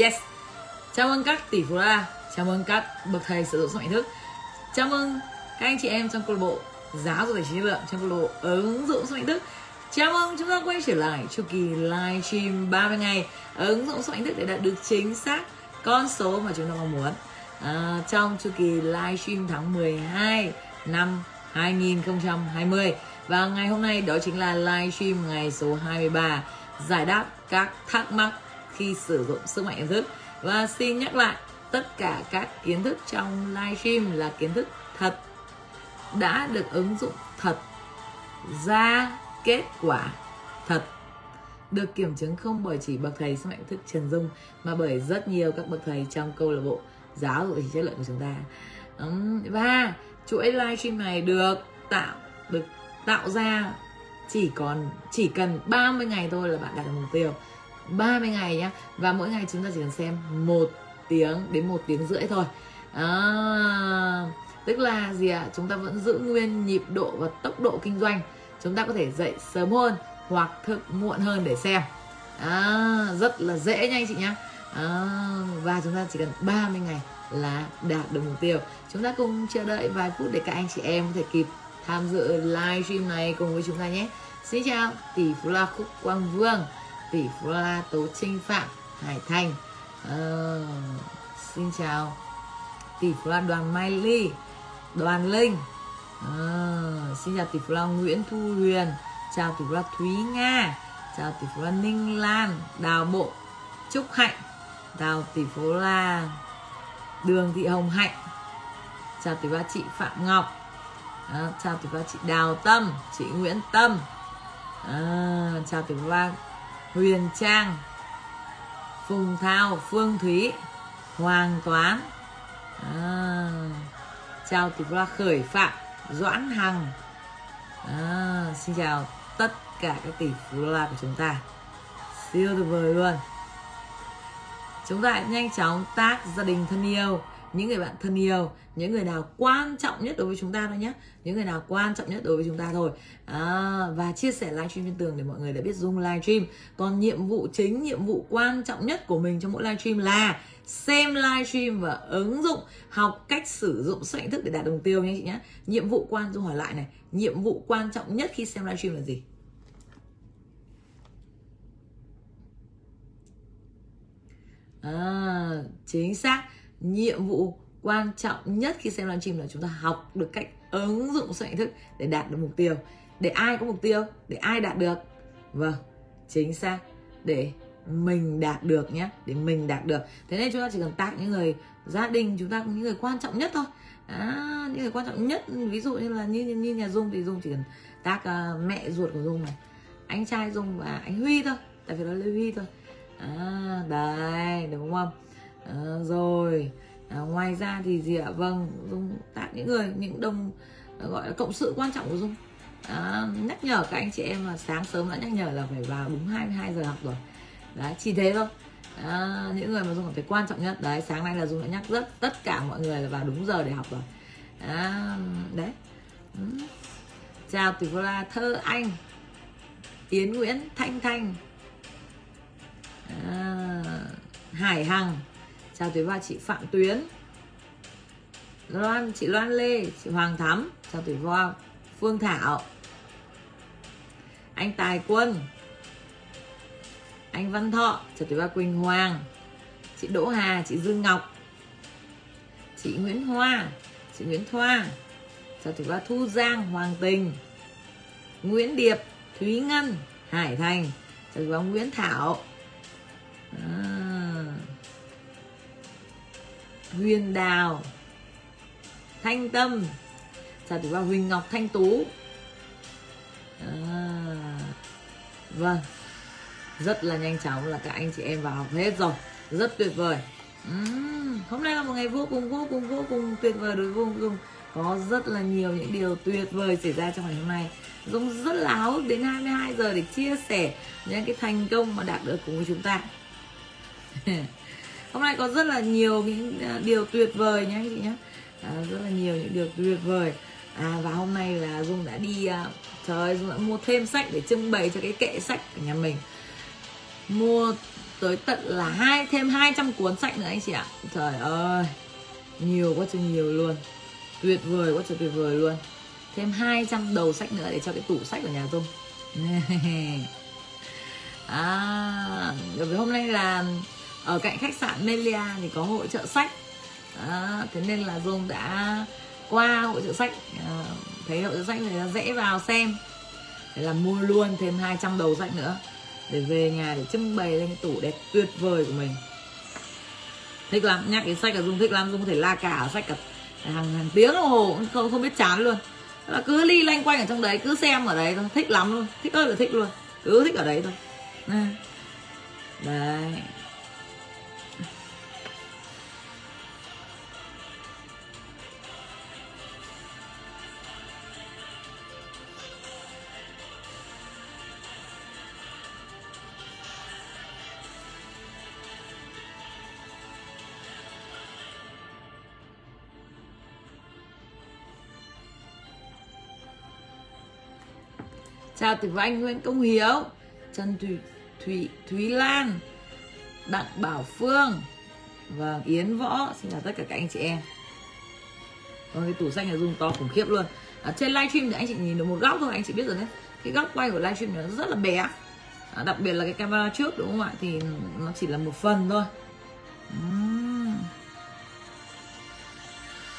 yes. Chào mừng các tỷ phú la. Chào mừng các bậc thầy sử dụng sức mạnh thức. Chào mừng các anh chị em trong câu lạc bộ giáo dục tài chính lượng trong câu lạc bộ ứng dụng sức mạnh thức. Chào mừng chúng ta quay trở lại chu kỳ live stream 30 ngày ứng dụng sức mạnh thức để đạt được chính xác con số mà chúng ta mong muốn. À, trong chu kỳ live stream tháng 12 năm 2020 và ngày hôm nay đó chính là live stream ngày số 23 giải đáp các thắc mắc khi sử dụng sức mạnh nhận thức và xin nhắc lại, tất cả các kiến thức trong livestream là kiến thức thật, đã được ứng dụng thật, ra kết quả thật, được kiểm chứng không bởi chỉ bậc thầy sức mạnh thức Trần Dung, mà bởi rất nhiều các bậc thầy trong câu lạc bộ giáo dục chất lượng của chúng ta. Và chuỗi livestream này được tạo được tạo ra chỉ còn, chỉ cần 30 ngày thôi là bạn đạt được mục tiêu. 30 ngày nhá. Và mỗi ngày chúng ta chỉ cần xem một tiếng đến một tiếng rưỡi thôi. À, tức là gì ạ? À? chúng ta vẫn giữ nguyên nhịp độ và tốc độ kinh doanh. Chúng ta có thể dậy sớm hơn hoặc thức muộn hơn để xem. À, rất là dễ nha anh chị nhá. À, và chúng ta chỉ cần 30 ngày là đạt được mục tiêu. Chúng ta cùng chờ đợi vài phút để các anh chị em có thể kịp tham dự livestream này cùng với chúng ta nhé. Xin chào tỷ phú la khúc quang vương tỷ phú la tố trinh phạm hải thành. À, xin chào. Tỷ phú la đoàn mai ly đoàn linh. À, xin chào tỷ phú la nguyễn thu huyền. Chào tỷ phú la thúy nga. Chào tỷ phú la ninh lan đào bộ trúc hạnh. Chào tỷ phú la đường thị hồng hạnh. Chào tỷ phú la chị phạm ngọc. À, chào tỷ phú la chị đào tâm chị nguyễn tâm. À, chào tỷ phú la huyền trang phùng thao phương thúy hoàng toán. À, chào tỷ phú la khởi phạm doãn hằng. À, xin chào tất cả các tỷ phú la của chúng ta. Siêu tuyệt vời luôn. Chúng ta hãy nhanh chóng tác gia đình thân yêu những người bạn thân yêu những người nào quan trọng nhất đối với chúng ta thôi nhé những người nào quan trọng nhất đối với chúng ta thôi. À, và chia sẻ livestream trên tường để mọi người đã biết zoom livestream còn nhiệm vụ chính nhiệm vụ quan trọng nhất của mình trong mỗi livestream là xem livestream và ứng dụng học cách sử dụng sức thức để đạt được mục tiêu nhé chị nhé nhiệm vụ quan dung hỏi lại này. Nhiệm vụ quan trọng nhất khi xem livestream là gì? À, chính xác. Nhiệm vụ quan trọng nhất khi xem livestream là chúng ta học được cách ứng dụng sự nhận thức để đạt được mục tiêu. Để ai có mục tiêu để ai đạt được? Vâng chính xác. Để mình đạt được nhé để mình đạt được. Thế nên chúng ta chỉ cần tặng những người gia đình chúng ta những người quan trọng nhất thôi. À, những người quan trọng nhất ví dụ như là như như nhà dung thì dung chỉ cần tác uh, à, mẹ ruột của dung này anh trai dung và anh huy thôi tại vì nó là huy thôi. À, đấy đúng không? À, rồi à, ngoài ra thì gì ạ? Vâng dung tặng những người những đồng à, gọi là cộng sự quan trọng của dung. À, nhắc nhở các anh chị em là sáng sớm đã nhắc nhở là phải vào đúng 22 giờ học rồi. Đấy chỉ thế thôi. À, những người mà dung cảm thấy quan trọng nhất đấy sáng nay là dung đã nhắc rất tất cả mọi người là vào đúng giờ để học rồi. À, đấy. Ừ. chào tỷ la thơ anh yến nguyễn thanh thanh. À, hải hằng chào tới ba chị phạm tuyến loan, chị loan lê, chị hoàng thắm. Chào tới ba phương thảo. Anh tài quân. Anh văn thọ. Chào tới ba quỳnh hoàng. Chị đỗ hà, chị dương ngọc. Chị nguyễn hoa. Chị nguyễn thoa. Chào tới ba thu giang, hoàng tình. Nguyễn điệp, thúy ngân, hải thành. Chào tới ba nguyễn thảo. À. Huyền Đào Thanh Tâm chào tỷ vào Huỳnh Ngọc Thanh Tú. À. Vâng. Rất là nhanh chóng là các anh chị em vào học hết rồi. Rất tuyệt vời. Uhm, Hôm nay là một ngày vô cùng vô cùng vô cùng tuyệt vời đối vô cùng Có rất là nhiều những điều tuyệt vời xảy ra trong ngày hôm nay. Dung rất là háo hức đến 22 giờ để chia sẻ những cái thành công mà đạt được cùng với chúng ta. hôm nay có rất là nhiều những à, điều tuyệt vời nhé anh chị nhé à, rất là nhiều những điều tuyệt vời. À, và hôm nay là dung đã đi à, trời ơi dung đã mua thêm sách để trưng bày cho cái kệ sách của nhà mình. Mua tới tận là hai thêm 200 cuốn sách nữa anh chị ạ. Trời ơi nhiều quá trời nhiều luôn. Tuyệt vời quá trời tuyệt vời luôn. Thêm 200 đầu sách nữa để cho cái tủ sách của nhà Dung. À bởi vì hôm nay là ở cạnh khách sạn Melia thì có hội trợ sách. À, thế nên là Dung đã qua hội trợ sách. À, thấy hội trợ sách thì dễ vào xem. Thế là mua luôn thêm 200 đầu sách nữa để về nhà để trưng bày lên cái tủ đẹp tuyệt vời của mình. Thích lắm nhắc đến sách là dung thích lắm. Dung có thể la cả sách cả hàng hàng tiếng đồng hồ cũng không không biết chán luôn. Là cứ ly lanh quanh ở trong đấy cứ xem ở đấy thôi. Thích lắm luôn thích ơi là thích luôn. Cứ thích ở đấy thôi. Đấy. Chào từ anh Nguyễn Công Hiếu Trần Thủy Thủy Thúy Lan Đặng Bảo Phương và Yến Võ xin chào tất cả các anh chị em. Vâng, cái tủ xanh này dùng to khủng khiếp luôn. Ở trên livestream thì anh chị nhìn được một góc thôi anh chị biết rồi đấy. Cái góc quay của livestream nó rất là bé. À, đặc biệt là cái camera trước đúng không ạ? Thì nó chỉ là một phần thôi. Uhm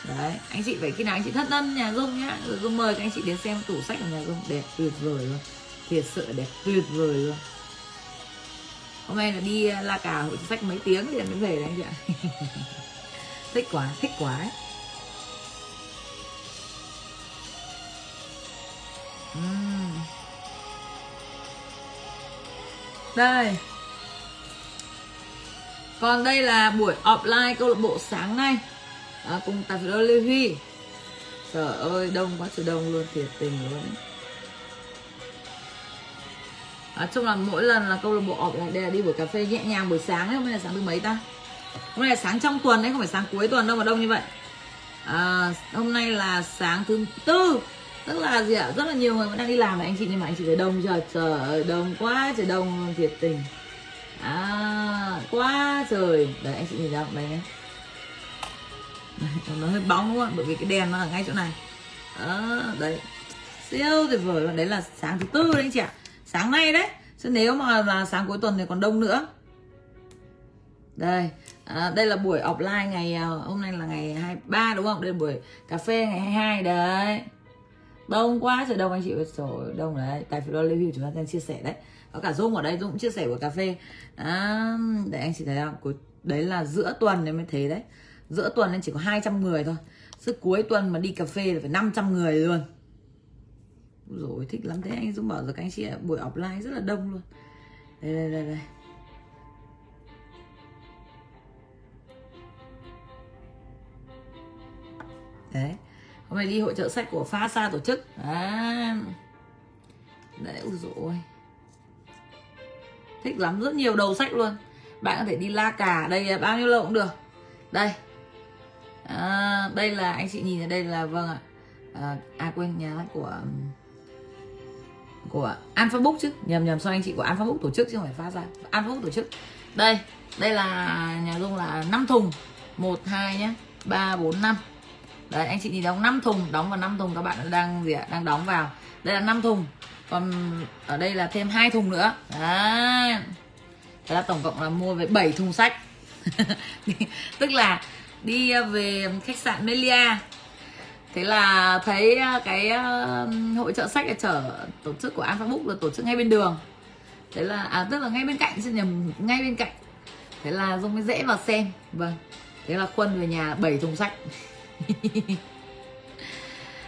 đấy, anh chị phải, khi nào anh chị thất tân nhà dung nhá, rồi dung mời các anh chị đến xem tủ sách của nhà dung, đẹp tuyệt vời luôn, thiệt sự đẹp tuyệt vời luôn hôm nay là đi à, la cà hội sách mấy tiếng thì mới về đấy anh chị ạ thích quá thích quá ấy. Uhm. đây còn đây là buổi offline câu lạc bộ sáng nay à, cùng tập phiếu Lê Huy. Trời ơi đông quá trời đông luôn thiệt tình luôn ấy. À, chung là mỗi lần là câu lạc bộ ọp đây là đi buổi cà phê nhẹ nhàng buổi sáng ấy hôm nay là sáng thứ mấy ta? Hôm nay là sáng trong tuần đấy không phải sáng cuối tuần đâu mà đông như vậy. À, hôm nay là sáng thứ tư tức là gì ạ? Rất là nhiều người vẫn đang đi làm này anh chị nhưng mà anh chị thấy đông trời trời ơi đông quá trời đông thiệt tình. À quá trời. Đấy anh chị nhìn ra đây nhé nó hơi bóng đúng không bởi vì cái đèn nó ở ngay chỗ này. Đó, đấy. Siêu tuyệt vời đấy là sáng thứ tư đấy anh chị ạ. Sáng nay đấy. Chứ nếu mà là sáng cuối tuần thì còn đông nữa. Đây. À, đây là buổi offline ngày à, hôm nay là ngày 23 đúng không? Đây là buổi cà phê ngày 22 đấy. Đông quá trời đông anh chị trời đông đấy. Tài phiếu review chúng ta đang chia sẻ đấy. Có cả dung ở đây dung cũng chia sẻ của cà phê. À, để anh chị thấy không? Đấy là giữa tuần nên mới thấy đấy giữa tuần nên chỉ có 200 người thôi. Chứ cuối tuần mà đi cà phê là phải 500 người luôn. Rồi thích lắm thế. Anh Dũng bảo rồi các anh chị buổi offline rất là đông luôn. Đây đây đây đây. Đấy. Hôm nay đi hội trợ sách của pha sa tổ chức. À. đấy ui dồi thích lắm, rất nhiều đầu sách luôn. Bạn có thể đi la cà đây, bao nhiêu lâu cũng được. Đây à, đây là anh chị nhìn ở đây là vâng ạ. À, à quên nhà của của An Facebook chứ. Nhầm nhầm sao anh chị của An Facebook tổ chức chứ không phải phát ra. An Facebook tổ chức. Đây đây là nhà dung là 5 thùng. Một hai nhé ba bốn năm. Đấy anh chị nhìn đóng 5 thùng đóng vào 5 thùng các bạn đang gì ạ? Đang đóng vào. Đây là 5 thùng. Còn ở đây là thêm hai thùng nữa. Đấy. Thế là tổng cộng là mua về 7 thùng sách. Tức là đi ờ, về khách sạn Melia. Thế là thấy ờ, cái ờ, hội trợ sách ở chở tổ chức của Alpha Book là tổ chức ngay bên đường. Thế là à tức là ngay bên cạnh xin nhầm ngay bên cạnh. Thế là dung mới dễ vào xem. Vâng thế là khuân về nhà bảy thùng sách.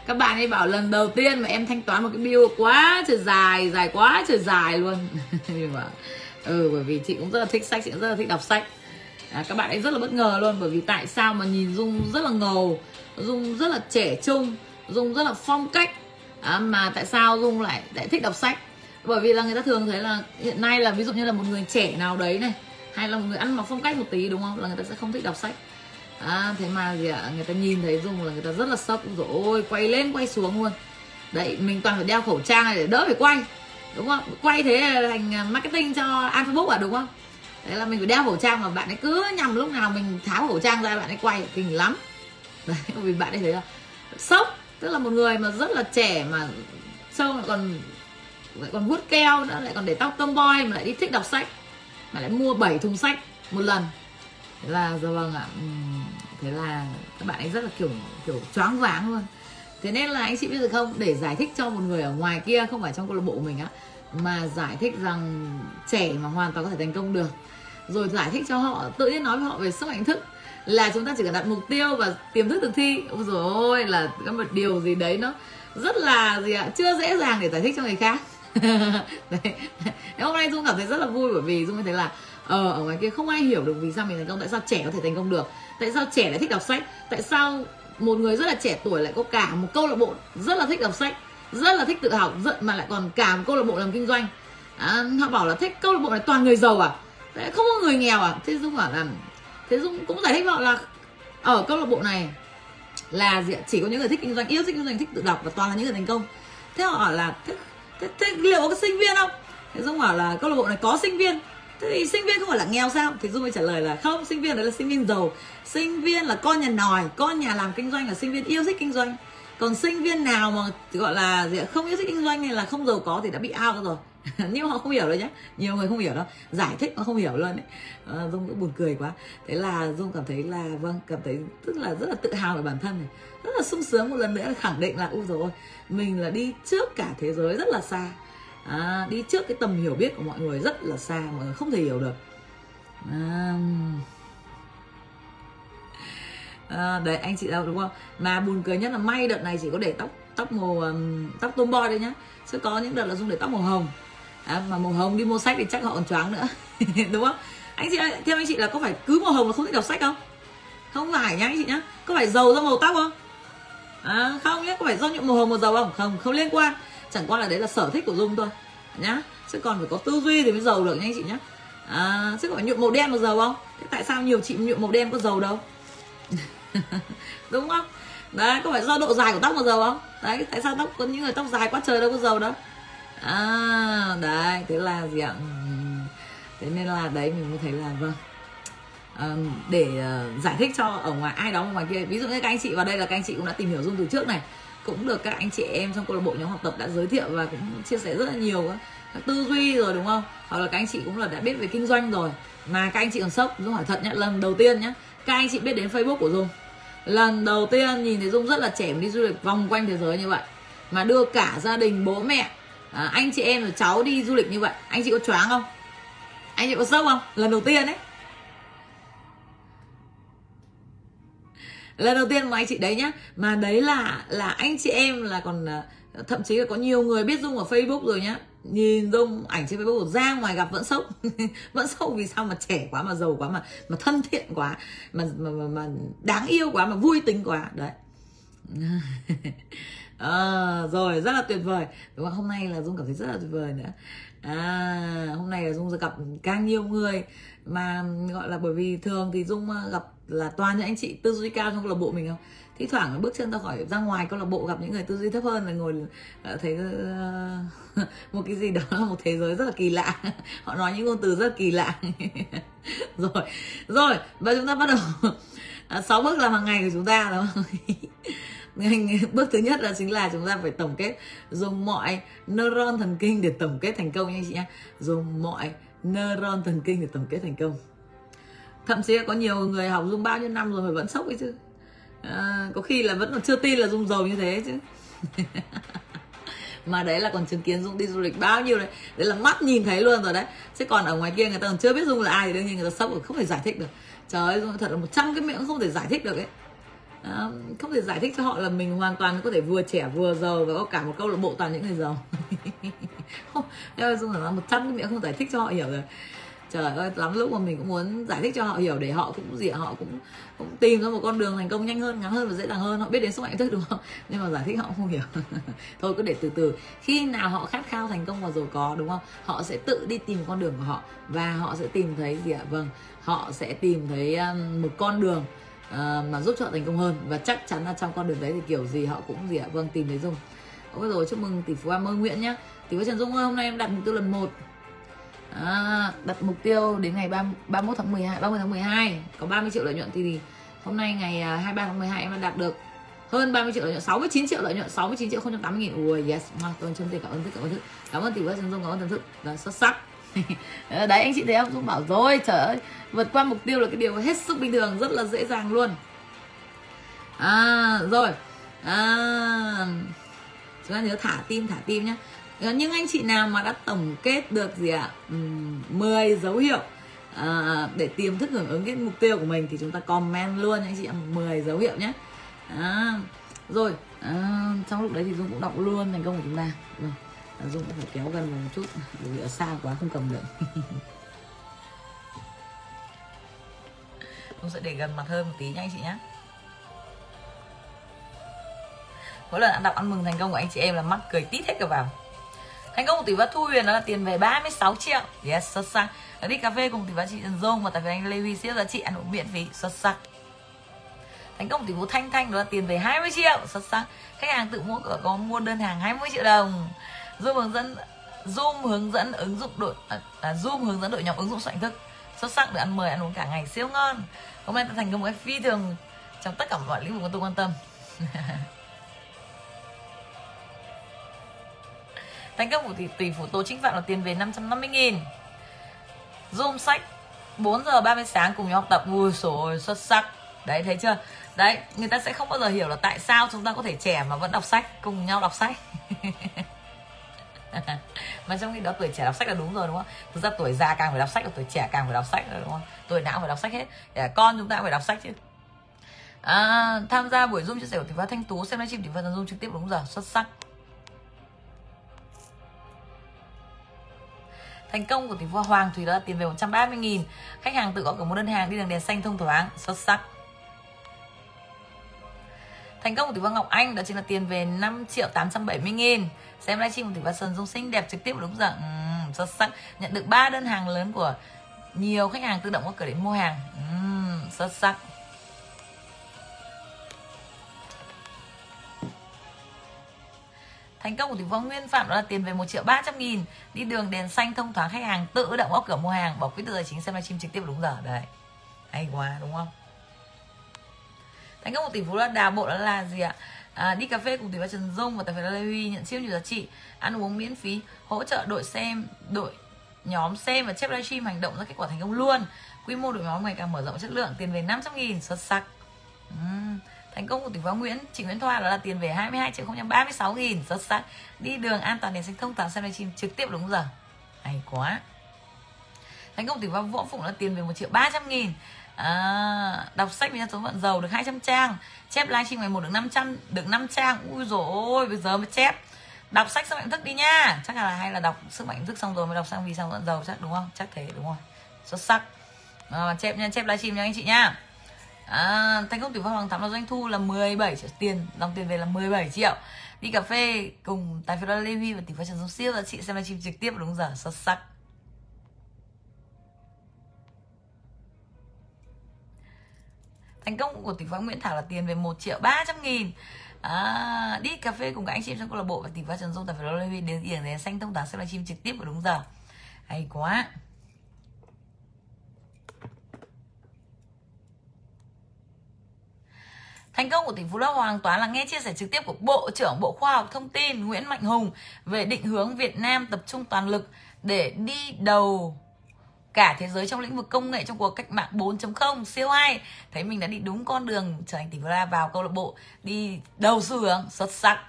Các bạn ấy bảo lần đầu tiên mà em thanh toán một cái bill quá trời dài dài quá trời dài luôn. Nhưng vâng. mà ừ bởi vì chị cũng rất là thích sách, chị cũng rất là thích đọc sách à, các bạn ấy rất là bất ngờ luôn bởi vì tại sao mà nhìn dung rất là ngầu dung rất là trẻ trung dung rất là phong cách. À, mà tại sao dung lại lại thích đọc sách? Bởi vì là người ta thường thấy là hiện nay là ví dụ như là một người trẻ nào đấy này hay là một người ăn mặc phong cách một tí đúng không? Là người ta sẽ không thích đọc sách. À, thế mà gì ạ à, người ta nhìn thấy dung là người ta rất là sốc. Rồi ôi quay lên quay xuống luôn. Đấy mình toàn phải đeo khẩu trang này để đỡ phải quay đúng không? Quay thế là thành à, marketing cho an facebook à đúng không? Đấy là mình phải đeo khẩu trang mà bạn ấy cứ nhầm lúc nào mình tháo khẩu trang ra bạn ấy quay, kinh lắm. Đấy, vì bạn ấy thấy là sốc, tức là một người mà rất là trẻ mà sâu lại còn lại còn hút keo nữa, lại còn để tóc tomboy mà lại đi thích đọc sách, mà lại mua 7 thùng sách một lần. Thế là dạ vâng ạ ừ, thế là các bạn ấy rất là kiểu kiểu choáng váng luôn. Thế nên là anh chị biết được không? Để giải thích cho một người ở ngoài kia, không phải trong câu lạc bộ mình á, mà giải thích rằng trẻ mà hoàn toàn có thể thành công được rồi giải thích cho họ tự nhiên nói với họ về sức mạnh thức. Là chúng ta chỉ cần đặt mục tiêu và tiềm thức thực thi. Ôi rồi ôi là có một điều gì đấy nó rất là gì ạ? Chưa dễ dàng để giải thích cho người khác. Đấy. hôm nay dung cảm thấy rất là vui bởi vì dung thấy là ờ, ở ngoài kia không ai hiểu được vì sao mình thành công tại sao trẻ có thể thành công được? Tại sao trẻ lại thích đọc sách? Tại sao một người rất là trẻ tuổi lại có cả một câu lạc bộ rất là thích đọc sách rất là thích tự học rất mà lại còn cả một câu lạc bộ làm kinh doanh? À, họ bảo là thích câu lạc bộ này toàn người giàu à? Đấy, không có người nghèo à? Thế dung bảo là thế dung cũng giải thích họ là ở câu lạc bộ này là chỉ có những người thích kinh doanh yêu thích kinh doanh thích tự đọc và toàn là những người thành công. Thế họ hỏi là thế, thế, thế liệu có sinh viên không? Thế dung bảo là câu lạc bộ này có sinh viên. Thế thì sinh viên không phải là nghèo sao? Thì dung mới trả lời là không sinh viên đấy là sinh viên giàu. Sinh viên là con nhà nòi con nhà làm kinh doanh là sinh viên yêu thích kinh doanh. Còn sinh viên nào mà gọi là gì không yêu thích kinh doanh hay là không giàu có thì đã bị out rồi. nhưng họ không hiểu đâu nhé nhiều người không hiểu đâu giải thích mà không hiểu luôn ấy. À, dung cũng buồn cười quá. Thế là dung cảm thấy là vâng cảm thấy tức là rất là tự hào về bản thân này. Rất là sung sướng một lần nữa là khẳng định là u rồi mình là đi trước cả thế giới rất là xa. À, đi trước cái tầm hiểu biết của mọi người rất là xa mọi người không thể hiểu được. À, à, đấy anh chị đâu đúng không? Mà buồn cười nhất là may đợt này chỉ có để tóc tóc màu tóc tóc tomboy đây nhá. Sẽ có những đợt là dùng để tóc màu hồng à, mà màu hồng đi mua sách thì chắc họ còn choáng nữa. Đúng không? Anh chị ơi, theo anh chị là có phải cứ màu hồng là không thích đọc sách không? Không phải nhá anh chị nhá. Có phải dầu do màu tóc không? À, không nhé có phải do nhuộm màu hồng màu dầu không? Không không liên quan. Chẳng qua là đấy là sở thích của dung thôi nhá. Chứ còn phải có tư duy thì mới giàu được nha anh chị nhá. À, chứ có phải nhuộm màu đen mà dầu không? Thế tại sao nhiều chị nhuộm màu đen có dầu đâu? Đúng không? Đấy có phải do độ dài của tóc mà dầu không? Đấy tại sao tóc có những người tóc dài quá trời đâu có dầu đâu? À đấy thế là gì ạ? Ừ, thế nên là đấy mình mới thấy là vâng. À, để uh, giải thích cho ở ngoài ai đó ngoài kia ví dụ như các anh chị vào đây là các anh chị cũng đã tìm hiểu dung từ trước này cũng được các anh chị em trong câu lạc bộ nhóm học tập đã giới thiệu và cũng chia sẻ rất là nhiều các tư duy rồi đúng không? Hoặc là các anh chị cũng là đã biết về kinh doanh rồi. Mà các anh chị còn sốc dung hỏi thật nhá lần đầu tiên nhé các anh chị biết đến facebook của dung. Lần đầu tiên nhìn thấy dung rất là trẻ đi du lịch vòng quanh thế giới như vậy. Mà đưa cả gia đình bố mẹ à, anh chị em và cháu đi du lịch như vậy anh chị có choáng không? Anh chị có sốc không? Lần đầu tiên đấy. Lần đầu tiên mà anh chị đấy nhá mà đấy là là anh chị em là còn à, thậm chí là có nhiều người biết dung ở facebook rồi nhá. Nhìn dung ảnh trên facebook ra ngoài gặp vẫn sốc. Vẫn sốc vì sao mà trẻ quá mà giàu quá mà mà thân thiện quá mà mà, mà, mà đáng yêu quá mà vui tính quá. Đấy. à, rồi rất là tuyệt vời. Đúng không? Hôm nay là dung cảm thấy rất là tuyệt vời nữa. À hôm nay là dung gặp càng nhiều người mà gọi là bởi vì thường thì dung ờ, gặp là toàn những anh chị tư duy cao trong câu lạc bộ mình không? Thi thoảng bước chân ra khỏi ra ngoài câu lạc bộ gặp những người tư duy thấp hơn là ngồi ờ, thấy uh, một cái gì đó là một thế giới rất là kỳ lạ. Họ nói những ngôn từ rất là kỳ lạ. Rồi rồi và chúng ta bắt đầu. À, sáu bước làm hàng ngày của chúng ta đúng không? bước thứ nhất là chính là chúng ta phải tổng kết dùng mọi neuron thần kinh để tổng kết thành công nha anh chị nhé dùng mọi neuron thần kinh để tổng kết thành công. Thậm chí là có nhiều người học dung bao nhiêu năm rồi mà vẫn sốc ấy chứ. À, có khi là vẫn còn chưa tin là dung giàu như thế chứ. Mà đấy là còn chứng kiến dung đi du lịch bao nhiêu đấy. Đấy là mắt nhìn thấy luôn rồi đấy. Chứ còn ở ngoài kia người ta còn chưa biết dung là ai thì đương nhiên người ta sốc rồi không thể giải thích được. Trời ơi dung thật là một trăm cái miệng không thể giải thích được ấy à, không thể giải thích cho họ là mình hoàn toàn có thể vừa trẻ vừa giàu và có cả một câu lạc bộ toàn những người giàu. Không dung là một trăm cái miệng không giải thích cho họ hiểu rồi. Trời ơi lắm lúc mà mình cũng muốn giải thích cho họ hiểu để họ cũng gì họ cũng cũng tìm ra một con đường thành công nhanh hơn ngắn hơn và dễ dàng hơn. Họ biết đến sức mạnh thức đúng không? Nhưng mà giải thích họ không hiểu. Thôi cứ để từ từ. Khi nào họ khát khao thành công và giàu có đúng không? Họ sẽ tự đi tìm con đường của họ và họ sẽ tìm thấy gì ạ? Vâng họ sẽ tìm thấy um, một con đường uh, mà giúp cho họ thành công hơn. Và chắc chắn là trong con đường đấy thì kiểu gì họ cũng gì ạ? Vâng tìm thấy dung. Ôi rồi chúc mừng tỷ phú Am ơi Nguyễn nhé Tỷ phú Trần Dung ơi hôm nay em đặt mục tiêu lần 1 à, Đặt mục tiêu đến ngày 30, 31 tháng 12 30 tháng 12 Có 30 triệu lợi nhuận thì hôm nay ngày à, 23 tháng 12 em đã đạt được hơn 30 triệu lợi nhuận 69 triệu lợi nhuận 69 triệu 080 nghìn. Ui yes mà tôi chân tiền cảm ơn thức cảm ơn thức cảm ơn tỷ phú Trần Dung cảm ơn thần thức. Là xuất sắc. Ờ, đấy anh chị thấy không? Dũng bảo rồi trời ơi vượt qua mục tiêu là cái điều hết sức bình thường rất là dễ dàng luôn. À rồi. À, chúng ta nhớ thả tim thả tim nhé ờ, những anh chị nào mà đã tổng kết được gì ạ? Ừ, à? 10 dấu hiệu à, để tìm thức hưởng ứng cái mục tiêu của mình thì chúng ta comment luôn anh chị ạ 10 dấu hiệu nhé à, rồi à, trong lúc đấy thì dung cũng đọc luôn thành công của chúng ta. Rồi dung phải kéo gần vào một chút. Bởi vì ở xa quá, không cầm được. Dũng sẽ để gần mặt hơn một tí nha anh chị nhé mỗi lần ăn đọc ăn mừng thành công của anh chị em là mắt cười tít hết cả vào. Thành công của tỷ phú thu huyền đó là tiền về 36 triệu. Yes, xuất sắc. Đã đi cà phê cùng tỷ phú chị trần dung và tại vì anh lê huy siêu giá trị ăn uống miễn phí. Xuất sắc. Thành công của tỷ phú thanh thanh đó là tiền về 20 triệu. Xuất sắc. Khách hàng tự mua có mua đơn hàng 20 triệu đồng zoom hướng dẫn zoom hướng dẫn ứng dụng đội à, à, zoom hướng dẫn đội nhóm ứng dụng soạn thức xuất sắc để ăn mời ăn uống cả ngày siêu ngon. Hôm nay ta thành công một cái phi thường trong tất cả mọi lĩnh vực mà tôi quan tâm. Thành công của tỷ, tỷ phú Tố Chính Phạm là tiền về 550 nghìn. Zoom sách 4 giờ 30 sáng cùng nhau học tập. Ui rồi xuất sắc. Đấy thấy chưa? Đấy người ta sẽ không bao giờ hiểu là tại sao chúng ta có thể trẻ mà vẫn đọc sách Cùng nhau đọc sách. mà trong khi đó tuổi trẻ đọc sách là đúng rồi đúng không? Thực ra tuổi già càng phải đọc sách và tuổi trẻ càng phải đọc sách rồi đúng không? Tuổi nào phải đọc sách hết. Để con chúng ta phải đọc sách chứ. À, tham gia buổi zoom chia sẻ của tỷ phú thanh tú xem livestream tỷ phú zoom trực tiếp đúng giờ xuất sắc. Thành công của tỷ phú Hoàng Thủy đó là tiền về 130 nghìn. Khách hàng tự gọi cửa một đơn hàng đi đường đèn xanh thông thoáng Xuất sắc. Thành công của tỷ phú Ngọc Anh đó chính là tiền về 5 triệu 870 nghìn. Xem livestream của tỷ phú Sơn Dung xinh đẹp trực tiếp đúng giờ. Uhm, Xuất sắc. Nhận được ba đơn hàng lớn của nhiều khách hàng tự động có cửa đến mua hàng. Uhm, Xuất sắc. Thành công của tỷ phú Nguyên Phạm đó là tiền về 1 triệu 300 nghìn. Đi đường đèn xanh thông thoáng khách hàng tự động gõ cửa mua hàng. Bỏ quý từ tài chính xem livestream trực tiếp đúng giờ. Đấy. Hay quá đúng không? Thành công của tỷ phú là đào bộ đó là gì ạ? À, Đi cà phê cùng tỷ phú Trần Dung và tài phú Lê Huy nhận siêu nhiều giá trị. Ăn uống miễn phí Hỗ trợ đội xem đội nhóm xem và chép livestream hành động ra kết quả thành công luôn. Quy mô đội nhóm ngày càng mở rộng chất lượng Tiền về 500 nghìn xuất sắc. Uhm thành công của tỷ phú Nguyễn chị Nguyễn Thoa đó là tiền về 22 triệu 036 nghìn xuất sắc. Đi đường an toàn đèn xanh thông thoáng xem livestream trực tiếp đúng giờ. Hay quá. Thành công tỷ phú Võ Phụng là tiền về 1 triệu 300 nghìn à, đọc sách với số vận giàu được 200 trang. Chép livestream ngày một được 500 được 5 trang. Ui rồi ôi bây giờ mới chép. Đọc sách sức mạnh thức đi nha. Chắc là hay là đọc sức mạnh thức xong rồi mới đọc sang vì sao vận giàu chắc đúng không? Chắc thế đúng không xuất sắc. À, chép nha chép livestream nha anh chị nha. À, thành công tỷ phú hoàng thắm là doanh thu là 17 triệu tiền dòng tiền về là 17 triệu. Đi cà phê cùng tài phiệt Lê Huy và tỷ phú Trần Dung Siêu. Và chị xem livestream trực tiếp đúng giờ. Xuất sắc. Thành công của tỷ phú Nguyễn Thảo là tiền về 1 triệu 300 nghìn. À, đi cà phê cùng các anh chị trong câu lạc bộ và tỷ phú Trần Dung tại phải Lê Huy đến điểm đến xanh thông tán sẽ livestream trực tiếp vào đúng giờ. Hay quá. Thành công của tỷ phú Lâm Hoàng Toán là nghe chia sẻ trực tiếp của Bộ trưởng Bộ Khoa học Thông tin Nguyễn Mạnh Hùng về định hướng Việt Nam tập trung toàn lực để đi đầu cả thế giới trong lĩnh vực công nghệ trong cuộc cách mạng 4.0 siêu hay. Thấy mình đã đi đúng con đường trở thành tỷ phú la vào câu lạc bộ đi đầu xu hướng xuất sắc.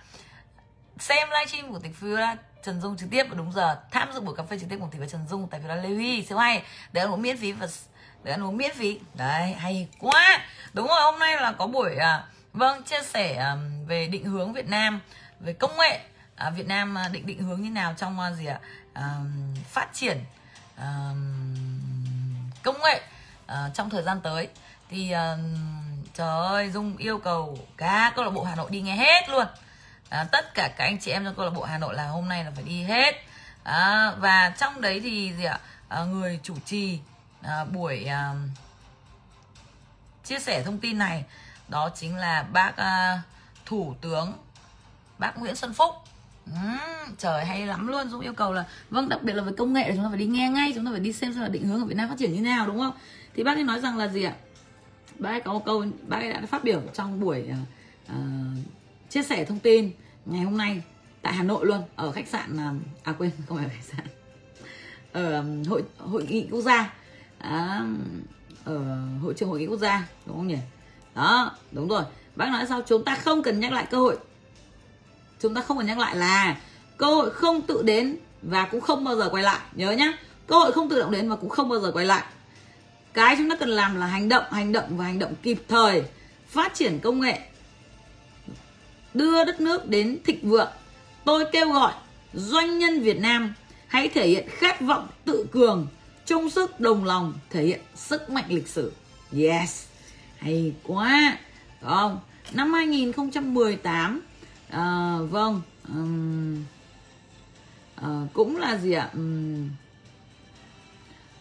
Xem livestream của tỷ phú la Trần Dung trực tiếp vào đúng giờ tham dự buổi cà phê trực tiếp cùng tỷ phú Trần Dung tại phú la Lê Huy siêu hay. Để ăn uống miễn phí và để ăn uống miễn phí. Đấy hay quá. Đúng rồi hôm nay là có buổi à, vâng chia sẻ à, về định hướng Việt Nam về công nghệ. À, Việt Nam à, định định hướng như nào trong à, gì ạ? À, phát triển công nghệ uh, trong thời gian tới. Thì uh, trời ơi Dung yêu cầu cả câu lạc bộ Hà Nội đi nghe hết luôn. À, tất cả các anh chị em trong câu lạc bộ Hà Nội là hôm nay là phải đi hết. À, và trong đấy thì gì ạ? À, người chủ trì à, buổi à, chia sẻ thông tin này đó chính là bác à, thủ tướng bác Nguyễn Xuân Phúc. Trời hay lắm luôn. Dũng yêu cầu là vâng đặc biệt là về công nghệ chúng ta phải đi nghe ngay chúng ta phải đi xem xem là định hướng ở Việt Nam phát triển như nào đúng không? Thì bác ấy nói rằng là gì ạ? Bác ấy có một câu bác ấy đã phát biểu trong buổi uh, chia sẻ thông tin ngày hôm nay tại Hà Nội luôn ở khách sạn ờ, à quên không phải khách sạn. Ở hội hội nghị quốc gia. À, ở hội trường hội nghị quốc gia đúng không nhỉ? Đó đúng rồi. Bác nói sao? Chúng ta không cần nhắc lại cơ hội chúng ta không cần nhắc lại là cơ hội không tự đến và cũng không bao giờ quay lại. Nhớ nhá, cơ hội không tự động đến và cũng không bao giờ quay lại. Cái chúng ta cần làm là hành động hành động và hành động kịp thời, phát triển công nghệ, đưa đất nước đến thịnh vượng. Tôi kêu gọi doanh nhân việt nam hãy thể hiện khát vọng tự cường, chung sức, đồng lòng, thể hiện sức mạnh lịch sử. Yes, hay quá. Đúng không? Năm 2018 à, vâng um, à, cũng là gì ạ? Um,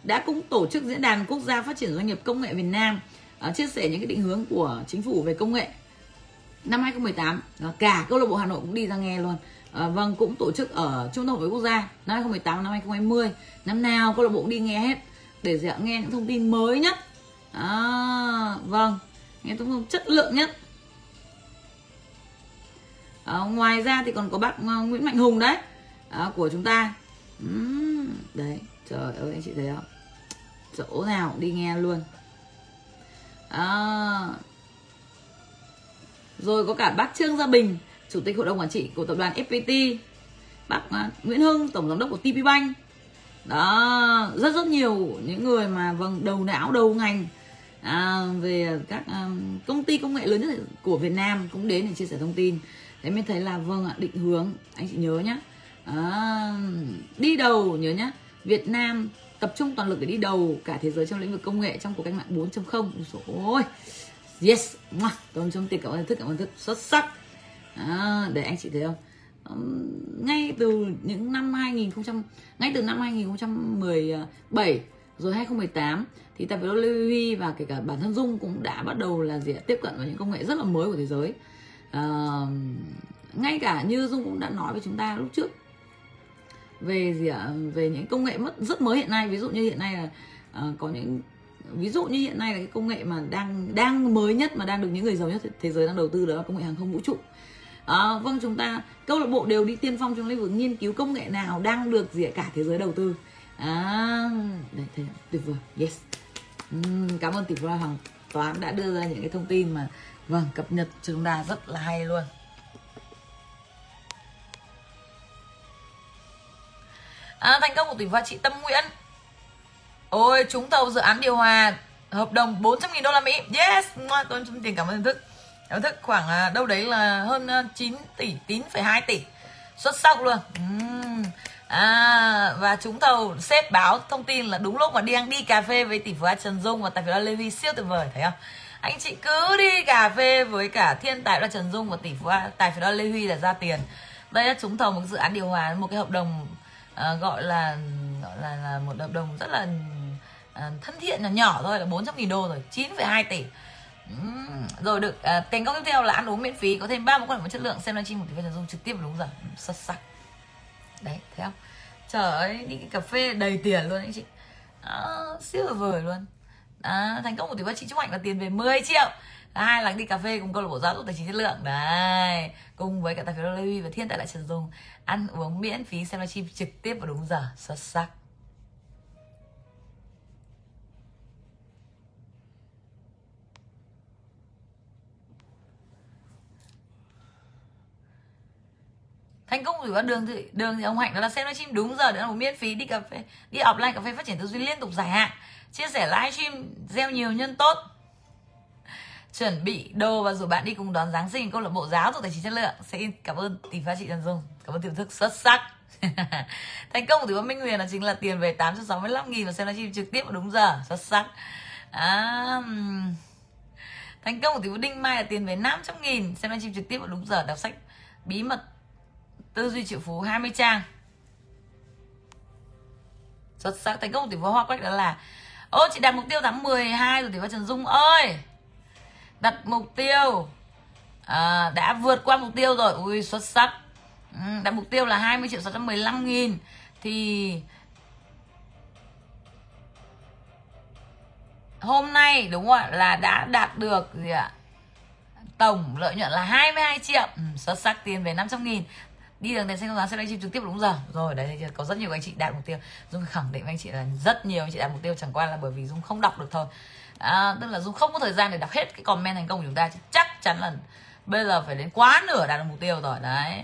đã cũng tổ chức diễn đàn quốc gia phát triển doanh nghiệp công nghệ Việt Nam à, chia sẻ những cái định hướng của chính phủ về công nghệ năm 2018 à, cả câu lạc bộ Hà Nội cũng đi ra nghe luôn. À, vâng cũng tổ chức ở trung tâm hội quốc gia năm 2018 năm 2020 năm nào câu lạc bộ cũng đi nghe hết để gì nghe những thông tin mới nhất. À, vâng nghe thông tin chất lượng nhất à, ngoài ra thì còn có bác ờ, Nguyễn Mạnh Hùng đấy. À, của chúng ta. Uhm, đấy trời ơi anh chị thấy không? Chỗ nào cũng đi nghe luôn. À, rồi có cả bác Trương Gia Bình chủ tịch hội đồng quản trị của tập đoàn FPT bác Nguyễn Hưng tổng giám đốc của TP Bank. Đó rất rất nhiều những người mà vâng đầu não đầu ngành à, về các um, công ty công nghệ lớn nhất của Việt Nam cũng đến để chia sẻ thông tin thế mới thấy là vâng ạ định hướng. Anh chị nhớ nhá. À, đi đầu nhớ nhá. Việt Nam tập trung toàn lực để đi đầu cả thế giới trong lĩnh vực công nghệ trong cuộc cách mạng 4.0 ôi yes tôi trong tiền cảm ơn thức cảm ơn thức xuất sắc. À, để anh chị thấy không? Ngay từ những năm 2000 ngay từ năm 2017 rồi 2018 thì tập đoàn Huy và kể cả bản thân Dung cũng đã bắt đầu là gì tiếp cận với những công nghệ rất là mới của thế giới uh, ngay cả như dung cũng đã nói với chúng ta lúc trước về gì ạ? Về những công nghệ mất rất mới hiện nay. Ví dụ như hiện nay là uh, có những ví dụ như hiện nay là cái công nghệ mà đang đang mới nhất mà đang được những người giàu nhất thế giới đang đầu tư đó là công nghệ hàng không vũ trụ. À, vâng chúng ta câu lạc bộ đều đi tiên phong trong lĩnh vực nghiên cứu công nghệ nào đang được gì cả thế giới đầu tư. À, đấy thế tuyệt vời. Yes. Uhm, cảm ơn tỷ phú hoàng toán đã đưa ra những cái thông tin mà vâng cập nhật cho chúng ta rất là hay luôn. À, thành công của tỷ phú chị Tâm Nguyễn. Ôi trúng thầu dự án điều hòa hợp đồng 400 nghìn đô la Mỹ. Yes! Tôi xin tiền cảm ơn thức. Cảm thức khoảng à, đâu đấy là hơn à, 9 tỷ 9,2 tỷ. Xuất sắc luôn. Uhm. À, và chúng thầu xếp báo thông tin là đúng lúc mà đi ăn đi cà phê với tỷ phú Trần Dung và tài phiệt Levi siêu tuyệt vời thấy không? Anh chị cứ đi cà phê với cả thiên tài là Trần Dung và tỷ phú tài phiệt Lê Huy là ra tiền. Đây là chúng thầu một dự án điều hòa một cái hợp đồng uh, gọi là gọi là, là một hợp đồng rất là uh, thân thiện nhỏ nhỏ thôi là 400 nghìn đô rồi 9,2 tỷ. Uhm, rồi được uh, tiền công tiếp theo là ăn uống miễn phí có thêm ba món quà chất lượng xem livestream một tỷ phú Trần Dung trực tiếp đúng giờ. Xuất sắc. Đấy thấy không? Trời ơi đi cái cà phê đầy tiền luôn anh chị. À, siêu vời luôn à, thành công của tỷ phú chị Trúc Hạnh là tiền về 10 triệu. Hai là đi cà phê cùng câu lạc bộ giáo dục tài chính chất lượng. Đấy cùng với cả tài phiếu Lê và thiên tài lại Trần Dung ăn uống miễn phí xem livestream trực tiếp vào đúng giờ. Xuất sắc. Thành công của đường thì đường thì ông hạnh đó là xem livestream đúng giờ để ăn uống miễn phí đi cà phê đi offline cà phê phát triển tư duy liên tục dài hạn chia sẻ livestream gieo nhiều nhân tốt. Chuẩn bị đồ và rủ bạn đi cùng đón Giáng sinh. Câu lạc bộ giáo dục tài chính chất lượng. Xin cảm ơn tỷ phát chị Trần Dung. Cảm ơn tiểu thức xuất sắc. Thành công của tỷ phú Minh Huyền là chính là tiền về 865 nghìn và xem livestream trực tiếp vào đúng giờ. Xuất sắc. À, thành công của tỷ phú Đinh Mai là tiền về 500 nghìn. Xem livestream trực tiếp vào đúng giờ. Đọc sách bí mật. Tư duy triệu phú 20 trang. Xuất sắc. Thành công của tỷ phú Hoa Quách đó là Ô chị đặt mục tiêu tháng 12 rồi thì có Trần Dung ơi. Đặt mục tiêu. À, Đã vượt qua mục tiêu rồi. Ui xuất sắc. Ừ, đặt mục tiêu là 20 triệu 615 nghìn. Thì hôm nay đúng không ạ là đã đạt được gì ạ? Tổng lợi nhuận là 22 triệu. Ừ, xuất sắc tiền về 500 nghìn đi đường đèn xanh không dáng sẽ livestream trực tiếp đúng giờ? Rồi đấy có rất nhiều anh chị đạt mục tiêu. Dung khẳng định với anh chị là rất nhiều anh chị đạt mục tiêu chẳng qua là bởi vì dung không đọc được thôi. À, tức là dung không có thời gian để đọc hết cái comment thành công của chúng ta chắc chắn là bây giờ phải đến quá nửa đạt được mục tiêu rồi đấy.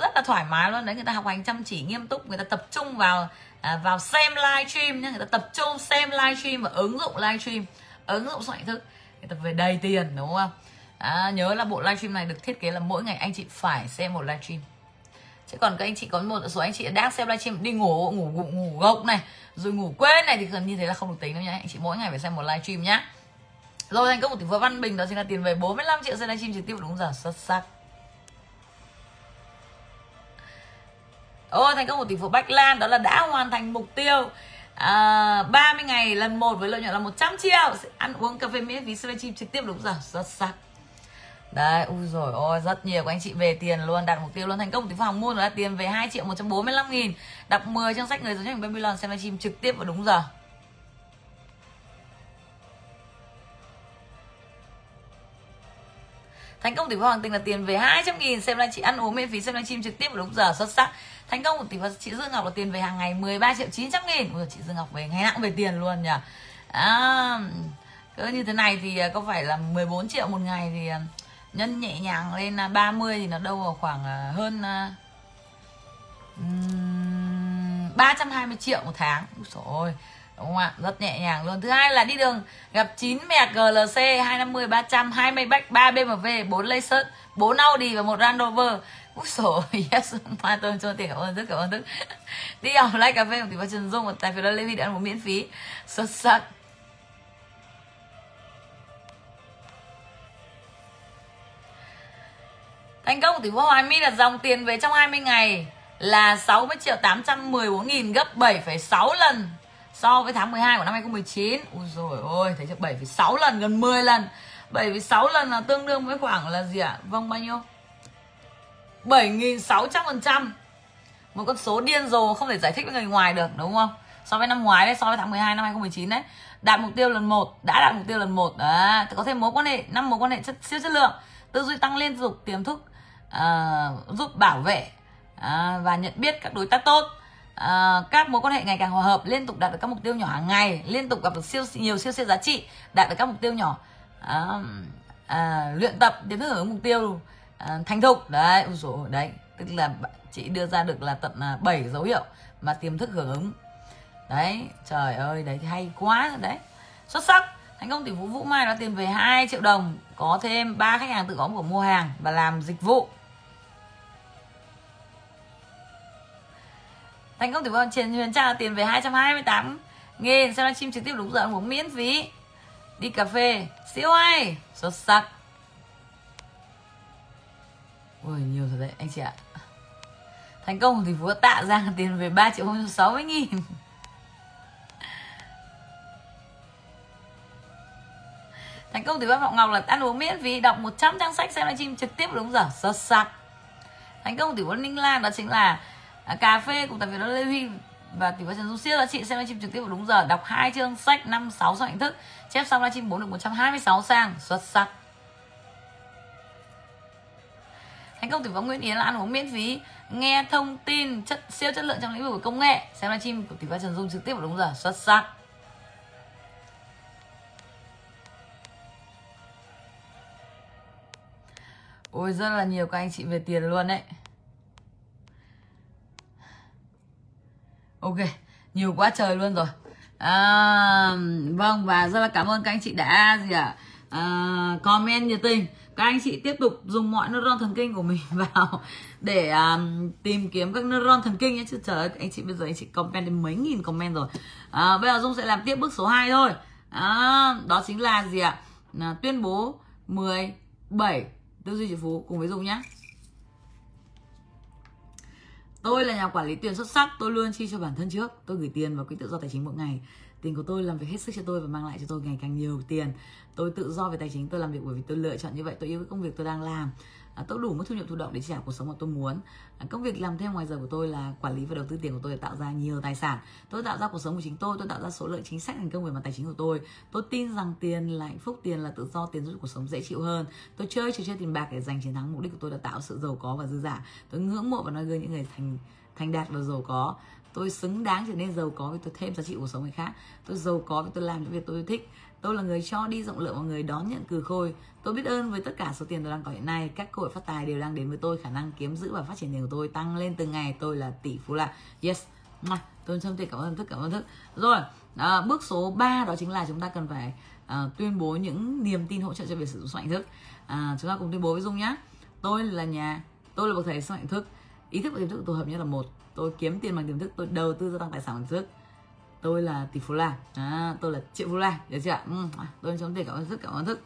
Rất là thoải mái luôn đấy người ta học hành chăm chỉ nghiêm túc người ta tập trung vào à, vào xem livestream nhé người ta tập trung xem livestream và ứng dụng livestream ứng dụng soạn thức người ta về đầy tiền đúng không? À, nhớ là bộ livestream này được thiết kế là mỗi ngày anh chị phải xem một livestream chứ còn các anh chị có một số anh chị đang xem livestream đi ngủ ngủ ngủ ngủ gục này rồi ngủ quên này thì gần như thế là không được tính đâu nhá. Anh chị mỗi ngày phải xem một livestream nhá. Rồi thành công của tỷ phú Văn Bình đó chính là tiền về 45 triệu xem livestream trực tiếp đúng giờ xuất sắc. Ô thành công của tỷ phú Bách Lan đó là đã hoàn thành mục tiêu à, 30 ngày lần một với lợi nhuận là 100 triệu. Ăn uống cà phê miễn phí livestream trực tiếp đúng giờ xuất sắc. Đấy, ui rồi ôi, rất nhiều của anh chị về tiền luôn, đạt mục tiêu luôn. Thành công thì phòng mua là tiền về 2 triệu 145 nghìn. Đọc 10 trong sách người dẫn cho Babylon xem livestream trực tiếp vào đúng giờ. Thành công tỷ phú Hoàng Tình là tiền về 200 nghìn. Xem là chị ăn uống miễn phí xem livestream trực tiếp vào đúng giờ xuất sắc. Thành công của tỷ phú chị Dương Ngọc là tiền về hàng ngày 13 triệu 900 nghìn. Ui, chị Dương Ngọc về ngày nào cũng về tiền luôn nhỉ. À, cứ như thế này thì à, có phải là 14 triệu một ngày thì à, nhân nhẹ nhàng lên là 30 thì nó đâu vào khoảng à, hơn à, uh, 320 triệu một tháng. Úi dồi ôi đúng không ạ? Rất nhẹ nhàng luôn. Thứ hai là đi đường gặp 9 mẹ GLC 250 300 20 bách 3 BMW 4 Lexus 4 Audi và một Land Rover. Úi dồi yes Hoa tôi cho tiền cảm ơn rất cảm ơn thức. Đi học like cà phê của tỷ phú Trần Dung Tại vì đó Lê Vi đã ăn một miễn phí. Xuất sắc. Thành công của tỷ phú Hoài My là dòng tiền về trong 20 ngày là 60 triệu 814 nghìn gấp 7,6 lần so với tháng 12 của năm 2019. Ui rồi ôi, thấy chưa 7,6 lần gần 10 lần. 7,6 lần là tương đương với khoảng là gì ạ? À? Vâng bao nhiêu? 7.600% Một con số điên rồ không thể giải thích với người ngoài được đúng không? So với năm ngoái đấy, so với tháng 12 năm 2019 đấy Đạt mục tiêu lần 1, đã đạt mục tiêu lần 1 Đấy, có thêm mối quan hệ, năm mối quan hệ chất, siêu chất lượng Tư duy tăng liên tục, tiềm thức uh, giúp bảo vệ uh, và nhận biết các đối tác tốt. Uh, các mối quan hệ ngày càng hòa hợp liên tục đạt được các mục tiêu nhỏ hàng ngày liên tục gặp được siêu nhiều siêu siêu giá trị đạt được các mục tiêu nhỏ uh, uh, luyện tập đến hưởng mục tiêu uh, thành thục. Đấy ui dồi, đấy tức là chị đưa ra được là tận 7 dấu hiệu mà tiềm thức hưởng ứng. Đấy trời ơi đấy hay quá đấy. Xuất sắc thành công tỷ phú vũ mai đã tiền về 2 triệu đồng có thêm ba khách hàng tự có của mua hàng và làm dịch vụ. Thành công tử vong, trên huyền trang tiền về 228 nghìn xem livestream trực tiếp đúng giờ, uống miễn phí. Đi cà phê, siêu hay xuất sắc ôi nhiều rồi đấy, anh chị ạ. Thành công thì phú tạ giang tiền về 3 triệu sáu mươi nghìn. Thành công thì bác Ngọc là ăn uống miễn phí, đọc 100 trang sách xem livestream trực tiếp đúng giờ xuất sắc thành công thì Ninh Lan đó chính là à, cà phê cùng tập viên đó Lê Huy và tỷ phú Trần Dung siêu là chị xem livestream trực tiếp vào đúng giờ. Đọc hai chương sách năm sáu sang hạnh thức. Chép xong livestream bốn được 126 sang. Xuất sắc. Thành công tỷ vong Nguyễn Yến là ăn uống miễn phí nghe thông tin chất siêu chất lượng trong lĩnh vực của công nghệ. Xem livestream của tỷ phú Trần Dung trực tiếp vào đúng giờ. Xuất sắc. Ôi rất là nhiều các anh chị về tiền luôn đấy ok nhiều quá trời luôn rồi. À, vâng và rất là cảm ơn các anh chị đã gì ạ? À, comment nhiệt tình. Các anh chị tiếp tục dùng mọi neuron thần kinh của mình vào để um, tìm kiếm các neuron thần kinh nhé. Chứ trời ơi anh chị bây giờ anh chị comment đến mấy nghìn comment rồi. À, bây giờ dung sẽ làm tiếp bước số 2 thôi. À, đó chính là gì ạ? À, tuyên bố 17 tư duy triệu phú cùng với dung nhé. Tôi là nhà quản lý tiền xuất sắc, tôi luôn chi cho bản thân trước. Tôi gửi tiền vào quỹ tự do tài chính mỗi ngày. Tiền của tôi làm việc hết sức cho tôi và mang lại cho tôi ngày càng nhiều tiền. Tôi tự do về tài chính, tôi làm việc bởi vì tôi lựa chọn như vậy, tôi yêu cái công việc tôi đang làm à, tôi đủ mức thu nhập thụ động để trả cuộc sống mà tôi muốn. À, công việc làm thêm ngoài giờ của tôi là quản lý và đầu tư tiền của tôi để tạo ra nhiều tài sản. Tôi tạo ra cuộc sống của chính tôi tôi tạo ra số lượng chính sách thành công về mặt tài chính của tôi. Tôi tin rằng tiền là hạnh phúc tiền là tự do tiền giúp cuộc sống dễ chịu hơn. Tôi chơi trò chơi tiền bạc để giành chiến thắng mục đích của tôi là tạo sự giàu có và dư giả. Tôi ngưỡng mộ và nói gương những người thành thành đạt và giàu có. Tôi xứng đáng trở nên giàu có vì tôi thêm giá trị cuộc sống người khác. Tôi giàu có vì tôi làm những việc tôi thích tôi là người cho đi rộng lượng và người đón nhận cừ khôi. Tôi biết ơn với tất cả số tiền tôi đang có hiện nay. Các cơ hội phát tài đều đang đến với tôi. Khả năng kiếm giữ và phát triển tiền của tôi tăng lên từng ngày. Tôi là tỷ phú là yes. Tôi chân tình cảm ơn thức cảm ơn thức rồi à, bước số 3 đó chính là chúng ta cần phải à, tuyên bố những niềm tin hỗ trợ cho việc sử dụng sức mạnh thức. À, chúng ta cùng tuyên bố với dung nhá. Tôi là nhà tôi là bậc thầy sức mạnh thức. Ý thức và tiềm thức tổ hợp nhất là một. Tôi kiếm tiền bằng tiềm thức tôi đầu tư gia tăng tài sản bằng thức tôi là tỷ phú la à, tôi là triệu phú la được chưa ừ, à, tôi chống tiền cảm ơn thức cảm ơn thức.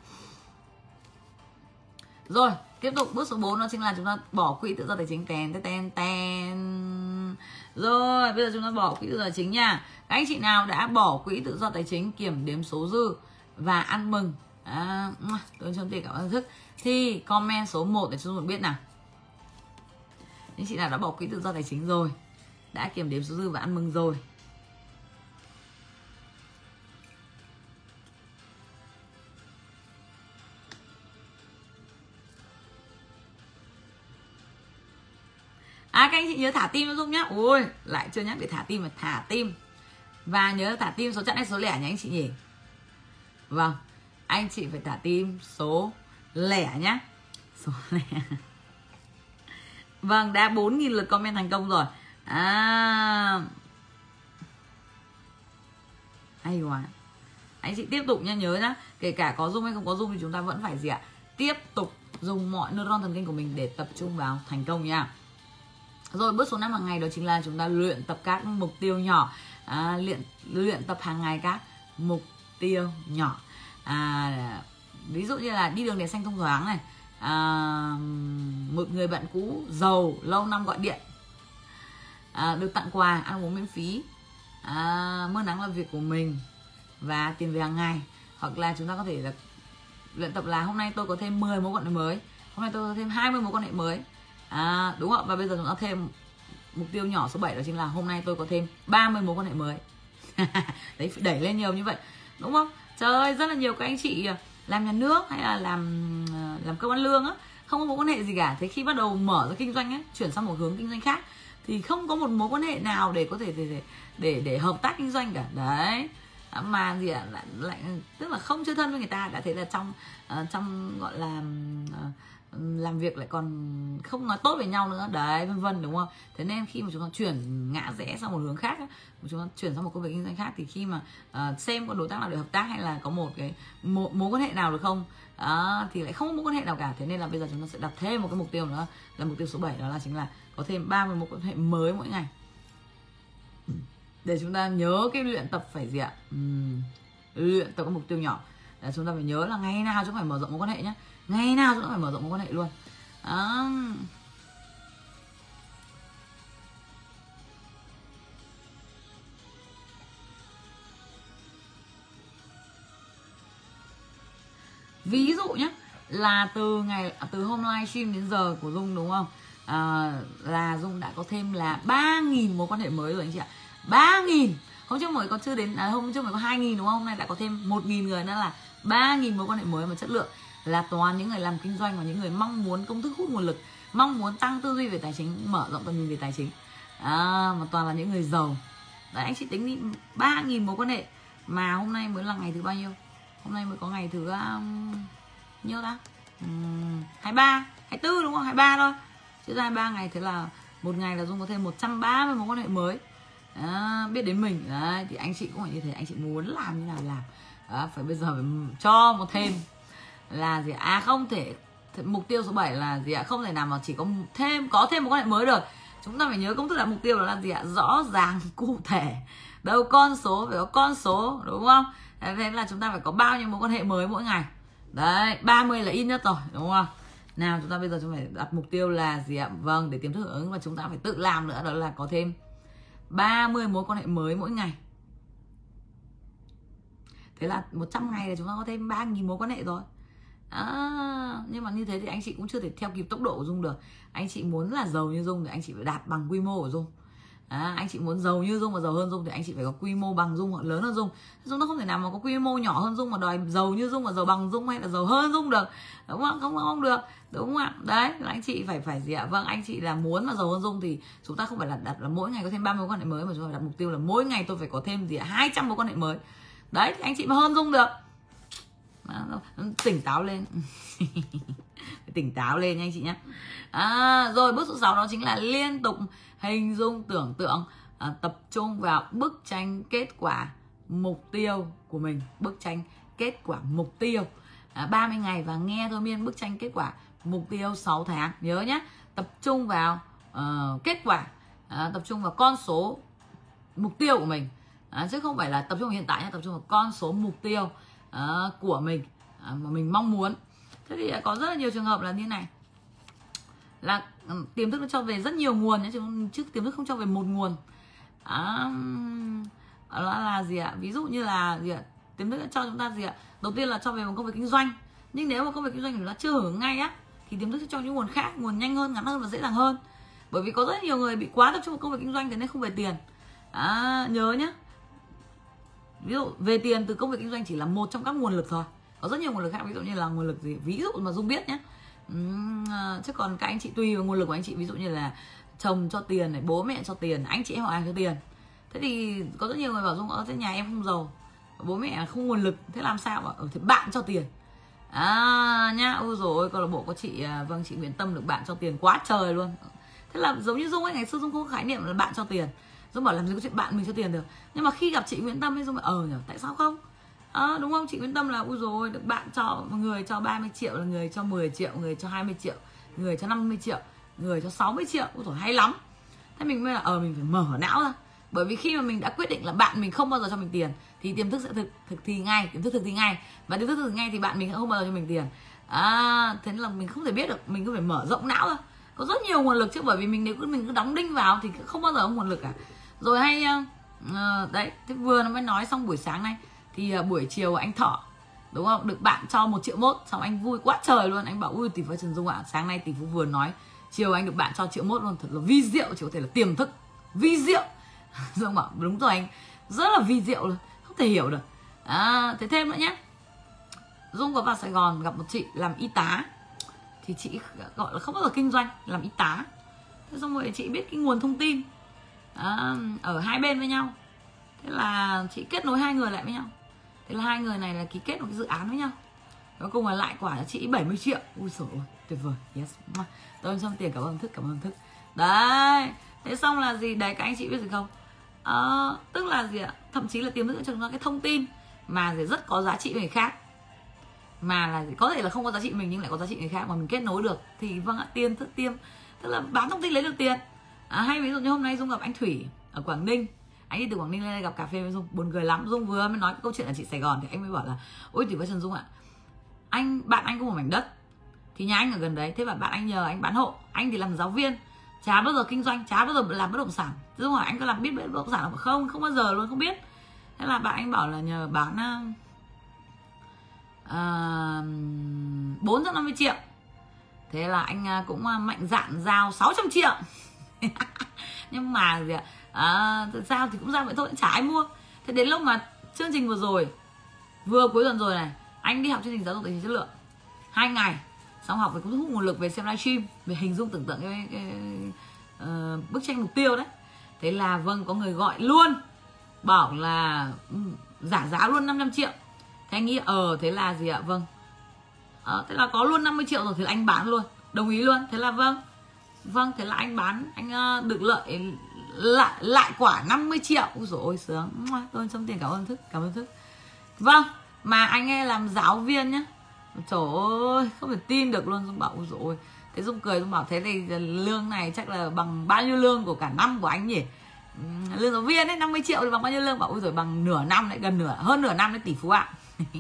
Rồi tiếp tục bước số 4 đó chính là chúng ta bỏ quỹ tự do tài chính. Ten ten ten ten. Rồi bây giờ chúng ta bỏ quỹ tự do tài chính nha. Các anh chị nào đã bỏ quỹ tự do tài chính kiểm đếm số dư và ăn mừng? À, tôi chống tiền cảm ơn thức. Thì comment số 1 để cho tôi biết nào. Những chị nào đã bỏ quỹ tự do tài chính rồi đã kiểm đếm số dư và ăn mừng rồi à các anh chị nhớ thả tim cho dung nhá. Ui, lại chưa nhắc để thả tim mà thả tim. Và nhớ thả tim số chẵn hay số lẻ nhá anh chị nhỉ? Vâng anh chị phải thả tim số lẻ nhá. Số lẻ. Vâng đã 4.000 lượt comment thành công rồi. À. Hay quá. Anh chị tiếp tục nha nhớ nhá. Kể cả có dung hay không có dung thì chúng ta vẫn phải gì ạ? Tiếp tục dùng mọi neuron thần kinh của mình để tập trung vào thành công nha rồi bước số 5 hàng ngày đó chính là chúng ta luyện tập các mục tiêu nhỏ. À, luyện luyện tập hàng ngày các mục tiêu nhỏ. À, ví dụ như là đi đường đèn xanh thông thoáng này. À, một người bạn cũ giàu lâu năm gọi điện. À, được tặng quà ăn uống miễn phí. À, mưa nắng là việc của mình và tiền về hàng ngày. Hoặc là chúng ta có thể là luyện tập là hôm nay tôi có thêm 10 mối quan hệ mới. Hôm nay tôi có thêm 20 mối quan hệ mới à, đúng không và bây giờ chúng ta thêm mục tiêu nhỏ số 7 đó chính là hôm nay tôi có thêm 30 mối quan hệ mới. Đấy đẩy lên nhiều như vậy. Đúng không? Trời ơi rất là nhiều các anh chị làm nhà nước hay là làm ờ, làm công ăn lương á không có mối quan hệ gì cả. Thế khi bắt đầu mở ra kinh doanh á chuyển sang một hướng kinh doanh khác thì không có một mối quan hệ nào để có thể để để để, để hợp tác kinh doanh cả. Đấy. Mà gì ạ? Lại, lại tức là không chơi thân với người ta. Đã thấy là trong uh, trong gọi là uh, làm việc lại còn không nói tốt về nhau nữa. Đấy vân vân đúng không? Thế nên khi mà chúng ta chuyển ngã rẽ sang một hướng khác chúng ta chuyển sang một công việc kinh doanh khác thì khi mà uh, xem có đối tác nào để hợp tác hay là có một cái một mối quan hệ nào được không à, thì lại không có mối quan hệ nào cả. Thế nên là bây giờ chúng ta sẽ đặt thêm một cái mục tiêu nữa là mục tiêu số 7 đó là chính là có thêm 30 mối quan hệ mới mỗi ngày. Để chúng ta nhớ cái luyện tập phải gì ạ? Uhm, luyện tập các mục tiêu nhỏ. Để chúng ta phải nhớ là ngày nào chúng phải mở rộng mối quan hệ nhé ngày nào cũng phải mở rộng mối quan hệ luôn. Đó. ví dụ nhé là từ ngày à, từ hôm livestream đến giờ của dung đúng không? À, là dung đã có thêm là ba nghìn mối quan hệ mới rồi anh chị ạ. Ba nghìn. hôm trước mới có chưa đến à, hôm trước mới có 2.000 đúng không? Hôm nay đã có thêm 1.000 người nữa là ba nghìn mối quan hệ mới mà chất lượng là toàn những người làm kinh doanh và những người mong muốn công thức hút nguồn lực mong muốn tăng tư duy về tài chính mở rộng tầm nhìn về tài chính. À, mà toàn là những người giàu. Đấy anh chị tính đi ba nghìn mối quan hệ. Mà hôm nay mới là ngày thứ bao nhiêu? Hôm nay mới có ngày thứ um, nhiêu ta? Um, 23 24 đúng không? 23 thôi. Chứ ra ba ngày thế là một ngày là dung có thêm 130 mối quan hệ mới. À, biết đến mình. Đấy thì anh chị cũng phải như thế. Anh chị muốn làm như nào làm. À, phải bây giờ phải cho một thêm là gì à không thể mục tiêu số 7 là gì ạ? Không thể nào mà chỉ có thêm có thêm một quan hệ mới được. Chúng ta phải nhớ công thức đặt mục tiêu là gì ạ? Rõ ràng, cụ thể. Đâu con số, phải có con số, đúng không? Thế là chúng ta phải có bao nhiêu mối quan hệ mới mỗi ngày? Đấy 30 là ít nhất rồi, đúng không? Nào, chúng ta bây giờ chúng phải đặt mục tiêu là gì ạ? Vâng để tiềm thức hưởng ứng và chúng ta phải tự làm nữa, đó là có thêm 30 mối quan hệ mới mỗi ngày. Thế là 100 ngày là chúng ta có thêm 3.000 mối quan hệ rồi à, nhưng mà như thế thì anh chị cũng chưa thể theo kịp tốc độ của dung được. Anh chị muốn là giàu như dung thì anh chị phải đạt bằng quy mô của dung. À, anh chị muốn giàu như dung và giàu hơn dung thì anh chị phải có quy mô bằng dung hoặc lớn hơn dung. Dung nó không thể nào mà có quy mô nhỏ hơn dung mà đòi giàu như dung và giàu bằng dung hay là giàu hơn dung được. Đúng không? Không không được. Đúng không ạ? Đấy là anh chị phải phải gì ạ? Vâng anh chị là muốn mà giàu hơn dung thì chúng ta không phải là đặt là mỗi ngày có thêm 30 mối quan hệ mới mà chúng ta phải đặt mục tiêu là mỗi ngày tôi phải có thêm gì ạ? 200 mối quan hệ mới. Đấy thì anh chị mà hơn dung được tỉnh táo lên. Tỉnh táo lên nha anh chị nhé à, rồi bước số 6 đó chính là liên tục hình dung tưởng tượng à, tập trung vào bức tranh kết quả mục tiêu của mình. Bức tranh kết quả mục tiêu. À, 30 ngày và nghe thôi miên bức tranh kết quả mục tiêu 6 tháng. Nhớ nhé tập trung vào uh, kết quả à, tập trung vào con số mục tiêu của mình. À, chứ không phải là tập trung vào hiện tại nhé tập trung vào con số mục tiêu uh, của mình. Uh, mà mình mong muốn. Thế thì có rất là nhiều trường hợp là như này. Là ừ, tiềm thức nó cho về rất nhiều nguồn nhé chứ, chứ tiềm thức không cho về một nguồn. À, đó là gì ạ? Ví dụ như là gì ạ? Tiềm thức cho chúng ta gì ạ? Đầu tiên là cho về một công việc kinh doanh. Nhưng nếu mà công việc kinh doanh của chúng ta chưa hưởng ngay á thì tiềm thức sẽ cho những nguồn khác nguồn nhanh hơn ngắn hơn và dễ dàng hơn. Bởi vì có rất nhiều người bị quá tập trung vào công việc kinh doanh thế nên không về tiền. À, nhớ nhá ví dụ, về tiền từ công việc kinh doanh chỉ là một trong các nguồn lực thôi. Có rất nhiều nguồn lực khác, ví dụ như là nguồn lực gì? Ví dụ mà dung biết nhé à, chứ còn các anh chị tùy vào nguồn lực của anh chị, ví dụ như là chồng cho tiền này, bố mẹ cho tiền, anh chị họ hàng cho tiền. Thế thì có rất nhiều người bảo dung ở thế nhà em không giàu, bố mẹ không nguồn lực, thế làm sao ở ừ, thì bạn cho tiền. À nhá, ôi rồi câu lạc bộ có chị à, vâng chị Nguyễn Tâm được bạn cho tiền quá trời luôn. Thế là giống như dung ấy, ngày xưa dung không có khái niệm là bạn cho tiền dung bảo làm gì có chuyện bạn mình cho tiền được. Nhưng mà khi gặp chị Nguyễn Tâm ấy dung bảo ờ nhở tại sao không? À, đúng không? Chị Nguyễn Tâm là ui rồi được bạn cho người cho 30 triệu là người cho 10 triệu người cho 20 triệu người cho 50 triệu người cho 60 triệu. Ui rồi hay lắm. Thế mình mới là ờ mình phải mở não ra. Bởi vì khi mà mình đã quyết định là bạn mình không bao giờ cho mình tiền thì tiềm thức sẽ thực thực thi ngay tiềm thức thực thi ngay. Và tiềm thức thực thi ngay thì bạn mình sẽ không bao giờ cho mình tiền. À thế nên là mình không thể biết được mình cứ phải mở rộng não ra. Có rất nhiều nguồn lực chứ bởi vì mình nếu cứ mình cứ đóng đinh vào thì không bao giờ có nguồn lực cả rồi hay uh, đấy thế vừa nó mới nói xong buổi sáng này thì uh, buổi chiều anh thọ đúng không? Được bạn cho một triệu mốt xong anh vui quá trời luôn. Anh bảo ui tỷ phú trần dung ạ à, sáng nay tỷ phú vừa nói chiều anh được bạn cho triệu mốt luôn thật là vi diệu chỉ có thể là tiềm thức. Vi diệu. Dung bảo đúng rồi anh rất là vi diệu luôn không thể hiểu được. À, thế thêm nữa nhé dung có vào sài gòn gặp một chị làm y tá thì chị gọi là không bao giờ kinh doanh làm y tá. Thế xong rồi chị biết cái nguồn thông tin à, ở hai bên với nhau. Thế là chị kết nối hai người lại với nhau. Thế là hai người này là ký kết một cái dự án với nhau. Cuối cùng là lại quả là chị 70 triệu. Ui sổ tuyệt vời. Yes. Tôi xong tiền cảm ơn thức cảm ơn thức. Đấy. Thế xong là gì? Đấy các anh chị biết gì không? À, tức là gì ạ? Thậm chí là tiềm thức cho chúng ta cái thông tin mà thì rất có giá trị người khác. Mà là có thể là không có giá trị mình nhưng lại có giá trị người khác mà mình kết nối được. Thì vâng ạ tiền thức tiêm. Tức là bán thông tin lấy được tiền à, hay ví dụ như hôm nay dung gặp anh thủy ở quảng ninh. Anh đi từ quảng ninh lên đây gặp cà phê với dung buồn cười lắm. Dung vừa mới nói cái câu chuyện là chị sài gòn thì anh mới bảo là ôi thủy với trần dung ạ anh bạn anh có một mảnh đất thì nhà anh ở gần đấy thế mà bạn anh nhờ anh bán hộ anh thì làm giáo viên chả bao giờ kinh doanh chả bao giờ làm bất động sản. Dung hỏi anh có làm biết bất động sản không? Không không bao giờ luôn không biết. Thế là bạn anh bảo là nhờ bán ờ, ờ, bốn trăm năm mươi triệu. Thế là anh ờ, cũng mạnh dạn giao 600 triệu. nhưng mà gì ạ? À, sao thì cũng ra vậy thôi chả ai mua. Thế đến lúc mà chương trình vừa rồi vừa cuối tuần rồi này anh đi học chương trình giáo dục tài chính chất lượng. Hai ngày xong học về cũng hút nguồn lực về xem livestream về hình dung tưởng tượng cái, cái, cái uh, bức tranh mục tiêu đấy. Thế là vâng có người gọi luôn bảo là um, giả giá luôn 500 triệu. Thế anh nghĩ ờ thế là gì ạ? Vâng. Ờ, thế là có luôn 50 triệu rồi thì anh bán luôn đồng ý luôn. Thế là vâng vâng thế là anh bán anh uh, được lợi lại lại quả 50 triệu. Úi dồi ôi sướng. Tôi trong tiền cảm ơn thức cảm ơn thức. Vâng mà anh ấy làm giáo viên nhá. Trời ơi không thể tin được luôn. Dung bảo ui dồi ôi. Thế dung cười dung bảo thế thì lương này chắc là bằng bao nhiêu lương của cả năm của anh nhỉ? Lương giáo viên ấy 50 triệu thì bằng bao nhiêu lương? Bảo ui rồi bằng nửa năm lại gần nửa hơn nửa năm đấy tỷ phú ạ.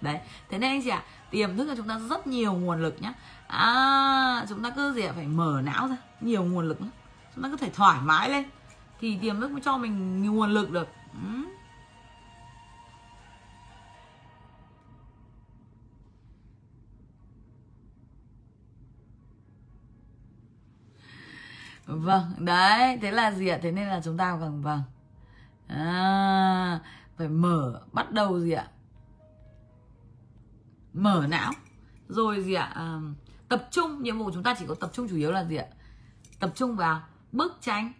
Đấy thế nên anh chị ạ à, tiềm thức là chúng ta rất nhiều nguồn lực nhá à, chúng ta cứ gì ạ phải mở não ra nhiều nguồn lực chúng ta cứ phải thoải mái lên thì tiềm thức mới cho mình nhiều nguồn lực được. Ừ. Vâng đấy thế là gì ạ? Thế nên là chúng ta vâng vâng. À, phải mở bắt đầu gì ạ? Mở não. Rồi gì ạ? À, tập trung nhiệm vụ chúng ta chỉ có tập trung chủ yếu là gì ạ? Tập trung vào bức tranh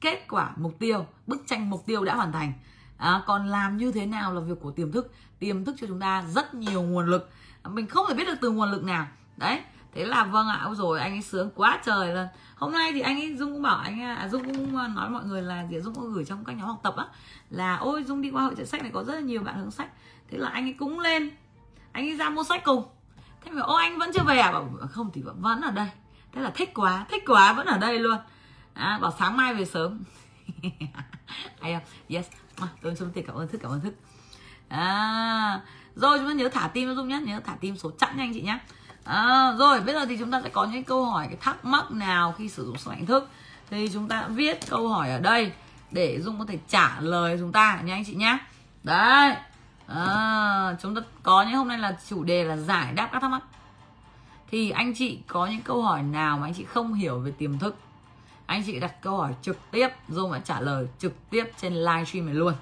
kết quả mục tiêu bức tranh mục tiêu đã hoàn thành. À, còn làm như thế nào là việc của tiềm thức. Tiềm thức cho chúng ta rất nhiều nguồn lực. Mình không thể biết được từ nguồn lực nào. Đấy thế là vâng ạ. Rồi anh ấy sướng quá trời luôn. Hôm nay thì anh ấy dung cũng bảo anh à, dung cũng nói mọi người là gì dung cũng gửi trong các nhóm học tập á là ôi dung đi qua hội trợ sách này có rất là nhiều bạn hướng sách. Thế là anh ấy cũng lên. Anh ấy ra mua sách cùng thế mà ô anh vẫn chưa về à? Bảo không thì vẫn ở đây. Thế là thích quá thích quá vẫn ở đây luôn. À, bảo sáng mai về sớm. Hay không? Yes. Tôi xin cảm ơn thức cảm ơn thức. À, rồi chúng ta nhớ thả tim cho dung nhé nhớ thả tim số chẵn nha anh chị nhé à, rồi bây giờ thì chúng ta sẽ có những câu hỏi cái thắc mắc nào khi sử dụng số ảnh thức? Thì chúng ta viết câu hỏi ở đây để dung có thể trả lời chúng ta nha anh chị nhé đấy à, chúng ta có những hôm nay là chủ đề là giải đáp các thắc mắc. Thì anh chị có những câu hỏi nào mà anh chị không hiểu về tiềm thức? Anh chị đặt câu hỏi trực tiếp dung đã trả lời trực tiếp trên livestream này luôn.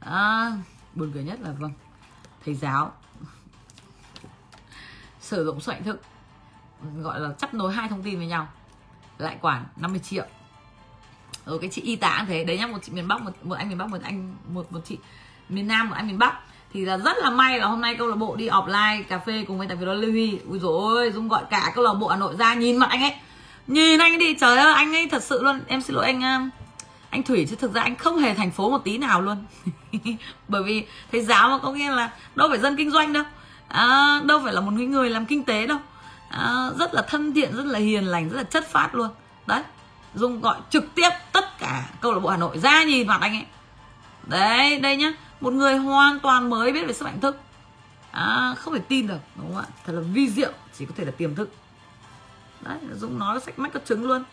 À, buồn cười nhất là vâng thầy giáo sử dụng sự ảnh thức gọi là chấp nối hai thông tin với nhau lại quản 50 triệu. Rồi cái chị y tá thế đấy nhá một chị miền bắc một, một anh miền bắc một anh một một chị miền nam của anh miền bắc. Thì là rất là may là hôm nay câu lạc bộ đi offline cà phê cùng với tại vì đó lưu huy. Ui dồi ôi dung gọi cả câu lạc bộ hà nội ra nhìn mặt anh ấy. Nhìn anh ấy đi trời ơi anh ấy thật sự luôn. Em xin lỗi anh um, anh thủy chứ thực ra anh không hề thành phố một tí nào luôn. Bởi vì thầy giáo mà có nghĩa là đâu phải dân kinh doanh đâu. À, đâu phải là một người làm kinh tế đâu. À, rất là thân thiện rất là hiền lành rất là chất phát luôn. Đấy dung gọi trực tiếp tất cả câu lạc bộ hà nội ra nhìn mặt anh ấy. Đấy đây nhá một người hoàn toàn mới biết về sức mạnh thức. À, không thể tin được đúng không ạ? Thật là vi diệu chỉ có thể là tiềm thức. Đấy dũng nói sách mách các trứng luôn.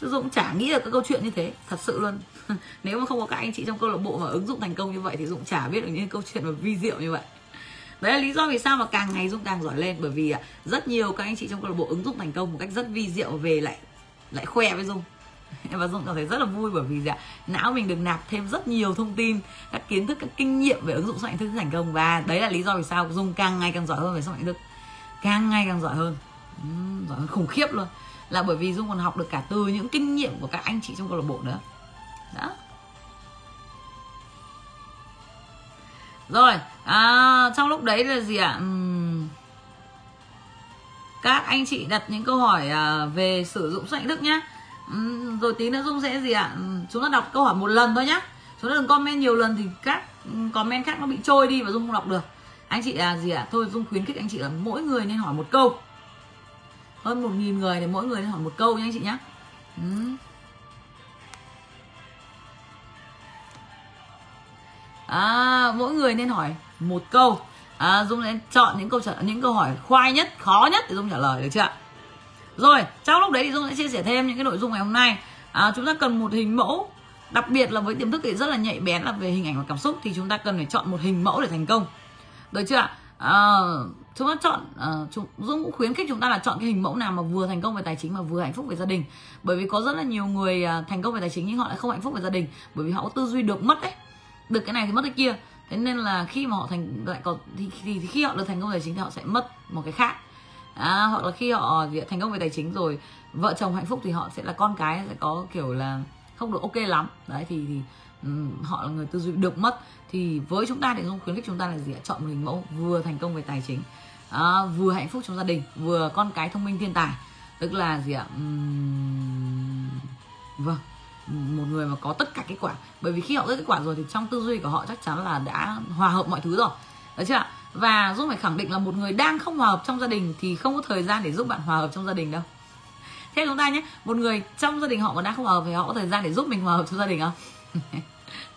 Chứ dũng chả nghĩ được cái câu chuyện như thế thật sự luôn. Nếu mà không có các anh chị trong câu lạc bộ mà ứng dụng thành công như vậy thì dũng chả biết được những câu chuyện mà vi diệu như vậy. Đấy là lý do vì sao mà càng ngày dung càng giỏi lên bởi vì à, rất nhiều các anh chị trong câu lạc bộ ứng dụng thành công một cách rất vi diệu về lại lại khoe với dung và dung cảm thấy rất là vui bởi vì dạ, não mình được nạp thêm rất nhiều thông tin các kiến thức các kinh nghiệm về ứng dụng số ảnh thức thành công và đấy là lý do vì sao dung càng ngày càng giỏi hơn về số ảnh thức. Càng ngày càng giỏi hơn. Uhm, giỏi hơn khủng khiếp luôn. Là bởi vì dung còn học được cả từ những kinh nghiệm của các anh chị trong câu lạc bộ nữa. Đó. Rồi à, trong lúc đấy là gì ạ? Uhm, các anh chị đặt những câu hỏi à, về sử dụng sách thức nhá uhm, rồi tí nữa dung sẽ gì ạ à? chúng ta đọc câu hỏi một lần thôi nhá chúng ta đừng comment nhiều lần thì các comment khác nó bị trôi đi và dung không đọc được anh chị là gì ạ thôi dung khuyến khích anh chị là mỗi người nên hỏi một câu hơn một nghìn người thì mỗi người nên hỏi một câu nha anh chị nhé uhm. Ừ. à, mỗi người nên hỏi một câu à, dung sẽ chọn những câu trả những câu hỏi khoai nhất khó nhất để dung trả lời được chưa ạ? Rồi trong lúc đấy thì dung sẽ chia sẻ thêm những cái nội dung ngày hôm nay. À, chúng ta cần một hình mẫu. Đặc biệt là với tiềm thức thì rất là nhạy bén là về hình ảnh và cảm xúc thì chúng ta cần phải chọn một hình mẫu để thành công. Được chưa ạ? À, chúng ta chọn uh, chúng, dung cũng khuyến khích chúng ta là chọn cái hình mẫu nào mà vừa thành công về tài chính mà vừa hạnh phúc về gia đình. Bởi vì có rất là nhiều người uh, thành công về tài chính nhưng họ lại không hạnh phúc về gia đình bởi vì họ có tư duy được mất đấy được cái này thì mất cái kia. Thế nên là khi mà họ thành lại có thì, thì, thì khi họ được thành công về tài chính thì họ sẽ mất một cái khác à, hoặc là khi họ thành công về tài chính rồi vợ chồng hạnh phúc thì họ sẽ là con cái sẽ có kiểu là không được ok lắm. Đấy thì, thì um, họ là người tư duy được mất. Thì với chúng ta thì dung khuyến khích chúng ta là gì ạ chọn một hình mẫu vừa thành công về tài chính à, vừa hạnh phúc trong gia đình vừa con cái thông minh thiên tài. Tức là gì ạ um, vâng một người mà có tất cả kết quả. Bởi vì khi họ có kết quả rồi thì trong tư duy của họ chắc chắn là đã hòa hợp mọi thứ rồi. Đấy chưa ạ? Và dung phải khẳng định là một người đang không hòa hợp trong gia đình thì không có thời gian để giúp bạn hòa hợp trong gia đình đâu. Thế chúng ta nhé một người trong gia đình họ còn đang không hòa hợp thì họ có thời gian để giúp mình hòa hợp trong gia đình không?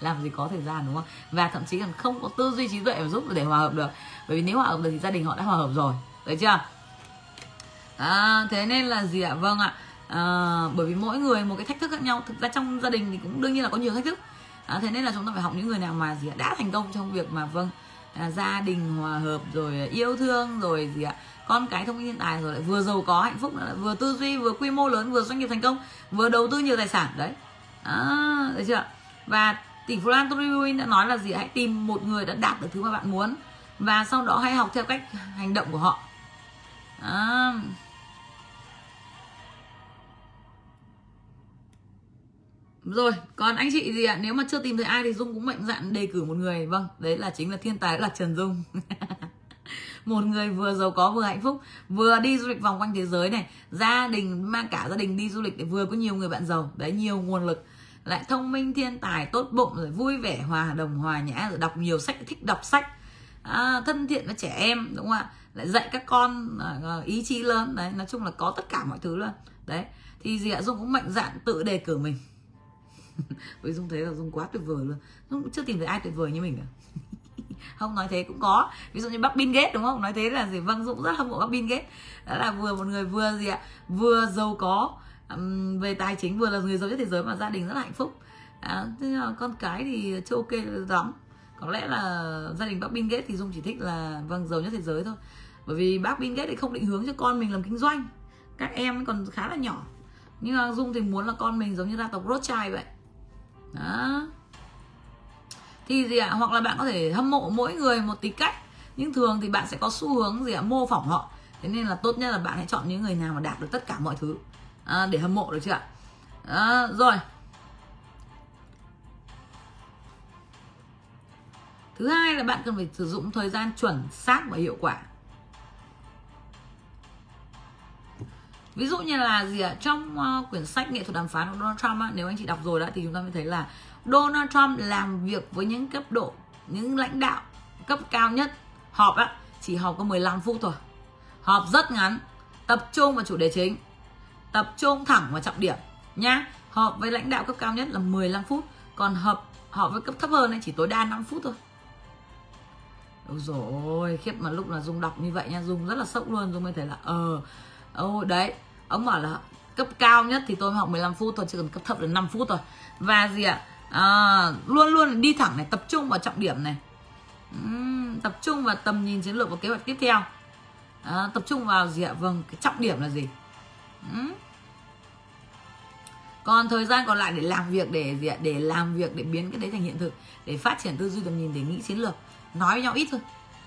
Làm gì có thời gian đúng không? Và thậm chí còn không có tư duy trí tuệ để giúp để hòa hợp được. Bởi vì nếu hòa hợp được thì gia đình họ đã hòa hợp rồi. Đấy chưa? À, thế nên là gì ạ? Vâng ạ. À, bởi vì mỗi người một cái thách thức khác nhau. Thực ra trong gia đình thì cũng đương nhiên là có nhiều thách thức. À, thế nên là chúng ta phải học những người nào mà gì ạ? Đã thành công trong việc mà vâng à, gia đình hòa hợp rồi yêu thương rồi gì ạ. Con cái thông minh hiện tài rồi lại vừa giàu có hạnh phúc lại vừa tư duy vừa quy mô lớn vừa doanh nghiệp thành công vừa đầu tư nhiều tài sản đấy. À, được chưa và tỷ phú Lan Tony đã nói là gì hãy tìm một người đã đạt được thứ mà bạn muốn và sau đó hãy học theo cách hành động của họ. À, rồi còn anh chị gì ạ? Nếu mà chưa tìm thấy ai thì dung cũng mạnh dạn đề cử một người. Vâng đấy là chính là thiên tài là trần dung. Một người vừa giàu có vừa hạnh phúc vừa đi du lịch vòng quanh thế giới này. Gia đình mang cả gia đình đi du lịch để vừa có nhiều người bạn giàu. Đấy nhiều nguồn lực. Lại thông minh thiên tài tốt bụng rồi vui vẻ hòa đồng hòa nhã rồi đọc nhiều sách thích đọc sách. À, thân thiện với trẻ em đúng không ạ? Lại dạy các con à, à, ý chí lớn. Đấy nói chung là có tất cả mọi thứ luôn. Đấy thì gì ạ? Dung cũng mạnh dạn tự đề cử mình. với dung thấy là dung quá tuyệt vời luôn. Dung cũng chưa tìm thấy ai tuyệt vời như mình cả. Không nói thế cũng có. Ví dụ như bác Bill Gates đúng không? Nói thế là gì? Vâng dũng rất hâm mộ bác Bill Gates. Đó là vừa một người vừa gì ạ? Vừa giàu có um, về tài chính vừa là người giàu nhất thế giới mà gia đình rất là hạnh phúc. À, thế là con cái thì chưa ok lắm. Có lẽ là gia đình bác Bill Gates thì dung chỉ thích là vâng giàu nhất thế giới thôi. Bởi vì bác Bill Gates thì không định hướng cho con mình làm kinh doanh. Các em còn khá là nhỏ. Nhưng mà dung thì muốn là con mình giống như gia tộc Rothschild vậy đó. Thì gì ạ? Hoặc là bạn có thể hâm mộ mỗi người một tí cách. Nhưng thường thì bạn sẽ có xu hướng gì ạ? Mô phỏng họ. Thế nên là tốt nhất là bạn hãy chọn những người nào mà đạt được tất cả mọi thứ à, để hâm mộ được chưa ạ. À, rồi. Thứ hai là bạn cần phải sử dụng thời gian chuẩn xác và hiệu quả. Ví dụ như là gì ạ? Trong uh, quyển sách nghệ thuật đàm phán của Donald Trump á, nếu anh chị đọc rồi đã thì chúng ta mới thấy là Donald Trump làm việc với những cấp độ những lãnh đạo cấp cao nhất họp á chỉ họp có 15 phút thôi. Họp rất ngắn tập trung vào chủ đề chính tập trung thẳng vào trọng điểm nhá. Họp với lãnh đạo cấp cao nhất là 15 phút còn họp họp với cấp thấp hơn ấy chỉ tối đa 5 phút thôi. Ôi rồi khiếp mà lúc là Dung đọc như vậy nha Dung rất là sốc luôn Dung mới thấy là ờ ôi đấy ông bảo là cấp cao nhất thì tôi học 15 phút thôi chỉ cần cấp thấp là 5 phút thôi. Và gì ạ? À, luôn luôn đi thẳng này tập trung vào trọng điểm này. Uhm, tập trung vào tầm nhìn chiến lược và kế hoạch tiếp theo. À, tập trung vào gì ạ? Vâng cái trọng điểm là gì? Uhm. còn thời gian còn lại để làm việc để gì ạ? Để làm việc để biến cái đấy thành hiện thực để phát triển tư duy tầm nhìn để nghĩ chiến lược. Nói với nhau ít thôi.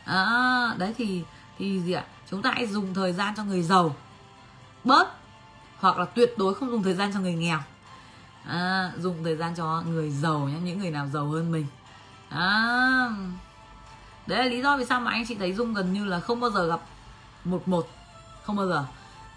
À, đấy thì thì gì ạ? Chúng ta hãy dùng thời gian cho người giàu bớt hoặc là tuyệt đối không dùng thời gian cho người nghèo. À, dùng thời gian cho người giàu nhé những người nào giàu hơn mình. À, đấy là lý do vì sao mà anh chị thấy dung gần như là không bao giờ gặp một một không bao giờ.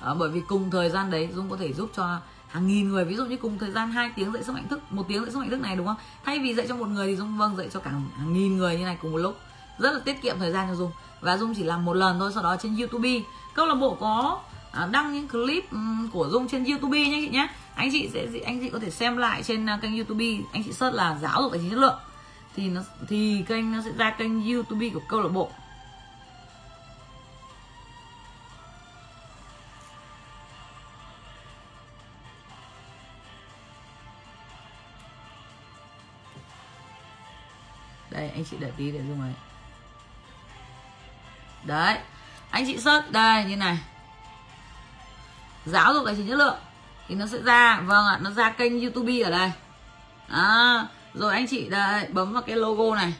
À, bởi vì cùng thời gian đấy dung có thể giúp cho hàng nghìn người ví dụ như cùng thời gian 2 tiếng dạy sức mạnh thức một tiếng dạy sức mạnh thức này đúng không? Thay vì dạy cho một người thì dung vâng dạy cho cả hàng nghìn người như này cùng một lúc. Rất là tiết kiệm thời gian cho dung. Và dung chỉ làm một lần thôi sau đó trên youtube. Câu lạc bộ có À, đăng những clip ừ, của dung trên youtube nhé, chị nhé. Anh chị sẽ anh chị có thể xem lại trên à, kênh youtube. Anh chị search là giáo dục tài chính chất lượng. Thì nó, thì kênh nó sẽ ra kênh youtube của câu lạc bộ. Đây, anh chị đợi tí để dùng này. Đấy, anh chị search, đây, như này giáo dục tài chính chất lượng. Thì nó sẽ ra vâng ạ nó ra kênh youtube ở đây. À, rồi anh chị đây bấm vào cái logo này.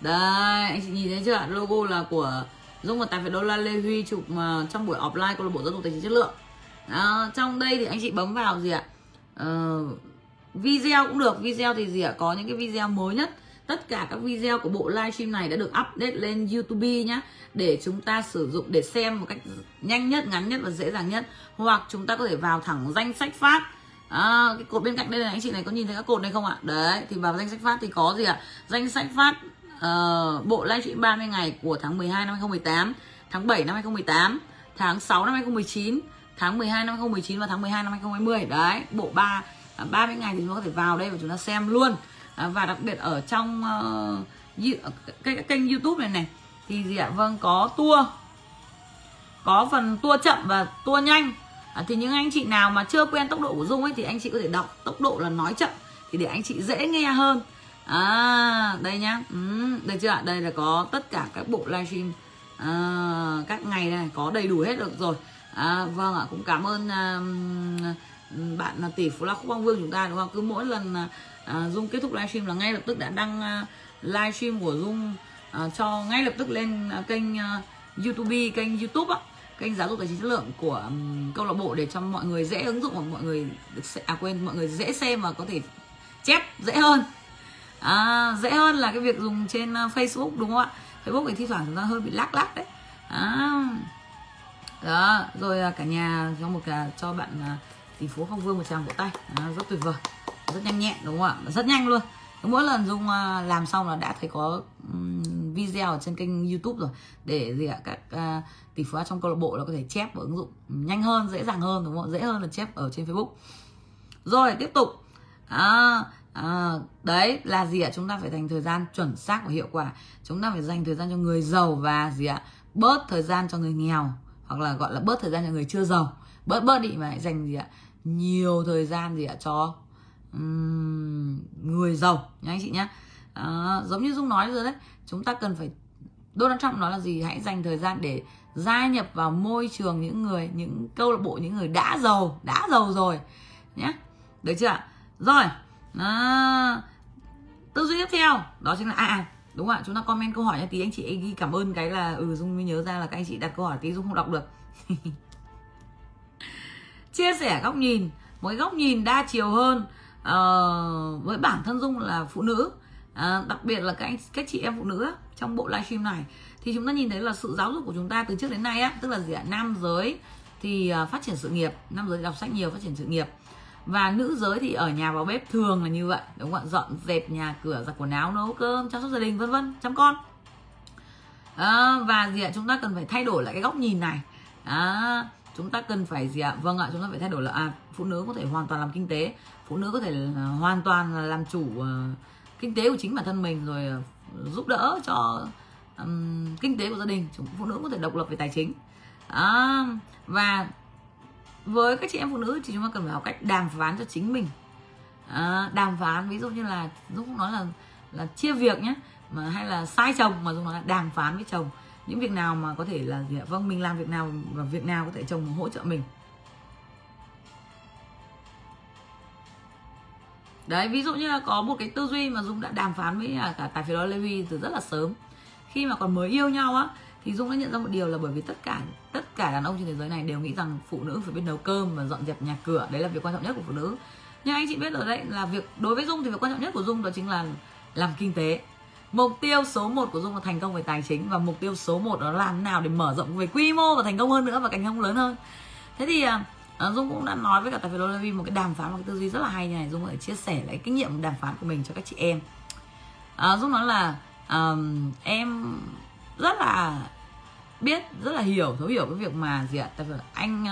Đây anh chị nhìn thấy chưa logo là của dung và tài phiệt đô la lê huy chụp mà trong buổi offline câu lạc bộ giáo dục tài chính chất lượng. À, trong đây thì anh chị bấm vào gì ạ? Uh, video cũng được. Video thì gì ạ? Có những cái video mới nhất tất cả các video của bộ livestream này đã được update lên YouTube nhé để chúng ta sử dụng để xem một cách nhanh nhất ngắn nhất và dễ dàng nhất. Hoặc chúng ta có thể vào thẳng danh sách phát. À, cái cột bên cạnh đây này anh chị này có nhìn thấy các cột này không ạ? Đấy thì vào danh sách phát thì có gì ạ? Danh sách phát uh, bộ livestream 30 ngày của tháng 12 năm 2018 tháng 7 năm 2018 tháng 6 năm 2019 tháng 12 năm 2019 và tháng 12 năm 2020 đấy bộ 3 30 à, ngày thì chúng ta có thể vào đây và chúng ta xem luôn à, và đặc biệt ở trong uh, cái, kênh youtube này này thì gì ạ? Vâng có tour. Có phần tour chậm và tour nhanh. À, thì những anh chị nào mà chưa quen tốc độ của dung ấy thì anh chị có thể đọc tốc độ là nói chậm thì để anh chị dễ nghe hơn. À đây nhá. Ừ, đây chưa ạ? Đây là có tất cả các bộ livestream à, các ngày này có đầy đủ hết được rồi. À, vâng ạ cũng cảm ơn à, bạn là tỷ phú la khúc băng vương chúng ta đúng không? Cứ mỗi lần à, À, dung kết thúc livestream là ngay lập tức đã đăng à, livestream của dung à, cho ngay lập tức lên à, kênh à, youtube kênh youtube á. Kênh giáo dục tài chính chất lượng của um, câu lạc bộ để cho mọi người dễ ứng dụng và mọi người à quên mọi người dễ xem và có thể chép dễ hơn. À, dễ hơn là cái việc dùng trên uh, Facebook đúng không ạ? Facebook thì thi thoảng chúng ta hơi bị lắc lắc đấy. À, đó rồi à, cả nhà cho một cả cho bạn uh, tỷ phú không vương một tràng vỗ tay. À, rất tuyệt vời rất nhanh nhẹn đúng không ạ? Rất nhanh luôn. Mỗi lần dung à, làm xong là đã thấy có video ở trên kênh youtube rồi. Để gì ạ? Các uh, tỷ phú trong câu lạc bộ là có thể chép và ứng dụng nhanh hơn dễ dàng hơn đúng không dễ hơn là chép ở trên facebook. Rồi tiếp tục. À, à, đấy là gì ạ? Chúng ta phải dành thời gian chuẩn xác và hiệu quả. Chúng ta phải dành thời gian cho người giàu và gì ạ? Bớt thời gian cho người nghèo hoặc là gọi là bớt thời gian cho người chưa giàu. Bớt bớt đi mà dành gì ạ? Nhiều thời gian gì ạ? Cho um, người giàu nhá anh chị nhá. À, giống như dung nói rồi đấy chúng ta cần phải Donald Trump nói là gì? Hãy dành thời gian để gia nhập vào môi trường những người những câu lạc bộ những người đã giàu đã giàu rồi nhé được chưa rồi à, tư duy tiếp theo đó chính là à, à đúng ạ chúng ta comment câu hỏi nha tí anh chị ghi cảm ơn cái là ừ dung mới nhớ ra là các anh chị đặt câu hỏi tí dung không đọc được. Chia sẻ góc nhìn một cái góc nhìn đa chiều hơn uh, với bản thân dung là phụ nữ. Uh, đặc biệt là các anh các chị em phụ nữ trong bộ livestream này. Thì chúng ta nhìn thấy là sự giáo dục của chúng ta từ trước đến nay á tức là gì ạ? Nam giới thì uh, phát triển sự nghiệp. Nam giới đọc sách nhiều phát triển sự nghiệp. Và nữ giới thì ở nhà vào bếp thường là như vậy. Đúng không ạ? Dọn dẹp nhà cửa giặt quần áo nấu cơm chăm sóc gia đình vân vân chăm con. À, và gì ạ? Chúng ta cần phải thay đổi lại cái góc nhìn này. À, chúng ta cần phải gì ạ? Vâng ạ chúng ta phải thay đổi là à, phụ nữ có thể hoàn toàn làm kinh tế phụ nữ có thể hoàn toàn là làm chủ ờ, kinh tế của chính bản thân mình rồi ờ, giúp đỡ cho um, kinh tế của gia đình. Chúng phụ nữ có thể độc lập về tài chính. À, và với các chị em phụ nữ thì chúng ta cần phải học cách đàm phán cho chính mình. À, đàm phán ví dụ như là dũng nói là là chia việc nhé mà hay là sai chồng mà dũng nói là đàm phán với chồng. Những việc nào mà có thể là dạ, vâng mình làm việc nào và việc nào có thể chồng hỗ trợ mình. Đấy, ví dụ như là có một cái tư duy mà dung đã đàm phán với à, cả tài phiệt đó Levi từ rất là sớm. Khi mà còn mới yêu nhau á, thì dung đã nhận ra một điều là bởi vì tất cả tất cả đàn ông trên thế giới này đều nghĩ rằng phụ nữ phải biết nấu cơm và dọn dẹp nhà cửa. Đấy là việc quan trọng nhất của phụ nữ. Nhưng anh chị biết rồi đấy, là việc, đối với dung thì việc quan trọng nhất của dung đó chính là làm kinh tế. Mục tiêu số 1 của dung là thành công về tài chính và mục tiêu số 1 đó là làm nào để mở rộng về quy mô và thành công hơn nữa và cạnh không lớn hơn. Thế thì à, À, dung cũng đã nói với cả tài phiệt Levi một cái đàm phán một cái tư duy rất là hay như này. Dung lại chia sẻ lại kinh nghiệm đàm phán của mình cho các chị em. À, dung nói là um, em rất là biết rất là hiểu thấu hiểu cái việc mà gì ạ? Tại vì anh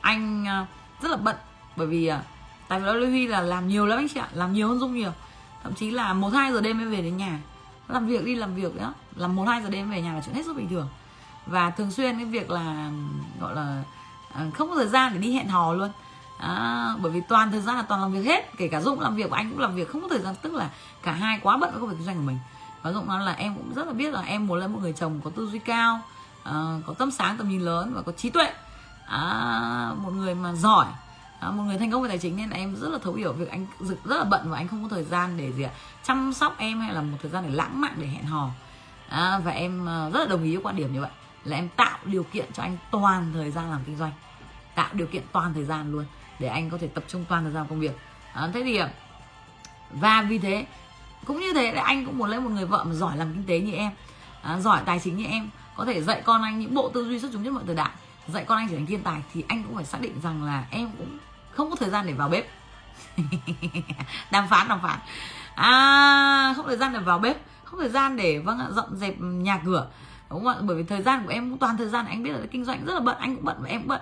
anh ờ, rất là bận. Bởi vì tại vì Levi là làm nhiều lắm anh chị ạ làm nhiều hơn dung nhiều. Thậm chí là một hai giờ đêm mới về đến nhà. Làm việc đi làm việc đó. Làm một hai giờ đêm về nhà là chuyện hết sức bình thường. Và thường xuyên cái việc là gọi là À, không có thời gian để đi hẹn hò luôn. À, bởi vì toàn thời gian là toàn làm việc hết. Kể cả dũng làm việc và anh cũng làm việc. Không có thời gian tức là cả hai quá bận với công việc kinh doanh của mình. Và dũng nói là em cũng rất là biết là em muốn lấy một người chồng có tư duy cao à, có tâm sáng tầm nhìn lớn và có trí tuệ. À, một người mà giỏi. À, một người thành công về tài chính nên là em rất là thấu hiểu việc anh rất là bận và anh không có thời gian để gì ạ chăm sóc em hay là một thời gian để lãng mạn để hẹn hò. À, và em ờ, rất là đồng ý với quan điểm như vậy là em tạo điều kiện cho anh toàn thời gian làm kinh doanh. Tạo điều kiện toàn thời gian luôn để anh có thể tập trung toàn thời gian công việc. À, thế thì à, và vì thế cũng như thế anh cũng muốn lấy một người vợ mà giỏi làm kinh tế như em à, giỏi tài chính như em có thể dạy con anh những bộ tư duy xuất chúng nhất mọi thời đại. Dạy con anh trở thành thiên tài thì anh cũng phải xác định rằng là em cũng không có thời gian để vào bếp. Đàm phán đàm phán. À không thời gian để vào bếp không thời gian để vâng dọn dẹp nhà cửa đúng không ạ? Bởi vì thời gian của em cũng toàn thời gian anh biết là kinh doanh rất là bận anh cũng bận và em cũng bận.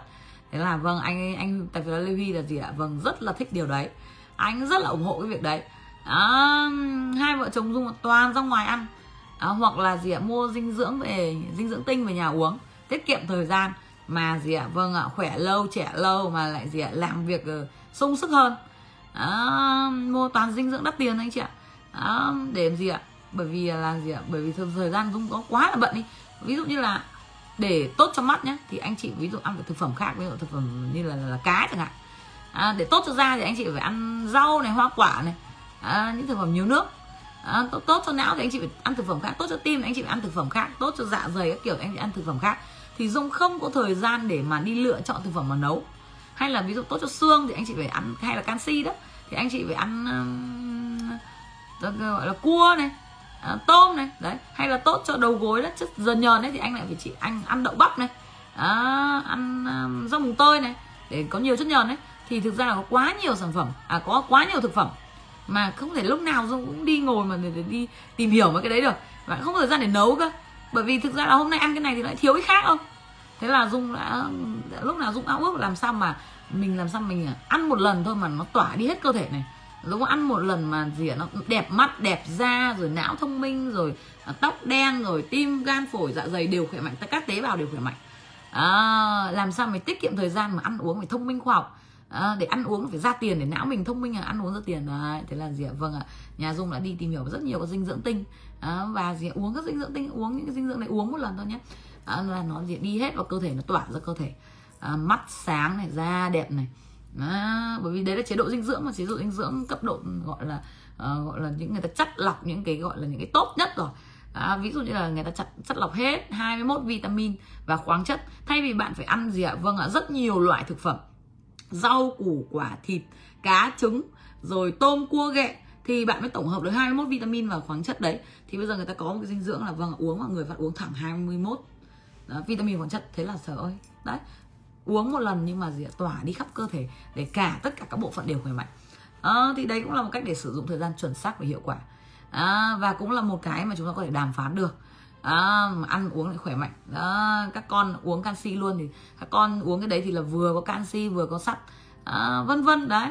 Thế là vâng anh anh tại vì là Levi là gì ạ? Vâng rất là thích điều đấy. Anh rất là ủng hộ cái việc đấy. À, hai vợ chồng dung toàn ra ngoài ăn. À, hoặc là gì ạ? Mua dinh dưỡng về dinh dưỡng tinh về nhà uống tiết kiệm thời gian. Mà gì ạ? Vâng ạ khỏe lâu trẻ lâu mà lại gì ạ? Làm việc uh, sung sức hơn. À, mua toàn dinh dưỡng đắt tiền anh chị ạ. À, để làm gì ạ? Bởi vì là gì ạ? Bởi vì thời, gian dung có quá là bận đi. Ví dụ như là để tốt cho mắt nhé thì anh chị ví dụ ăn phải thực phẩm khác ví dụ thực phẩm như là, là, là cá chẳng hạn. À, để tốt cho da thì anh chị phải ăn rau này hoa quả này. À, những thực phẩm nhiều nước. À, tốt, tốt cho não thì anh chị phải ăn thực phẩm khác. Tốt cho tim thì anh chị phải ăn thực phẩm khác. Tốt cho dạ dày các kiểu thì anh chị ăn thực phẩm khác. Thì dung không có thời gian để mà đi lựa chọn thực phẩm mà nấu. Hay là ví dụ tốt cho xương thì anh chị phải ăn hay là canxi đó. Thì anh chị phải ăn um, gọi là cua này à, tôm này đấy hay là tốt cho đầu gối đó chất dần nhờn đấy thì anh lại phải chỉ anh ăn đậu bắp này à, ăn um, rau mùng tơi này để có nhiều chất nhờn đấy. Thì thực ra là có quá nhiều sản phẩm à có quá nhiều thực phẩm mà không thể lúc nào dung cũng đi ngồi mà để, để đi tìm hiểu mấy cái đấy được. Và không có thời gian để nấu cơ bởi vì thực ra là hôm nay ăn cái này thì lại thiếu cái khác không? Thế là dung đã lúc nào dung ao ước làm sao mà mình làm sao mình à, ăn một lần thôi mà nó tỏa đi hết cơ thể này lúc ăn một lần mà gì nó đẹp mắt đẹp da rồi não thông minh rồi à, tóc đen rồi tim gan phổi dạ dày đều khỏe mạnh. Các tế bào đều khỏe mạnh. À, làm sao mình tiết kiệm thời gian mà ăn uống phải thông minh khoa học? À, để ăn uống phải ra tiền để não mình thông minh là ăn uống ra tiền đấy thế là gì ạ? Vâng ạ. Nhà dung đã đi tìm hiểu rất nhiều các dinh dưỡng tinh. À, và gì ạ? uống các dinh dưỡng tinh uống những cái dinh dưỡng này uống một lần thôi nhé à, là nó gì đi hết vào cơ thể nó tỏa ra cơ thể. À, mắt sáng này da đẹp này à, bởi vì đấy là chế độ dinh dưỡng mà chế độ dinh dưỡng cấp độ gọi là uh, gọi là những người ta chắt lọc những cái gọi là những cái tốt nhất rồi. À, ví dụ như là người ta chặt chất lọc hết 21 vitamin và khoáng chất. Thay vì bạn phải ăn gì ạ? Vâng ạ rất nhiều loại thực phẩm. Rau củ quả thịt cá trứng rồi tôm cua ghẹ. Thì bạn mới tổng hợp được 21 vitamin và khoáng chất đấy. Thì bây giờ người ta có một cái dinh dưỡng là vâng uống mà người phải uống thẳng 21 đó, vitamin khoáng chất. Thế là sợ ơi. Đấy uống một lần nhưng mà gì tỏa đi khắp cơ thể để cả tất cả các bộ phận đều khỏe mạnh. À, thì đấy cũng là một cách để sử dụng thời gian chuẩn xác và hiệu quả. À, và cũng là một cái mà chúng ta có thể đàm phán được. À, ăn uống lại khỏe mạnh. À, các con uống canxi luôn thì các con uống cái đấy thì là vừa có canxi vừa có sắt. À, vân vân đấy.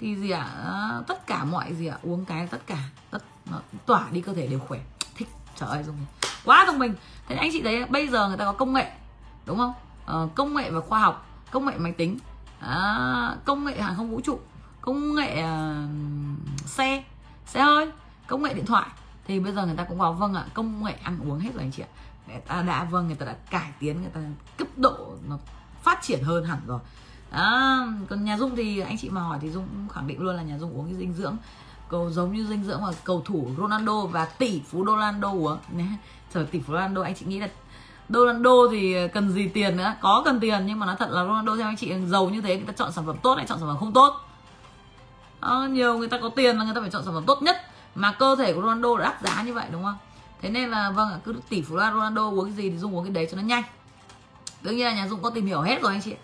Thì gì ạ? À, tất cả mọi gì ạ? À, uống cái tất cả tất nó tỏa đi cơ thể đều khỏe. Thích trời ơi dùng quá thông minh thế anh chị thấy bây giờ người ta có công nghệ đúng không? Ờ, công nghệ và khoa học công nghệ máy tính à, công nghệ hàng không vũ trụ công nghệ uh, xe xe hơi công nghệ điện thoại. Thì bây giờ người ta cũng vào vâng ạ công nghệ ăn uống hết rồi anh chị ạ. Người ta đã vâng người ta đã cải tiến người ta cấp độ nó phát triển hơn hẳn rồi. À, còn nhà dung thì anh chị mà hỏi thì dung cũng khẳng định luôn là nhà dung uống cái dinh dưỡng cầu giống như dinh dưỡng mà cầu thủ Ronaldo và tỷ phú Ronaldo uống. Trời tỷ phú Ronaldo anh chị nghĩ là Ronaldo thì cần gì tiền nữa? Có cần tiền nhưng mà nói thật là Ronaldo theo anh chị giàu như thế người ta chọn sản phẩm tốt hay chọn sản phẩm không tốt? À, nhiều người ta có tiền là người ta phải chọn sản phẩm tốt nhất. Mà cơ thể của Ronaldo đã đắt giá như vậy đúng không? Thế nên là vâng ạ cứ tỷ phú Ronaldo uống cái gì thì dùng uống cái đấy cho nó nhanh. Đương nhiên là nhà dung có tìm hiểu hết rồi anh chị.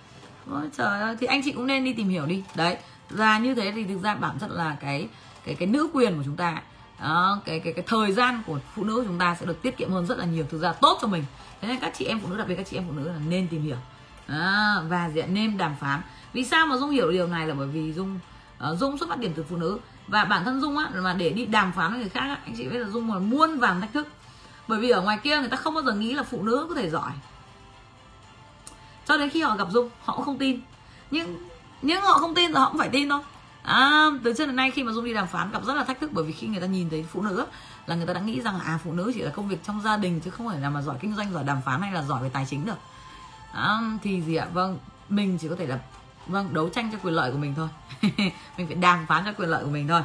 Ôi, trời ơi thì anh chị cũng nên đi tìm hiểu đi. Đấy và như thế thì thực ra bản chất là cái cái cái nữ quyền của chúng ta đó, ờ, cái cái cái thời gian của phụ nữ của chúng ta sẽ được tiết kiệm hơn rất là nhiều thực ra tốt cho mình thế nên các chị em phụ nữ đặc biệt các chị em phụ nữ là nên tìm hiểu. À, và diện nên đàm phán. Vì sao mà dung hiểu điều này là bởi vì dung uh, dung xuất phát điểm từ phụ nữ. Và bản thân dung á mà để đi đàm phán với người khác á, anh chị biết là dung là muôn vàn thách thức. Bởi vì ở ngoài kia người ta không bao giờ nghĩ là phụ nữ có thể giỏi. Cho đến khi họ gặp dung họ cũng không tin. Nhưng nhưng họ không tin rồi họ cũng phải tin thôi. À, từ trước đến nay khi mà dung đi đàm phán gặp rất là thách thức bởi vì khi người ta nhìn thấy phụ nữ là người ta đã nghĩ rằng là à phụ nữ chỉ là công việc trong gia đình chứ không phải là mà giỏi kinh doanh giỏi đàm phán hay là giỏi về tài chính được. À, thì gì ạ? Vâng mình chỉ có thể là vâng đấu tranh cho quyền lợi của mình thôi. Mình phải đàm phán cho quyền lợi của mình thôi.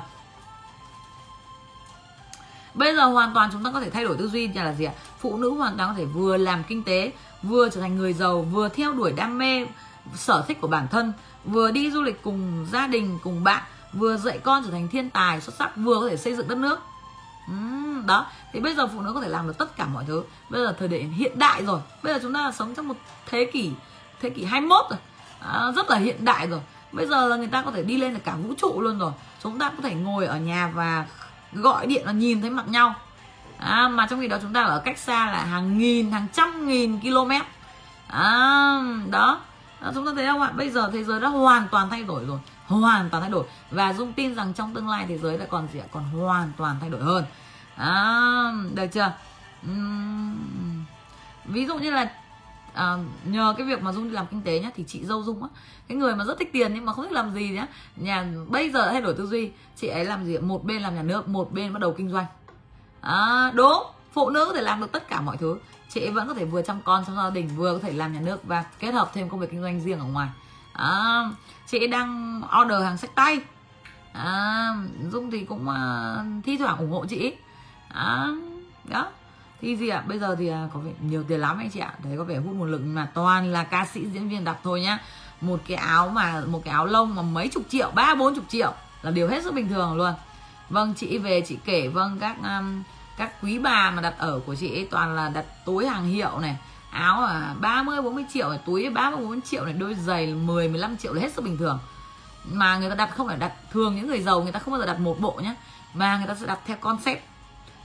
Bây giờ hoàn toàn chúng ta có thể thay đổi tư duy là gì ạ? Phụ nữ hoàn toàn có thể vừa làm kinh tế vừa trở thành người giàu vừa theo đuổi đam mê sở thích của bản thân vừa đi du lịch cùng gia đình cùng bạn vừa dạy con trở thành thiên tài xuất sắc vừa có thể xây dựng đất nước uhm, đó. Thì bây giờ phụ nữ có thể làm được tất cả mọi thứ. Bây giờ thời điểm hiện đại rồi. Bây giờ chúng ta sống trong một thế kỷ thế kỷ 21 rồi. À, rất là hiện đại rồi. Bây giờ là người ta có thể đi lên được cả vũ trụ luôn rồi. Chúng ta có thể ngồi ở nhà và gọi điện là nhìn thấy mặt nhau. À, mà trong khi đó chúng ta ở cách xa là hàng nghìn hàng trăm nghìn km. À, đó. À, chúng ta thấy không ạ? Bây giờ thế giới đã hoàn toàn thay đổi rồi hoàn toàn thay đổi. Và dung tin rằng trong tương lai thế giới lại còn gì ạ? Còn hoàn toàn thay đổi hơn. À, được chưa? Uhm, ví dụ như là à, nhờ cái việc mà dung đi làm kinh tế nhá thì chị dâu dung á cái người mà rất thích tiền nhưng mà không thích làm gì nhá nhà bây giờ thay đổi tư duy. Chị ấy làm gì một bên làm nhà nước một bên bắt đầu kinh doanh. À, đúng phụ nữ có thể làm được tất cả mọi thứ. Chị ấy vẫn có thể vừa chăm con trong gia đình vừa có thể làm nhà nước và kết hợp thêm công việc kinh doanh riêng ở ngoài à, chị đang order hàng sách tay. À, dung thì cũng uh, thi thoảng ủng hộ chị. À, đó. Thì gì ạ? Bây giờ thì à, có vẻ nhiều tiền lắm anh chị ạ. Đấy có vẻ hút nguồn lực mà toàn là ca sĩ diễn viên đặt thôi nhá. Một cái áo mà một cái áo lông mà mấy chục triệu ba bốn chục triệu là điều hết sức bình thường luôn. Vâng chị về chị kể vâng các um, các quý bà mà đặt ở của chị ấy toàn là đặt túi hàng hiệu này áo là 30 40 triệu này, túi 30 40 triệu này, đôi giày 10 15 triệu là hết sức bình thường. Mà người ta đặt không phải đặt thường những người giàu người ta không bao giờ đặt một bộ nhé mà người ta sẽ đặt theo concept.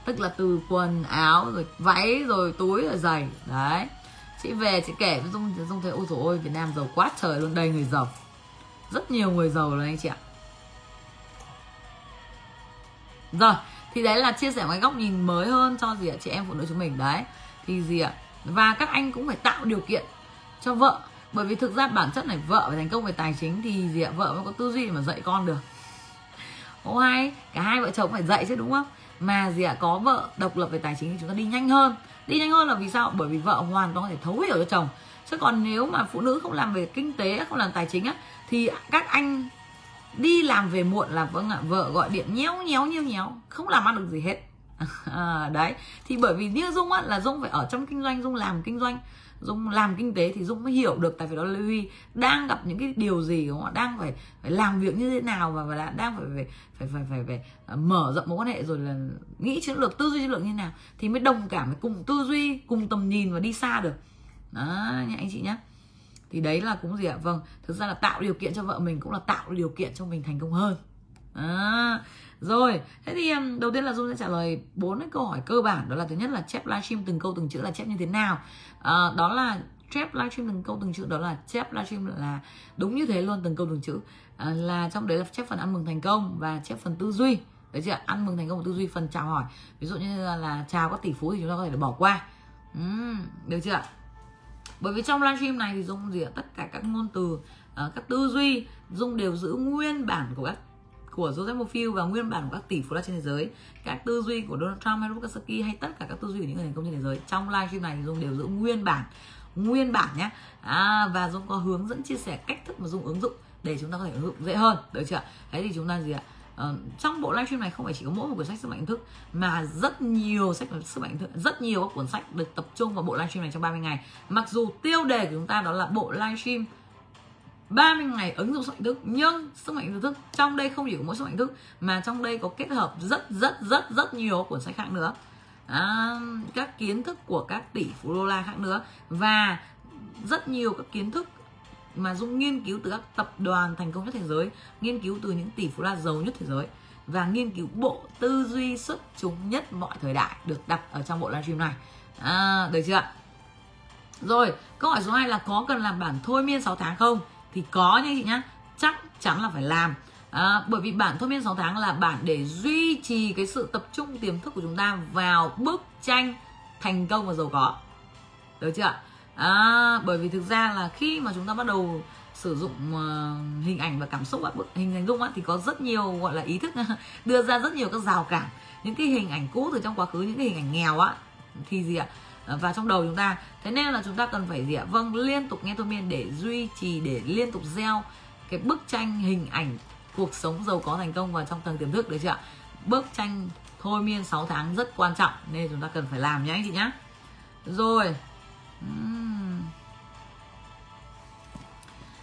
Tức là từ quần áo rồi váy rồi túi rồi giày. Đấy. Chị về chị kể với dung dung thấy ôi dồi ôi việt nam giàu quá trời luôn đầy người giàu. Rất nhiều người giàu rồi anh chị ạ. Rồi thì đấy là chia sẻ một cái góc nhìn mới hơn cho gì ạ? Chị em phụ nữ chúng mình. Đấy. Thì gì ạ? Và các anh cũng phải tạo điều kiện cho vợ. Bởi vì thực ra bản chất này, vợ phải thành công về tài chính thì gì ạ? Vợ mới có tư duy mà dạy con được. Ô hay, cả hai vợ chồng phải dạy chứ, đúng không? Mà gì ạ? Có vợ độc lập về tài chính thì chúng ta đi nhanh hơn. Đi nhanh hơn là vì sao? Bởi vì vợ hoàn toàn có thể thấu hiểu cho chồng. Chứ còn nếu mà phụ nữ không làm về kinh tế, không làm tài chính á, thì các anh đi làm về muộn là vâng ạ, vợ gọi điện nhéo nhéo nhéo nhéo. Không làm ăn được gì hết à, đấy. Thì bởi vì như dung á là dung phải ở trong kinh doanh dung làm kinh doanh. Dung làm kinh tế thì dung mới hiểu được tại vì đó là huy đang gặp những cái điều gì đúng không ạ? Đang phải phải làm việc như thế nào và, và đang phải phải phải phải phải, phải, phải mở rộng mối quan hệ rồi là nghĩ chiến lược tư duy chiến lược như thế nào thì mới đồng cảm với cùng tư duy cùng tầm nhìn và đi xa được. Đó nha anh chị nhé thì đấy là cũng gì ạ? Vâng thực ra là tạo điều kiện cho vợ mình cũng là tạo điều kiện cho mình thành công hơn. À, rồi thế thì đầu tiên là dung sẽ trả lời bốn cái câu hỏi cơ bản. Đó là thứ nhất là chép livestream từng câu từng chữ là chép như thế nào. À, đó là chép livestream từng câu từng chữ đó là chép livestream là đúng như thế luôn từng câu từng chữ. À, là trong đấy là chép phần ăn mừng thành công và chép phần tư duy. Đấy chưa ăn mừng thành công và tư duy phần chào hỏi. Ví dụ như là, là chào các tỷ phú thì chúng ta có thể bỏ qua. Uhm, được chưa bởi vì trong livestream này thì dung gì tất cả các ngôn từ ờ, các tư duy dung đều giữ nguyên bản của các của Joseph Mofield và nguyên bản của các tỷ phú đa trên thế giới. Các tư duy của Donald Trump hay Robert Kiyosaki hay tất cả các tư duy của những người thành công trên thế giới. Trong livestream này thì Dung đều giữ nguyên bản nguyên bản nhé à, và Dung có hướng dẫn chia sẻ cách thức mà Dung ứng dụng để chúng ta có thể ứng dụng dễ hơn được chưa thế thì chúng ta gì ạ? Ờ, trong bộ livestream này không phải chỉ có mỗi một cuốn sách sức mạnh thức mà rất nhiều sách sức mạnh thức rất nhiều các cuốn sách được tập trung vào bộ livestream này trong 30 ngày. Mặc dù tiêu đề của chúng ta đó là bộ livestream 30 ngày ứng dụng sức mạnh thức. Nhưng sức mạnh thức trong đây không chỉ có mỗi sức mạnh thức mà trong đây có kết hợp rất rất rất rất nhiều cuốn sách khác nữa. À, các kiến thức của các tỷ phú đô la khác nữa. Và rất nhiều các kiến thức mà dung nghiên cứu từ các tập đoàn thành công nhất thế giới nghiên cứu từ những tỷ phú la giàu nhất thế giới và nghiên cứu bộ tư duy xuất chúng nhất mọi thời đại được đặt ở trong bộ livestream này. À, được chưa rồi câu hỏi số 2 là có cần làm bản thôi miên 6 tháng không? Thì có nha chị nhá chắc chắn là phải làm. À, bởi vì bản thôi miên 6 tháng là bản để duy trì cái sự tập trung tiềm thức của chúng ta vào bức tranh thành công và giàu có. Được chưa à, bởi vì thực ra là khi mà chúng ta bắt đầu sử dụng uh, hình ảnh và cảm xúc á, hình ảnh dung á, thì có rất nhiều gọi là ý thức đưa ra rất nhiều các rào cản. Những cái hình ảnh cũ từ trong quá khứ những cái hình ảnh nghèo á thì gì ạ? Ờ, và trong đầu chúng ta. Thế nên là chúng ta cần phải gì ạ vâng liên tục nghe thôi miên để duy trì để liên tục gieo cái bức tranh hình ảnh cuộc sống giàu có thành công vào trong tầng tiềm thức đấy chưa ạ. Bức tranh thôi miên 6 tháng rất quan trọng nên chúng ta cần phải làm nhé anh chị nhé rồi.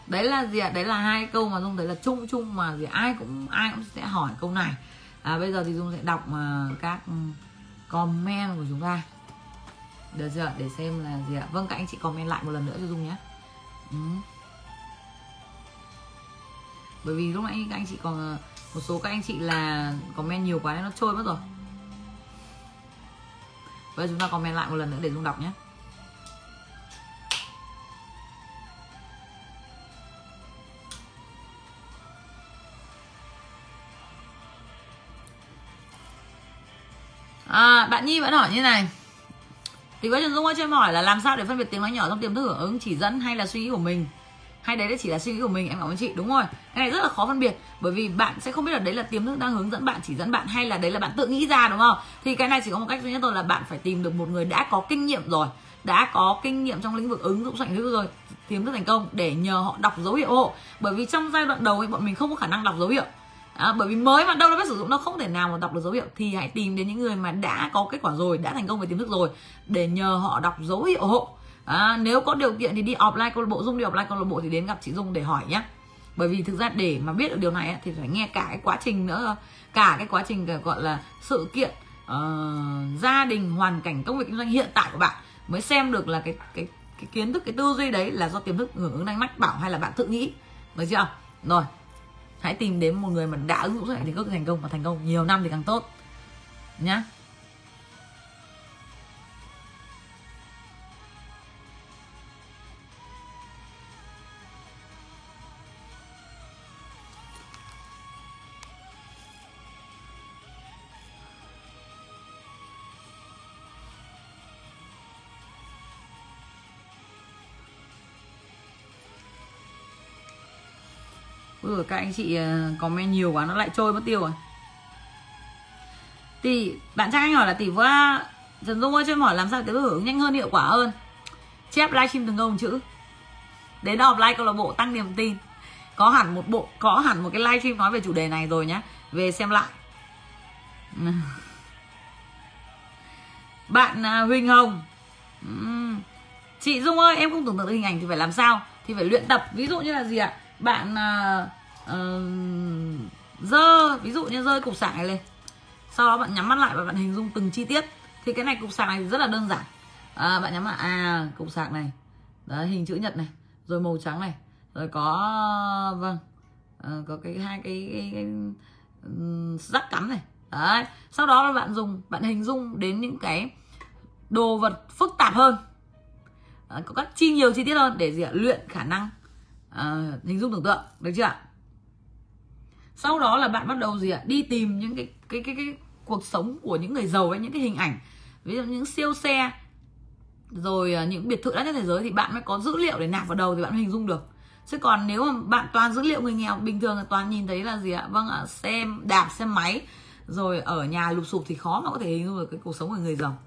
Đấy là gì ạ? Đấy là hai câu mà dung thấy là chung chung mà gì ai cũng ai cũng sẽ hỏi câu này. À, bây giờ thì dung sẽ đọc uh, các comment của chúng ta được chưa? Để xem là gì ạ? Vâng các anh chị comment lại một lần nữa cho dung nhé. Ừ. bởi vì lúc nãy các anh chị còn một số các anh chị là comment nhiều quá nên nó trôi mất rồi. Bây giờ chúng ta comment lại một lần nữa để dung đọc nhé. À, bạn Nhi vẫn hỏi như này thì có trình Dung ơi cho em hỏi là làm sao để phân biệt tiếng nói nhỏ trong tiềm thức hưởng ứng, chỉ dẫn hay là suy nghĩ của mình? Hay đấy chỉ là suy nghĩ của mình, em cảm ơn chị. Đúng rồi, cái này rất là khó phân biệt, bởi vì bạn sẽ không biết là đấy là tiềm thức đang hướng dẫn bạn, chỉ dẫn bạn, hay là đấy là bạn tự nghĩ ra, đúng không? Thì cái này chỉ có một cách duy nhất thôi là bạn phải tìm được một người đã có kinh nghiệm rồi, đã có kinh nghiệm trong lĩnh vực ứng dụng soạn ngữ rồi, tiềm thức thành công để nhờ họ đọc dấu hiệu hộ. Bởi vì trong giai đoạn đầu ấy, bọn mình không có khả năng đọc dấu hiệu à, bởi vì mới mà đâu nó biết sử dụng nó không thể nào mà đọc được dấu hiệu. Thì hãy tìm đến những người mà đã có kết quả rồi đã thành công về tiềm thức rồi để nhờ họ đọc dấu hiệu hộ. À, nếu có điều kiện thì đi offline câu lạc bộ dung đi offline câu lạc bộ thì đến gặp chị dung để hỏi nhé bởi vì thực ra để mà biết được điều này thì phải nghe cả cái quá trình nữa cả cái quá trình ờ, gọi là sự kiện uh, gia đình hoàn cảnh công việc kinh doanh hiện tại của bạn mới xem được là cái cái cái kiến thức cái tư duy đấy là do tiềm thức hưởng ứng đánh mách bảo hay là bạn tự nghĩ. Được chưa? Rồi hãy tìm đến một người mà đã ứng dụng xuất thì thành công và thành công nhiều năm thì càng tốt. Nhá. Ui các anh chị ờ, comment nhiều quá, nó lại trôi mất tiêu rồi. Thì bạn trai Anh hỏi là tỷ vua Trần Dung ơi, cho em hỏi làm sao để hưởng nhanh hơn, hiệu quả hơn. Chép livestream từng câu chữ. Đến đọc like câu lạc bộ, tăng niềm tin. Có hẳn một bộ, Có hẳn một cái livestream nói về chủ đề này rồi nhá. Về xem lại. Bạn à, Huỳnh Hồng. Chị Dung ơi, em không tưởng tượng được hình ảnh thì phải làm sao? Thì phải luyện tập, Ví dụ như là gì ạ? Bạn uh, uh, dơ ví dụ như rơi cục sạc này lên. Sau đó bạn nhắm mắt lại và bạn hình dung từng chi tiết. Thì cái này cục sạc này rất là đơn giản. À, bạn nhắm mắt à cục sạc này. Đấy hình chữ nhật này. Rồi màu trắng này. Rồi có vâng à, có cái hai cái, cái, cái, rắc cắm này. Đấy. Sau đó là bạn dùng bạn hình dung đến những cái đồ vật phức tạp hơn. À, có các chi nhiều chi tiết hơn để gì ạ luyện khả năng à, hình dung tưởng tượng được chưa ạ? Sau đó là bạn bắt đầu gì ạ? Đi tìm những cái cái cái cái cuộc sống của những người giàu ấy những cái hình ảnh ví dụ những siêu xe rồi ờ, những biệt thự đắt nhất thế giới thì bạn mới có dữ liệu để nạp vào đầu thì bạn hình dung được. Chứ còn nếu mà bạn toàn dữ liệu người nghèo bình thường là toàn nhìn thấy là gì ạ? Vâng ạ xem đạp xe máy rồi ở nhà lụp sụp thì khó mà có thể hình dung được cái cuộc sống của người giàu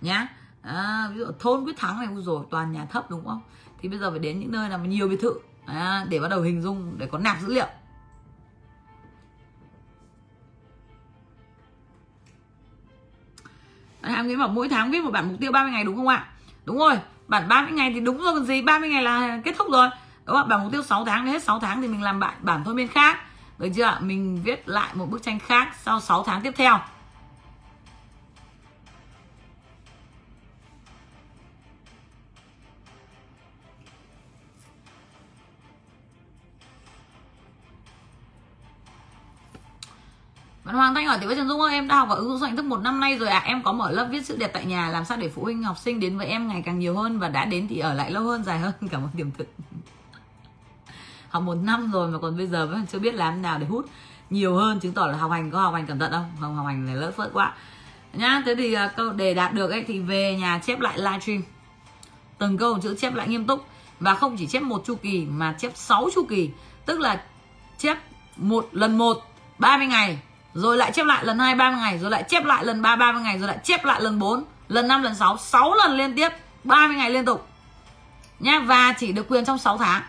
nhá. À, ví dụ thôn quyết thắng này rồi toàn nhà thấp đúng không? Thì bây giờ phải đến những nơi nào mà nhiều biệt thự à, để bắt đầu hình dung để có nạp dữ liệu. Anh em nghĩ bảo mỗi tháng viết một bản mục tiêu 30 ngày đúng không ạ? Đúng rồi bản 30 ngày thì đúng rồi còn gì 30 ngày là kết thúc rồi. Đúng không bản mục tiêu 6 tháng đến hết 6 tháng thì mình làm bản bản thôi miên khác. Được chưa mình viết lại một bức tranh khác sau 6 tháng tiếp theo. Bạn Hoàng Thanh hỏi thì với Trần Dung ơi, em đã học và ứng dụng số thức một năm nay rồi ạ. À. Em có mở lớp viết chữ đẹp tại nhà, Làm sao để phụ huynh học sinh đến với em ngày càng nhiều hơn Và đã đến thì ở lại lâu hơn, dài hơn? Cảm ơn điểm thực. Học một năm rồi mà còn bây giờ vẫn chưa biết làm nào để hút nhiều hơn. Chứng tỏ là học hành có học hành cẩn thận không? Không, học hành này lỡ phớt quá. Nhá, Thế thì à, câu để đạt được ấy, thì về nhà chép lại livestream. Từng câu chữ chép lại nghiêm túc Và không chỉ chép một chu kỳ mà chép 6 chu kỳ. Tức là chép một lần một 30 ngày rồi lại chép lại lần hai 30 ngày. Rồi lại chép lại lần ba 30 ngày. Rồi lại chép lại lần 4 lần 5 lần 6 6 lần liên tiếp 30 ngày liên tục. Nhá và chỉ được quyền trong 6 tháng.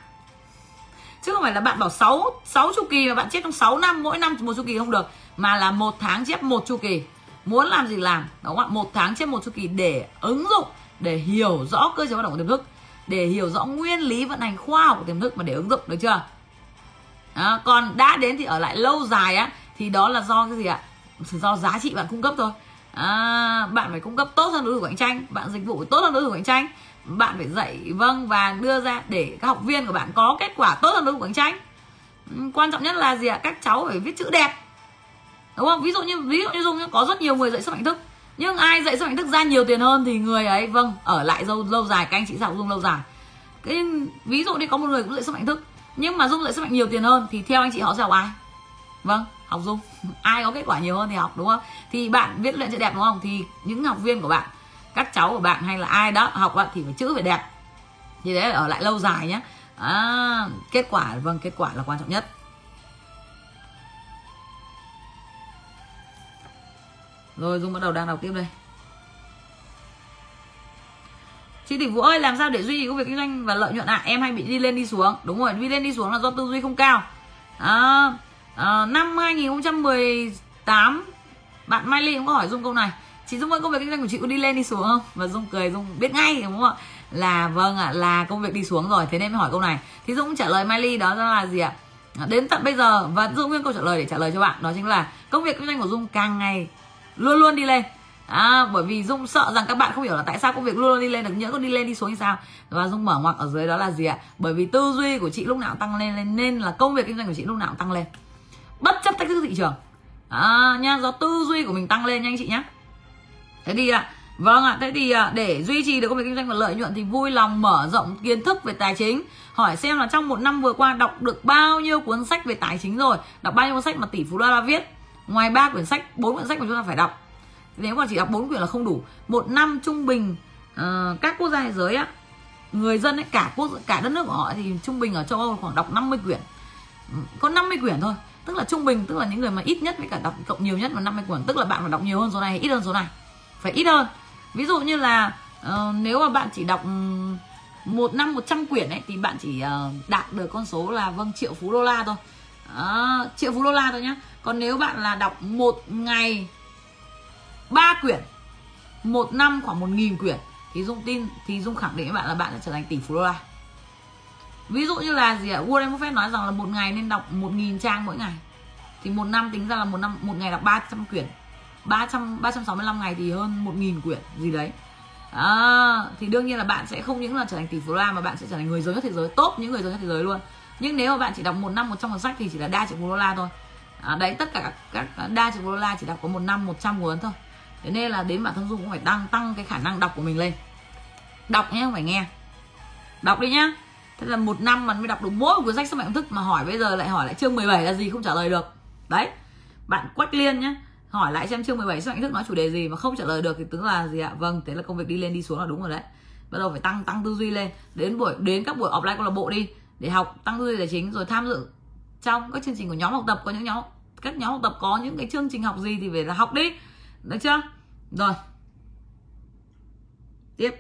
Chứ không phải là bạn bảo 6 6 chu kỳ mà bạn chép trong 6 năm mỗi năm một chu kỳ không được. Mà là một tháng chép một chu kỳ. Muốn làm gì làm đúng không ạ? Một tháng chép một chu kỳ để ứng dụng để hiểu rõ cơ chế hoạt động của tiềm thức để hiểu rõ nguyên lý vận hành khoa học của tiềm thức mà để ứng dụng được chưa? À, còn đã đến thì ở lại lâu dài á thì đó là do cái gì ạ? Do giá trị bạn cung cấp thôi. À, bạn phải cung cấp tốt hơn đối thủ cạnh tranh bạn dịch vụ tốt hơn đối thủ cạnh tranh. Bạn phải dạy vâng và đưa ra để các học viên của bạn có kết quả tốt hơn đối thủ cạnh tranh. Ừ, quan trọng nhất là gì ạ? Các cháu phải viết chữ đẹp. Đúng không? Ví dụ như ví dụ như dung có rất nhiều người dạy sức mạnh thức. Nhưng ai dạy sức mạnh thức ra nhiều tiền hơn thì người ấy vâng ở lại lâu lâu dài các anh chị học dung lâu dài. Cái ví dụ như có một người cũng dạy sức mạnh thức. Nhưng mà dung dạy sức mạnh nhiều tiền hơn thì theo anh chị họ sẽ học ai? Vâng học dung ai có kết quả nhiều hơn thì học đúng không? Thì bạn viết luyện chữ đẹp đúng không? Thì những học viên của bạn các cháu của bạn hay là ai đó học bạn thì phải chữ phải đẹp. Thì đấy là ở lại lâu dài nhé à, kết quả vâng kết quả là quan trọng nhất. Rồi dung bắt đầu đang đọc tiếp đây. Chị tỷ vũ ơi làm sao để duy trì công việc kinh doanh và lợi nhuận ạ? À? em hay bị đi lên đi xuống. Đúng rồi đi lên đi xuống là do tư duy không cao. À, à, năm 2018 bạn Mai Ly cũng có hỏi dung câu này. Chị dung ơi công việc kinh doanh của chị có đi lên đi xuống không? Và dung cười dung biết ngay đúng không ạ? Là vâng ạ là công việc đi xuống rồi thế nên mới hỏi câu này. Thì dung trả lời Mai Ly đó là gì ạ? Ờ, đến tận bây giờ và dung nguyên câu trả lời để trả lời cho bạn đó chính là công việc kinh doanh của dung càng ngày luôn luôn đi lên. À, bởi vì dung sợ rằng các bạn không hiểu là tại sao công việc luôn luôn đi lên được nhỡ có đi lên đi xuống như sao? Và dung mở ngoặc ở dưới đó là gì ạ? Bởi vì tư duy của chị lúc nào tăng lên nên là công việc kinh doanh của chị lúc nào cũng tăng lên bất chấp thách thức thị trường. À, nha do tư duy của mình tăng lên nha anh chị nhé thế thì ạ vâng ạ thế thì à, để duy trì được công việc kinh doanh và lợi nhuận thì vui lòng mở rộng kiến thức về tài chính. Hỏi xem là trong một năm vừa qua đọc được bao nhiêu cuốn sách về tài chính rồi? Đọc bao nhiêu cuốn sách mà tỷ phú đô la viết? Ngoài ba quyển sách bốn quyển sách mà chúng ta phải đọc. Nếu mà chỉ đọc bốn quyển là không đủ. Một năm trung bình uh, các quốc gia thế giới á người dân ấy cả quốc cả đất nước của họ thì trung bình ở châu Âu khoảng đọc 50 quyển. Có 50 quyển thôi tức là trung bình tức là những người mà ít nhất với cả đọc cộng nhiều nhất là 50 quyển tức là bạn phải đọc nhiều hơn số này ít hơn số này? Phải ít hơn. Ví dụ như là uh, nếu mà bạn chỉ đọc một năm 100 quyển ấy thì bạn chỉ uh, đạt được con số là vâng triệu phú đô la thôi. Uh, triệu phú đô la thôi nhá. Còn nếu bạn là đọc một ngày ba quyển một năm khoảng một nghìn quyển thì dung tin thì dung khẳng định với bạn là bạn sẽ trở thành tỷ phú đô la ví dụ như là gì ạ? Warren Buffett nói rằng là một ngày nên đọc một nghìn trang mỗi ngày. Thì một năm tính ra là một năm một ngày đọc 300 quyển. 300 365 ngày thì hơn một nghìn quyển gì đấy. À, thì đương nhiên là bạn sẽ không những là trở thành tỷ phú đô la mà bạn sẽ trở thành người giàu nhất thế giới top những người giàu nhất thế giới luôn. Nhưng nếu mà bạn chỉ đọc một năm một trăm cuốn sách thì chỉ là đa triệu phú đô la thôi. À, đấy tất cả các, các đa triệu phú đô la chỉ đọc có một năm 100 cuốn thôi. Thế nên là đến bản thân dung cũng phải tăng tăng cái khả năng đọc của mình lên. Đọc nhé không phải nghe. Đọc đi nhá thế là một năm mà mới đọc được mỗi một cuốn sách sức mạnh thức mà hỏi bây giờ lại hỏi lại chương 17 là gì không trả lời được. Đấy, bạn quách liên nhá, hỏi lại xem chương 17 sức mạnh thức nói chủ đề gì mà không trả lời được thì tức là gì ạ? Vâng thế là công việc đi lên đi xuống là đúng rồi đấy. Bắt đầu phải tăng tăng tư duy lên. Đến buổi, đến các buổi offline câu lạc bộ đi, để học, tăng tư duy tài chính, rồi tham dự trong các chương trình của nhóm học tập, có những nhóm, các nhóm học tập có những cái chương trình học gì thì phải là học đi. Được chưa? Rồi. Tiếp.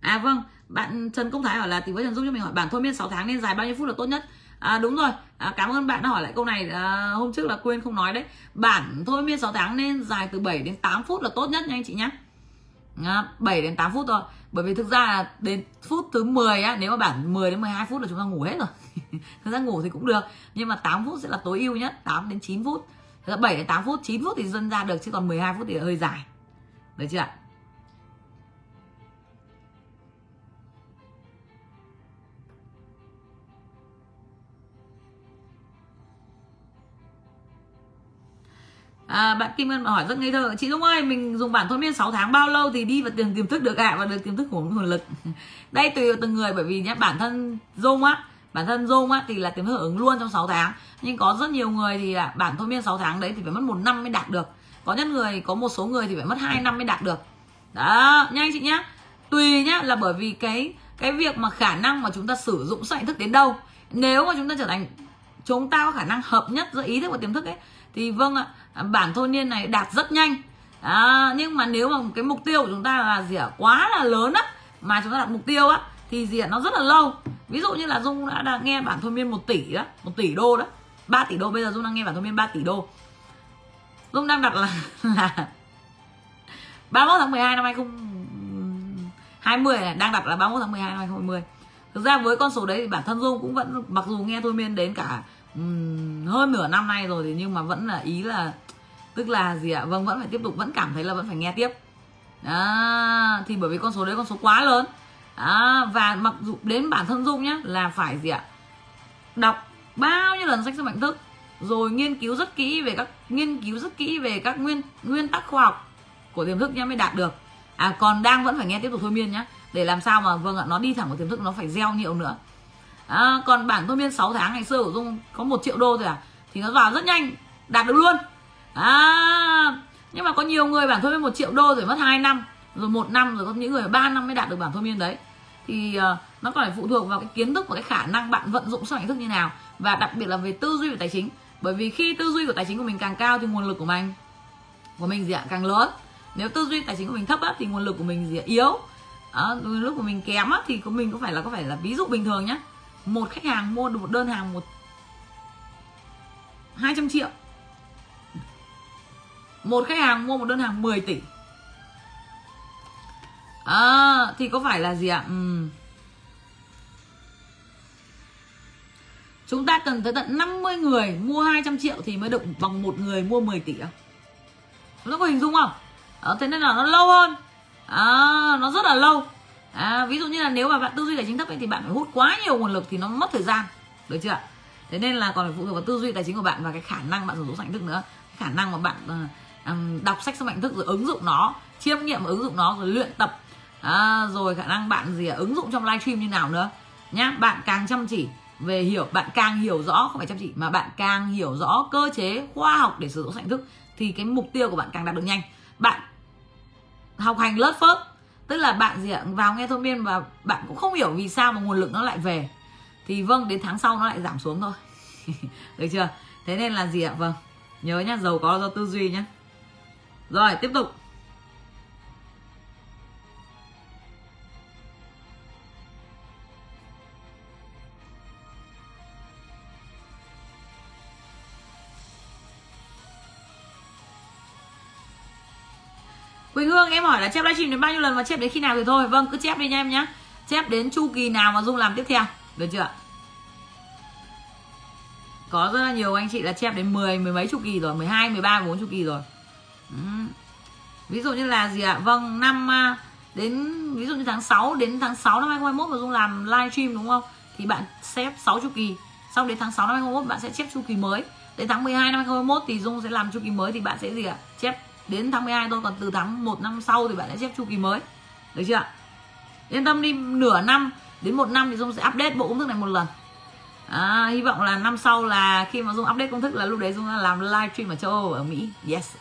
À vâng bạn Trần Công Thái hỏi là tỷ với Trần Dung cho mình hỏi bản thôi miên 6 tháng nên dài bao nhiêu phút là tốt nhất? À, đúng rồi. À, cảm ơn bạn đã hỏi lại câu này à, hôm trước là quên không nói đấy. Bản thôi miên 6 tháng nên dài từ 7 đến 8 phút là tốt nhất nha anh chị nhé à, 7 đến 8 phút thôi. Bởi vì thực ra là đến phút thứ 10 á nếu mà bản 10 đến 12 phút là chúng ta ngủ hết rồi. Thực ra ngủ thì cũng được nhưng mà 8 phút sẽ là tối ưu nhất 8 đến 9 phút. Thế 7 đến 8 phút 9 phút thì dân ra được chứ còn 12 phút thì hơi dài. Đấy chưa ạ? À, bạn Kim Ngân hỏi rất ngây thơ. Chị Dung ơi mình dùng bản thôi miên 6 tháng bao lâu thì đi vào tiền tiềm thức được ạ? À? Và được tiềm thức của nguồn lực. Đây tùy vào từng người bởi vì nhé bản thân Dung á Bản thân Dung á thì là tiềm thức ứng luôn trong 6 tháng. Nhưng có rất nhiều người thì là bản thôi miên 6 tháng đấy thì phải mất một năm mới đạt được. Có nhất người có một số người thì phải mất 2 năm mới đạt được. Đó nha anh chị nhá. Tùy nhá là bởi vì cái cái việc mà khả năng mà chúng ta sử dụng sức thức đến đâu. Nếu mà chúng ta trở thành chúng ta có khả năng hợp nhất giữa ý thức và tiềm thức ấy thì vâng ạ bản thôi niên này đạt rất nhanh. À, nhưng mà nếu mà cái mục tiêu của chúng ta là gì ạ quá là lớn á mà chúng ta đặt mục tiêu á thì gì ạ nó rất là lâu. Ví dụ như là dung đã, đã nghe bản thôi miên 1 tỷ đó một tỷ đô đó 3 tỷ đô bây giờ dung đang nghe bản thôi miên 3 tỷ đô. Dung đang đặt là là 31 tháng 12 năm 2020 này, đang đặt là 31 tháng 12 năm 2020 thực ra với con số đấy thì bản thân dung cũng vẫn mặc dù nghe thôi miên đến cả um, hơn nửa năm nay rồi thì nhưng mà vẫn là ý là tức là gì ạ? Vâng vẫn phải tiếp tục vẫn cảm thấy là vẫn phải nghe tiếp. À, thì bởi vì con số đấy con số quá lớn. À, và mặc dù đến bản thân dung nhá là phải gì ạ? Đọc bao nhiêu lần sách sức mạnh thức rồi nghiên cứu rất kỹ về các nghiên cứu rất kỹ về các nguyên nguyên tắc khoa học của tiềm thức nhá mới đạt được. À còn đang vẫn phải nghe tiếp tục thôi miên nhá để làm sao mà vâng ạ nó đi thẳng vào tiềm thức nó phải gieo nhiều nữa à, còn bản thôi miên 6 tháng ngày xưa của dung có một triệu đô thôi à? Thì nó vào rất nhanh đạt được luôn. À nhưng mà có nhiều người bản thôi miên một triệu đô rồi mất 2 năm rồi một năm rồi có những người 3 năm mới đạt được bản thôi miên đấy. Thì uh, nó còn phải phụ thuộc vào cái kiến thức và cái khả năng bạn vận dụng sức mạnh thức như nào và đặc biệt là về tư duy về tài chính. Bởi vì khi tư duy của tài chính của mình càng cao thì nguồn lực của mình của mình gì ạ càng lớn. Nếu tư duy tài chính của mình thấp á, thì nguồn lực của mình gì ạ yếu ờ, à, lúc của mình kém á, thì của mình có phải là có phải là ví dụ bình thường nhá một khách hàng mua được một đơn hàng một 200 triệu. Một khách hàng mua một đơn hàng 10 tỷ. À, thì có phải là gì ạ? Ừ. chúng ta cần tới tận 50 người mua 200 triệu thì mới được bằng một người mua 10 tỷ không? Nó có hình dung không? À, thế nên là nó lâu hơn. À, nó rất là lâu à, ví dụ như là nếu mà bạn tư duy tài chính thấp ấy, thì bạn phải hút quá nhiều nguồn lực thì nó mất thời gian. Được chưa? Thế nên là còn phải phụ thuộc vào tư duy tài chính của bạn và cái khả năng bạn sử dụng mạnh thức nữa. Cái khả năng mà bạn uh, đọc sách sức mạnh thức rồi ứng dụng nó chiêm nghiệm và ứng dụng nó rồi luyện tập à, rồi khả năng bạn gì ứng dụng trong livestream như nào nữa. Nhá bạn càng chăm chỉ về hiểu bạn càng hiểu rõ không phải chăm chỉ mà bạn càng hiểu rõ cơ chế khoa học để sử dụng sảnh thức thì cái mục tiêu của bạn càng đạt được nhanh. Bạn học hành lớt phớt tức là bạn gì ạ? Vào nghe thôi miên và bạn cũng không hiểu vì sao mà nguồn lực nó lại về. Thì vâng đến tháng sau nó lại giảm xuống thôi. Được chưa? Thế nên là gì ạ? Vâng nhớ nhá, giàu có do tư duy nhá. Rồi, tiếp tục. Quỳnh Hương em hỏi là chép livestream đến bao nhiêu lần và chép đến khi nào thì thôi. Vâng cứ chép đi nha em nhé Chép đến chu kỳ nào mà Dung làm tiếp theo. Được chưa? Có rất là nhiều anh chị là chép đến 10, mười mấy chu kỳ rồi 12, 13, 14 chu kỳ rồi. Ừ. Ví dụ như là gì ạ? Vâng năm à, đến ví dụ như tháng 6 đến tháng 6 năm 2021 mà Dung làm livestream đúng không? Thì bạn xếp 6 chu kỳ. Xong đến tháng 6 năm 2021 bạn sẽ chép chu kỳ mới. Đến tháng 12 năm 2021 thì Dung sẽ làm chu kỳ mới thì bạn sẽ gì ạ? Chép đến tháng 12 thôi còn từ tháng 1 năm sau thì bạn sẽ xếp chu kỳ mới. Được chưa yên tâm đi nửa năm đến một năm thì dung sẽ update bộ công thức này một lần. À, hy vọng là năm sau là khi mà dung update công thức là lúc đấy dung làm live stream ở châu âu ở mỹ. Yes.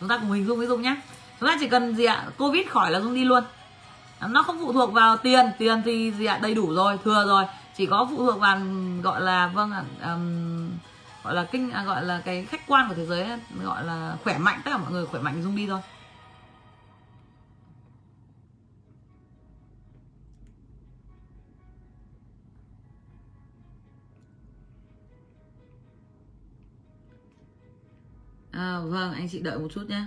Chúng ta cùng hình dung với dung nhé chúng ta chỉ cần gì ạ? Covid khỏi là dung đi luôn. À, nó không phụ thuộc vào tiền. Tiền thì gì ạ? Đầy đủ rồi thừa rồi. Chỉ có phụ thuộc vào gọi là vâng ạ um, gọi là kinh à, gọi là cái khách quan của thế giới gọi là khỏe mạnh tất cả mọi người khỏe mạnh dung đi thôi. À, vâng anh chị đợi một chút nhé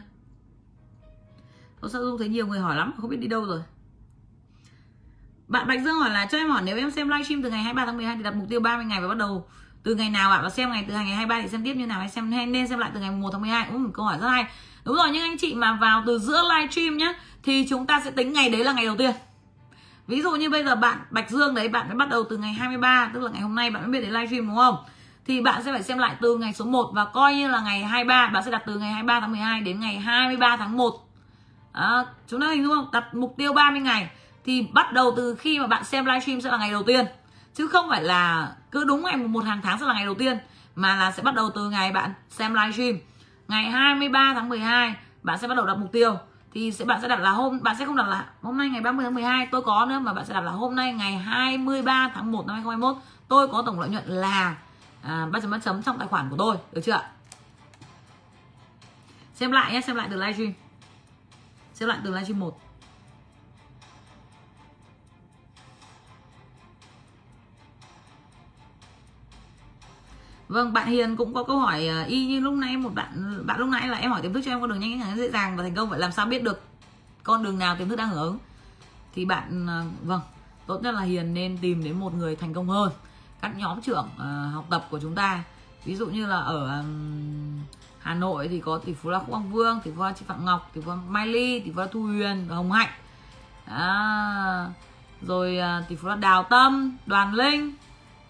Ô sao Dung thấy nhiều người hỏi lắm Không biết đi đâu rồi. Bạn Bạch Dương hỏi là cho em hỏi nếu em xem livestream từ ngày 23 tháng 12 Thì đặt mục tiêu 30 ngày và bắt đầu từ ngày nào ạ và xem ngày từ ngày 23 thì xem tiếp như nào hay xem hay nên xem lại từ ngày 1 tháng 12 cũng một câu hỏi rất hay. Đúng rồi nhưng anh chị mà vào từ giữa live stream nhá thì chúng ta sẽ tính ngày đấy là ngày đầu tiên. Ví dụ như bây giờ bạn Bạch Dương đấy bạn mới bắt đầu từ ngày 23 tức là ngày hôm nay bạn mới biết đến live stream đúng không? Thì bạn sẽ phải xem lại từ ngày số 1 và coi như là ngày 23 bạn sẽ đặt từ ngày 23 tháng 12 đến ngày 23 tháng 1 à, chúng ta hình dung không? Đặt mục tiêu 30 ngày. Thì bắt đầu từ khi mà bạn xem livestream sẽ là ngày đầu tiên chứ không phải là cứ đúng ngày một hàng tháng sẽ là ngày đầu tiên mà là sẽ bắt đầu từ ngày bạn xem livestream ngày 23 tháng 12 bạn sẽ bắt đầu đặt mục tiêu. Thì sẽ bạn sẽ đặt là hôm bạn sẽ không đặt là hôm nay ngày 30 tháng 12 tôi có nữa mà bạn sẽ đặt là hôm nay ngày 23 tháng 1 năm 2021 tôi có tổng lợi nhuận là à, 3 chấm ba chấm trong tài khoản của tôi được chưa xem lại nhé xem lại từ livestream xem lại từ livestream 1 Vâng, bạn Hiền cũng có câu hỏi ờ, y như lúc nãy một bạn bạn lúc nãy là em hỏi tiềm thức cho em con đường nhanh chóng dễ dàng và thành công vậy làm sao biết được con đường nào tiềm thức đang hưởng? Ứng thì bạn ờ, vâng tốt nhất là Hiền nên tìm đến một người thành công hơn. Các nhóm trưởng uh, học tập của chúng ta ví dụ như là ở um, Hà Nội thì có tỷ phú là Khúc Quang Vương, tỷ phú là chị Phạm Ngọc, tỷ phú là Mai Ly, tỷ phú là Thu Huyền, Hồng Hạnh. À, rồi uh, tỷ phú là Đào Tâm, Đoàn Linh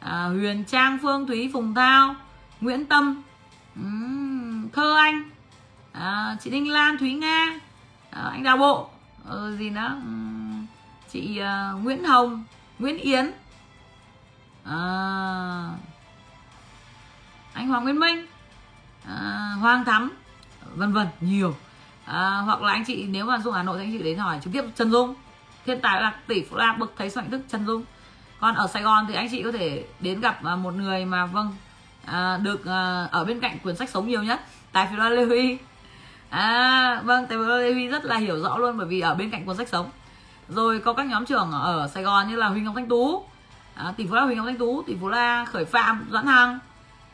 à, Huyền Trang Phương Thúy Phùng Thao Nguyễn Tâm. Thơ Anh. À, chị Đinh Lan Thúy Nga. À, anh Đào Bộ. À, gì nữa? Chị à, Nguyễn Hồng Nguyễn Yến. À, anh Hoàng Nguyên Minh. À, Hoàng Thắm vân vân nhiều. À, hoặc là anh chị nếu mà Dung Hà Nội thì anh chị đến hỏi trực tiếp Trần Dung. Thiên tài là tỷ phú la bậc thấy soạn thức Trần Dung còn ở Sài Gòn thì anh chị có thể đến gặp à, một người mà vâng à, được à, ở bên cạnh quyển sách sống nhiều nhất tài phiệt Lê Huy. À vâng tài phiệt Lê Huy rất là hiểu rõ luôn bởi vì ở bên cạnh cuốn sách sống. Rồi có các nhóm trưởng ở Sài Gòn như là Huỳnh Ngọc Thanh Tú à, tỷ phú la Huỳnh Ngọc Thanh Tú tỷ phú la Khởi Phạm Doãn Hằng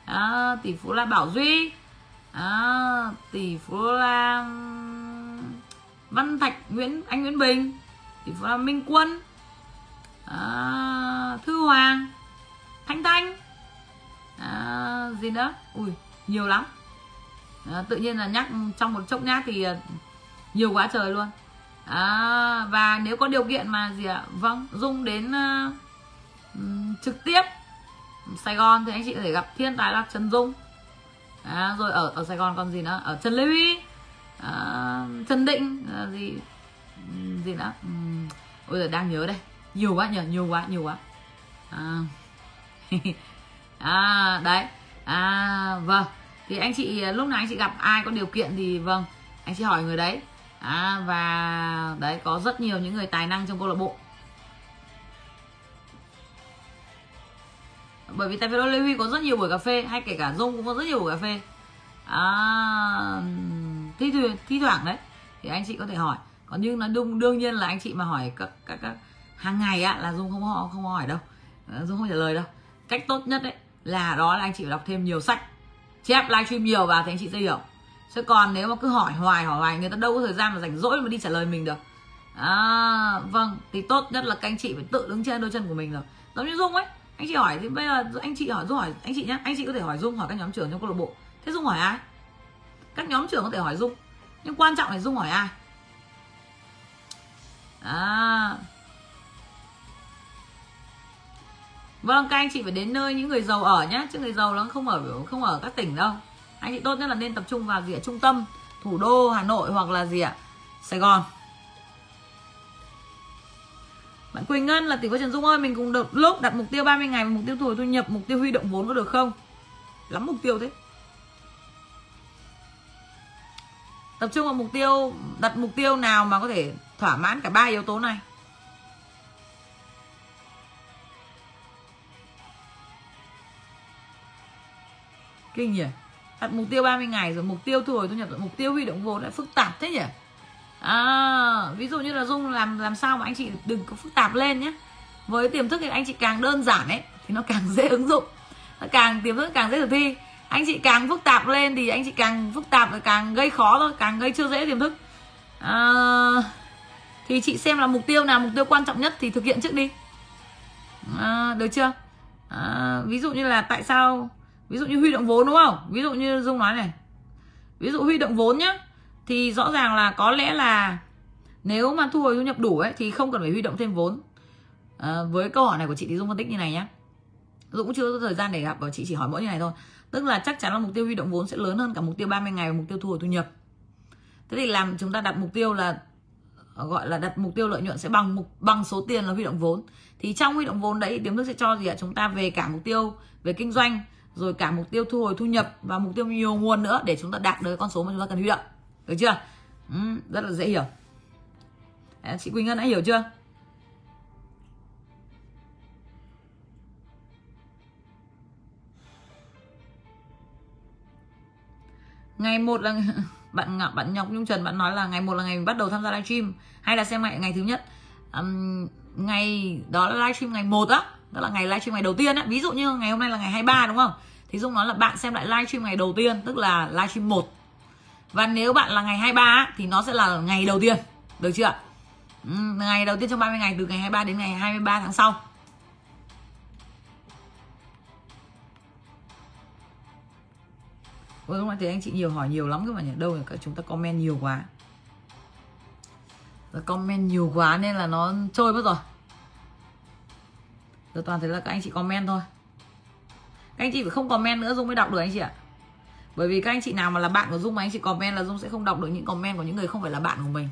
à, tỷ phú la Bảo Duy à, tỷ phú la Văn Thạch Nguyễn anh Nguyễn Bình tỷ phú la Minh Quân Ờ, à, Thư Hoàng. Thanh Thanh. À, gì nữa? Ui nhiều lắm. À, tự nhiên là nhắc trong một chốc nhát thì nhiều quá trời luôn. À, và nếu có điều kiện mà gì ạ? Vâng dung đến uh, trực tiếp Sài Gòn thì anh chị có thể gặp thiên tài là Trần Dung. À, rồi ở ở Sài Gòn còn gì nữa? Ở Trần Lê Huy. À, Trần Định à, gì gì nữa? Uhm, ôi giờ đang nhớ đây nhiều quá nhờ nhiều quá nhiều quá. À, à đấy. À vâng. Thì anh chị à, lúc nào anh chị gặp ai có điều kiện thì vâng anh chị hỏi người đấy. À, và đấy có rất nhiều những người tài năng trong câu lạc bộ. Bởi vì tại vì Lê Huy có rất nhiều buổi cà phê hay kể cả Dung cũng có rất nhiều buổi cà phê. À, thi thi thoảng đấy thì anh chị có thể hỏi. Còn nhưng nó đương đương nhiên là anh chị mà hỏi các các, các hàng ngày á là dung không không hỏi đâu. Ờ, dung không trả lời đâu. Cách tốt nhất đấy là đó là anh chị phải đọc thêm nhiều sách. Chép livestream nhiều vào thì anh chị sẽ hiểu. Chứ còn nếu mà cứ hỏi hoài hỏi hoài người ta đâu có thời gian mà rảnh rỗi mà đi trả lời mình được. À, vâng thì tốt nhất là các anh chị phải tự đứng trên đôi chân của mình rồi. Giống như dung ấy anh chị hỏi thì bây giờ anh chị hỏi dung hỏi anh chị nhá. Anh chị có thể hỏi dung hỏi các nhóm trưởng trong câu lạc bộ. Thế dung hỏi ai? Các nhóm trưởng có thể hỏi dung. Nhưng quan trọng là dung hỏi ai? À vâng các anh chị phải đến nơi những người giàu ở nhé chứ người giàu nó không ở không ở các tỉnh đâu. Anh chị tốt nhất là nên tập trung vào gì ạ? Trung tâm thủ đô hà nội hoặc là gì ạ? Sài gòn. Bạn Quỳnh Ngân là tỷ phú Trần Dung ơi Mình cùng được lúc đặt mục tiêu 30 ngày Mục tiêu thu thu nhập, mục tiêu huy động vốn có được không? Lắm mục tiêu thế. Tập trung vào mục tiêu Đặt mục tiêu nào mà có thể thỏa mãn cả ba yếu tố này? Kinh nhỉ? Đặt mục tiêu 30 ngày rồi mục tiêu thu hồi thu nhập rồi mục tiêu huy động vốn lại phức tạp thế nhỉ? À, ví dụ như là dung làm làm sao mà anh chị đừng có phức tạp lên nhé. Với tiềm thức thì anh chị càng đơn giản ấy thì nó càng dễ ứng dụng. Nó càng tiềm thức càng dễ thực thi. Anh chị càng phức tạp lên thì anh chị càng phức tạp là càng gây khó thôi càng gây chưa dễ tiềm thức. À, thì chị xem là mục tiêu nào mục tiêu quan trọng nhất thì thực hiện trước đi. À, được chưa? À, ví dụ như là tại sao ví dụ như huy động vốn đúng không? Ví dụ như dung nói này. Ví dụ huy động vốn nhá thì rõ ràng là có lẽ là nếu mà thu hồi thu nhập đủ ấy thì không cần phải huy động thêm vốn. À, với câu hỏi này của chị thì dung phân tích như này nhá. Dung cũng chưa có thời gian để gặp và chị chỉ hỏi mỗi như này thôi. Tức là chắc chắn là mục tiêu huy động vốn sẽ lớn hơn cả mục tiêu 30 ngày và mục tiêu thu hồi thu nhập. Thế thì làm chúng ta đặt mục tiêu là ờ, gọi là đặt mục tiêu lợi nhuận sẽ bằng mục bằng số tiền là huy động vốn. Thì trong huy động vốn đấy tiềm thức sẽ cho gì ạ? Chúng ta về cả mục tiêu về kinh doanh rồi cả mục tiêu thu hồi thu nhập và mục tiêu nhiều nguồn nữa để chúng ta đạt được con số mà chúng ta cần huy động. Được chưa? Ừ, rất là dễ hiểu. Đấy, chị Quỳnh Ngân đã hiểu chưa? Ngày một là bạn bạn nhọc Nhung Trần bạn nói là ngày một là ngày mình bắt đầu tham gia livestream hay là xem ngày ngày thứ nhất. Um, ngày đó là livestream ngày một á đó là ngày livestream ngày đầu tiên á. Ví dụ như ngày hôm nay là ngày 23 đúng không? Thì dung nói là bạn xem lại livestream ngày đầu tiên tức là livestream 1 và nếu bạn là ngày 23 thì nó sẽ là ngày đầu tiên được chưa ngày đầu tiên trong 30 ngày từ ngày 23 đến ngày 23 tháng sau. Ôi, lúc nãy thì anh chị nhiều hỏi nhiều lắm các bạn nhỉ? Đâu là chúng ta comment nhiều quá. Rồi comment nhiều quá nên là nó trôi mất rồi. Giờ toàn thấy là các anh chị comment thôi anh chị phải không comment nữa Dung mới đọc được anh chị ạ. Bởi vì các anh chị nào mà là bạn của Dung mà anh chị comment là Dung sẽ không đọc được những comment của những người không phải là bạn của mình.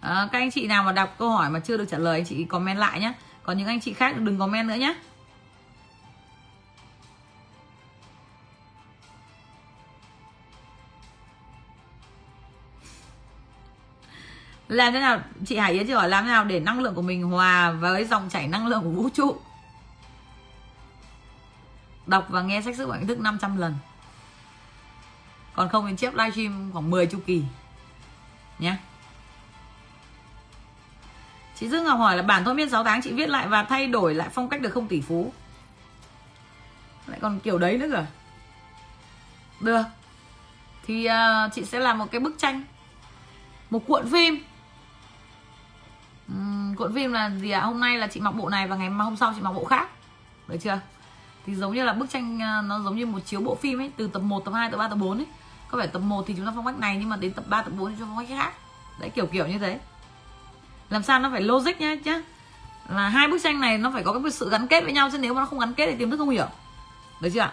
À, Các anh chị nào mà đọc câu hỏi mà chưa được trả lời anh chị comment lại nhé Còn những anh chị khác đừng comment nữa nhé làm thế nào? Chị Hải Yến chị hỏi làm thế nào để năng lượng của mình hòa với dòng chảy năng lượng của vũ trụ? Đọc và nghe sách sức khỏe thức 500 lần. Còn không thì chép livestream khoảng 10 chu kỳ. Nhé chị Dương Ngọc hỏi là bản thôi miên 6 tháng chị viết lại và thay đổi lại phong cách được không tỷ phú? Lại còn kiểu đấy nữa cơ được. Thì uh, chị sẽ làm một cái bức tranh. Một cuộn phim cuộn phim là gì ạ? À? hôm nay là chị mặc bộ này và ngày hôm sau chị mặc bộ khác. Được chưa? Thì giống như là bức tranh ờ, nó giống như một chiếu bộ phim ấy từ tập 1, tập 2, tập 3, tập 4 ấy. Có phải tập 1 thì chúng ta phong cách này nhưng mà đến tập 3, tập 4 thì chúng ta phong cách khác. Đấy kiểu kiểu như thế. Làm sao nó phải logic nhá chứ là hai bức tranh này nó phải có cái sự gắn kết với nhau chứ nếu mà nó không gắn kết thì tiềm thức không hiểu. Được chưa ạ?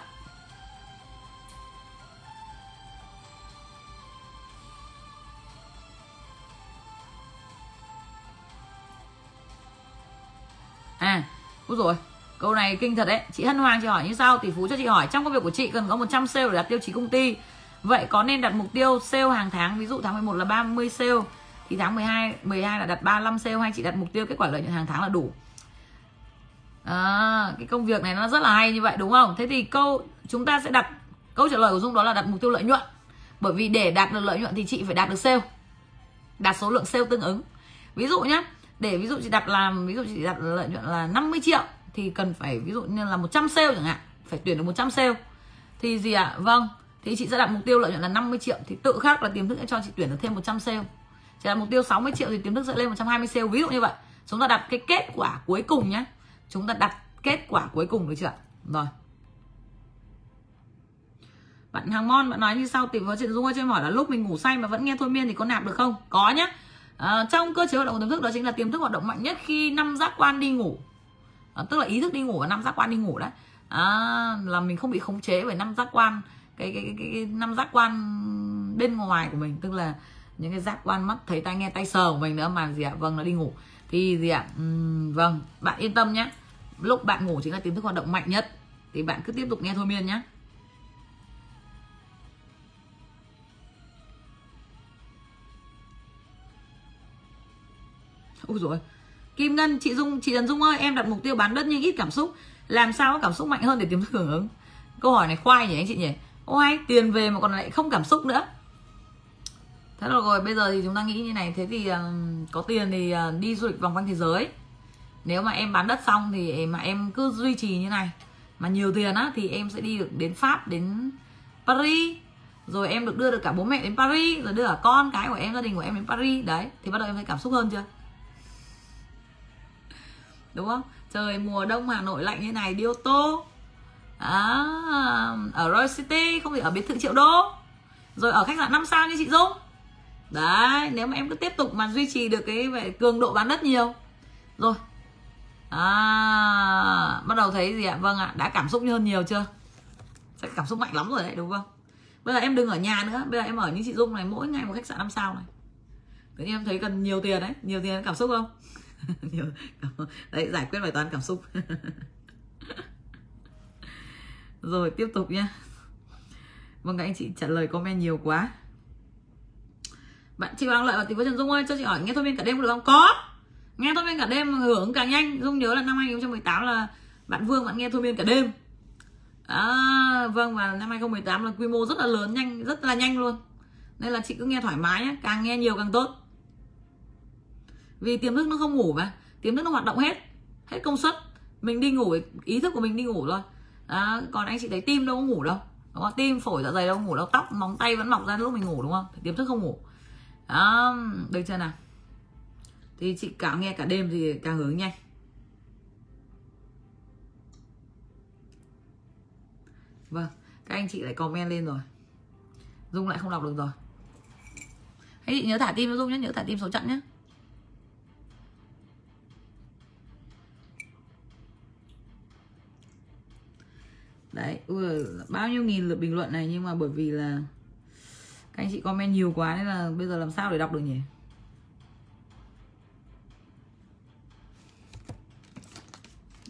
Úi rồi câu này kinh thật đấy. Chị Hân Hoàng chị hỏi như sau tỷ phú cho chị hỏi trong công việc của chị cần có 100 sale để đạt tiêu chí công ty. Vậy có nên đặt mục tiêu sale hàng tháng ví dụ tháng 11 là 30 sale thì tháng 12 12 là đặt 35 sale hay chị đặt mục tiêu kết quả lợi nhuận hàng tháng là đủ? À, cái công việc này nó rất là hay như vậy đúng không? Thế thì câu chúng ta sẽ đặt câu trả lời của dung đó là đặt mục tiêu lợi nhuận. Bởi vì để đạt được lợi nhuận thì chị phải đạt được sale đạt số lượng sale tương ứng. Ví dụ nhé để ví dụ chị đặt làm, ví dụ chị đặt lợi nhuận là 50 triệu, thì cần phải ví dụ như là 100 sale chẳng hạn, phải tuyển được 100 sale. Thì gì ạ? À? vâng thì chị sẽ đặt mục tiêu lợi nhuận là 50 triệu, thì tự khắc là tiềm thức sẽ cho chị tuyển được thêm 100 sale. Chị đặt mục tiêu 60 triệu thì tiềm thức sẽ lên 120 sale. Ví dụ như vậy, chúng ta đặt cái kết quả cuối cùng nhé chúng ta đặt kết quả cuối cùng được chưa rồi. Bạn hàng mon, bạn nói như sau, tìm vào chuyện dung ơi cho em hỏi là lúc mình ngủ say mà vẫn nghe thôi miên thì có nạp được không? Có nhá à, trong cơ chế hoạt động của tiềm thức đó chính là tiềm thức hoạt động mạnh nhất khi năm giác quan đi ngủ. À, tức là ý thức đi ngủ và năm giác quan đi ngủ đấy. À, là mình không bị khống chế bởi năm giác quan cái cái cái, cái năm giác quan bên ngoài của mình. Tức là những cái giác quan mắt thấy tai nghe tay sờ của mình nữa mà gì ạ? Vâng nó đi ngủ. Thì gì ạ? Uhm, vâng bạn yên tâm nhé. Lúc bạn ngủ chính là tiềm thức hoạt động mạnh nhất. Thì bạn cứ tiếp tục nghe thôi miên nhé. Ôi. Rồi kim ngân chị dung chị trần dung ơi em đặt mục tiêu bán đất nhưng ít cảm xúc. Làm sao có cảm xúc mạnh hơn để tìm hưởng ứng? Câu hỏi này khoai nhỉ anh chị nhỉ? Oai tiền về mà còn lại không cảm xúc nữa. Thế rồi rồi bây giờ thì chúng ta nghĩ như này. Thế thì uh, có tiền thì uh, đi du lịch vòng quanh thế giới. Nếu mà em bán đất xong thì mà em cứ duy trì như này. Mà nhiều tiền á thì em sẽ đi được đến pháp đến paris. Rồi em được đưa được cả bố mẹ đến paris rồi đưa cả con cái của em gia đình của em đến paris. Đấy thì bắt đầu em thấy cảm xúc hơn chưa? Đúng không? Trời mùa đông hà nội lạnh như này đi ô tô. À, ở Royal City không thì ở biệt thự triệu đô. Rồi ở khách sạn 5 sao như chị Dung. Đấy nếu mà em cứ tiếp tục mà duy trì được cái về cường độ bán đất nhiều. Rồi. À, bắt đầu thấy gì ạ? Vâng ạ đã cảm xúc hơn nhiều chưa? Sẽ cảm xúc mạnh lắm rồi đấy đúng không? Bây giờ em đừng ở nhà nữa. Bây giờ em ở như chị dung này mỗi ngày một khách sạn năm sao này. Tự nhiên em thấy cần nhiều tiền đấy. Nhiều tiền cảm xúc không? đấy giải quyết bài toán cảm xúc. Rồi tiếp tục nhé vâng các anh chị trả lời comment nhiều quá. Bạn chị đang lợi và tìm với trần dung ơi cho chị hỏi nghe thôi miên cả đêm có được không có. Nghe thôi miên cả đêm hưởng càng nhanh. Dung nhớ là năm 2018 là bạn vương bạn nghe thôi miên cả đêm. À, vâng và năm 2018 là quy mô rất là lớn nhanh rất là nhanh luôn. Nên là chị cứ nghe thoải mái nhé càng nghe nhiều càng tốt vì tiềm thức nó không ngủ mà. Tiềm thức nó hoạt động hết hết công suất. Mình đi ngủ ý thức của mình đi ngủ rồi à, còn anh chị thấy tim đâu có ngủ đâu đúng không? tim phổi dạ dày đâu có ngủ đâu tóc móng tay vẫn mọc ra lúc mình ngủ đúng không? Tiềm thức không ngủ. Đó được chưa nào? Thì chị cả nghe cả đêm thì càng hướng nhanh. Vâng các anh chị lại comment lên rồi. Dung lại không đọc được rồi. Hãy chị nhớ thả tim cho dung nhé nhớ thả tim số trận nhé. đấy bao nhiêu nghìn lượt bình luận này nhưng mà bởi vì là các anh chị comment nhiều quá nên là bây giờ làm sao để đọc được nhỉ?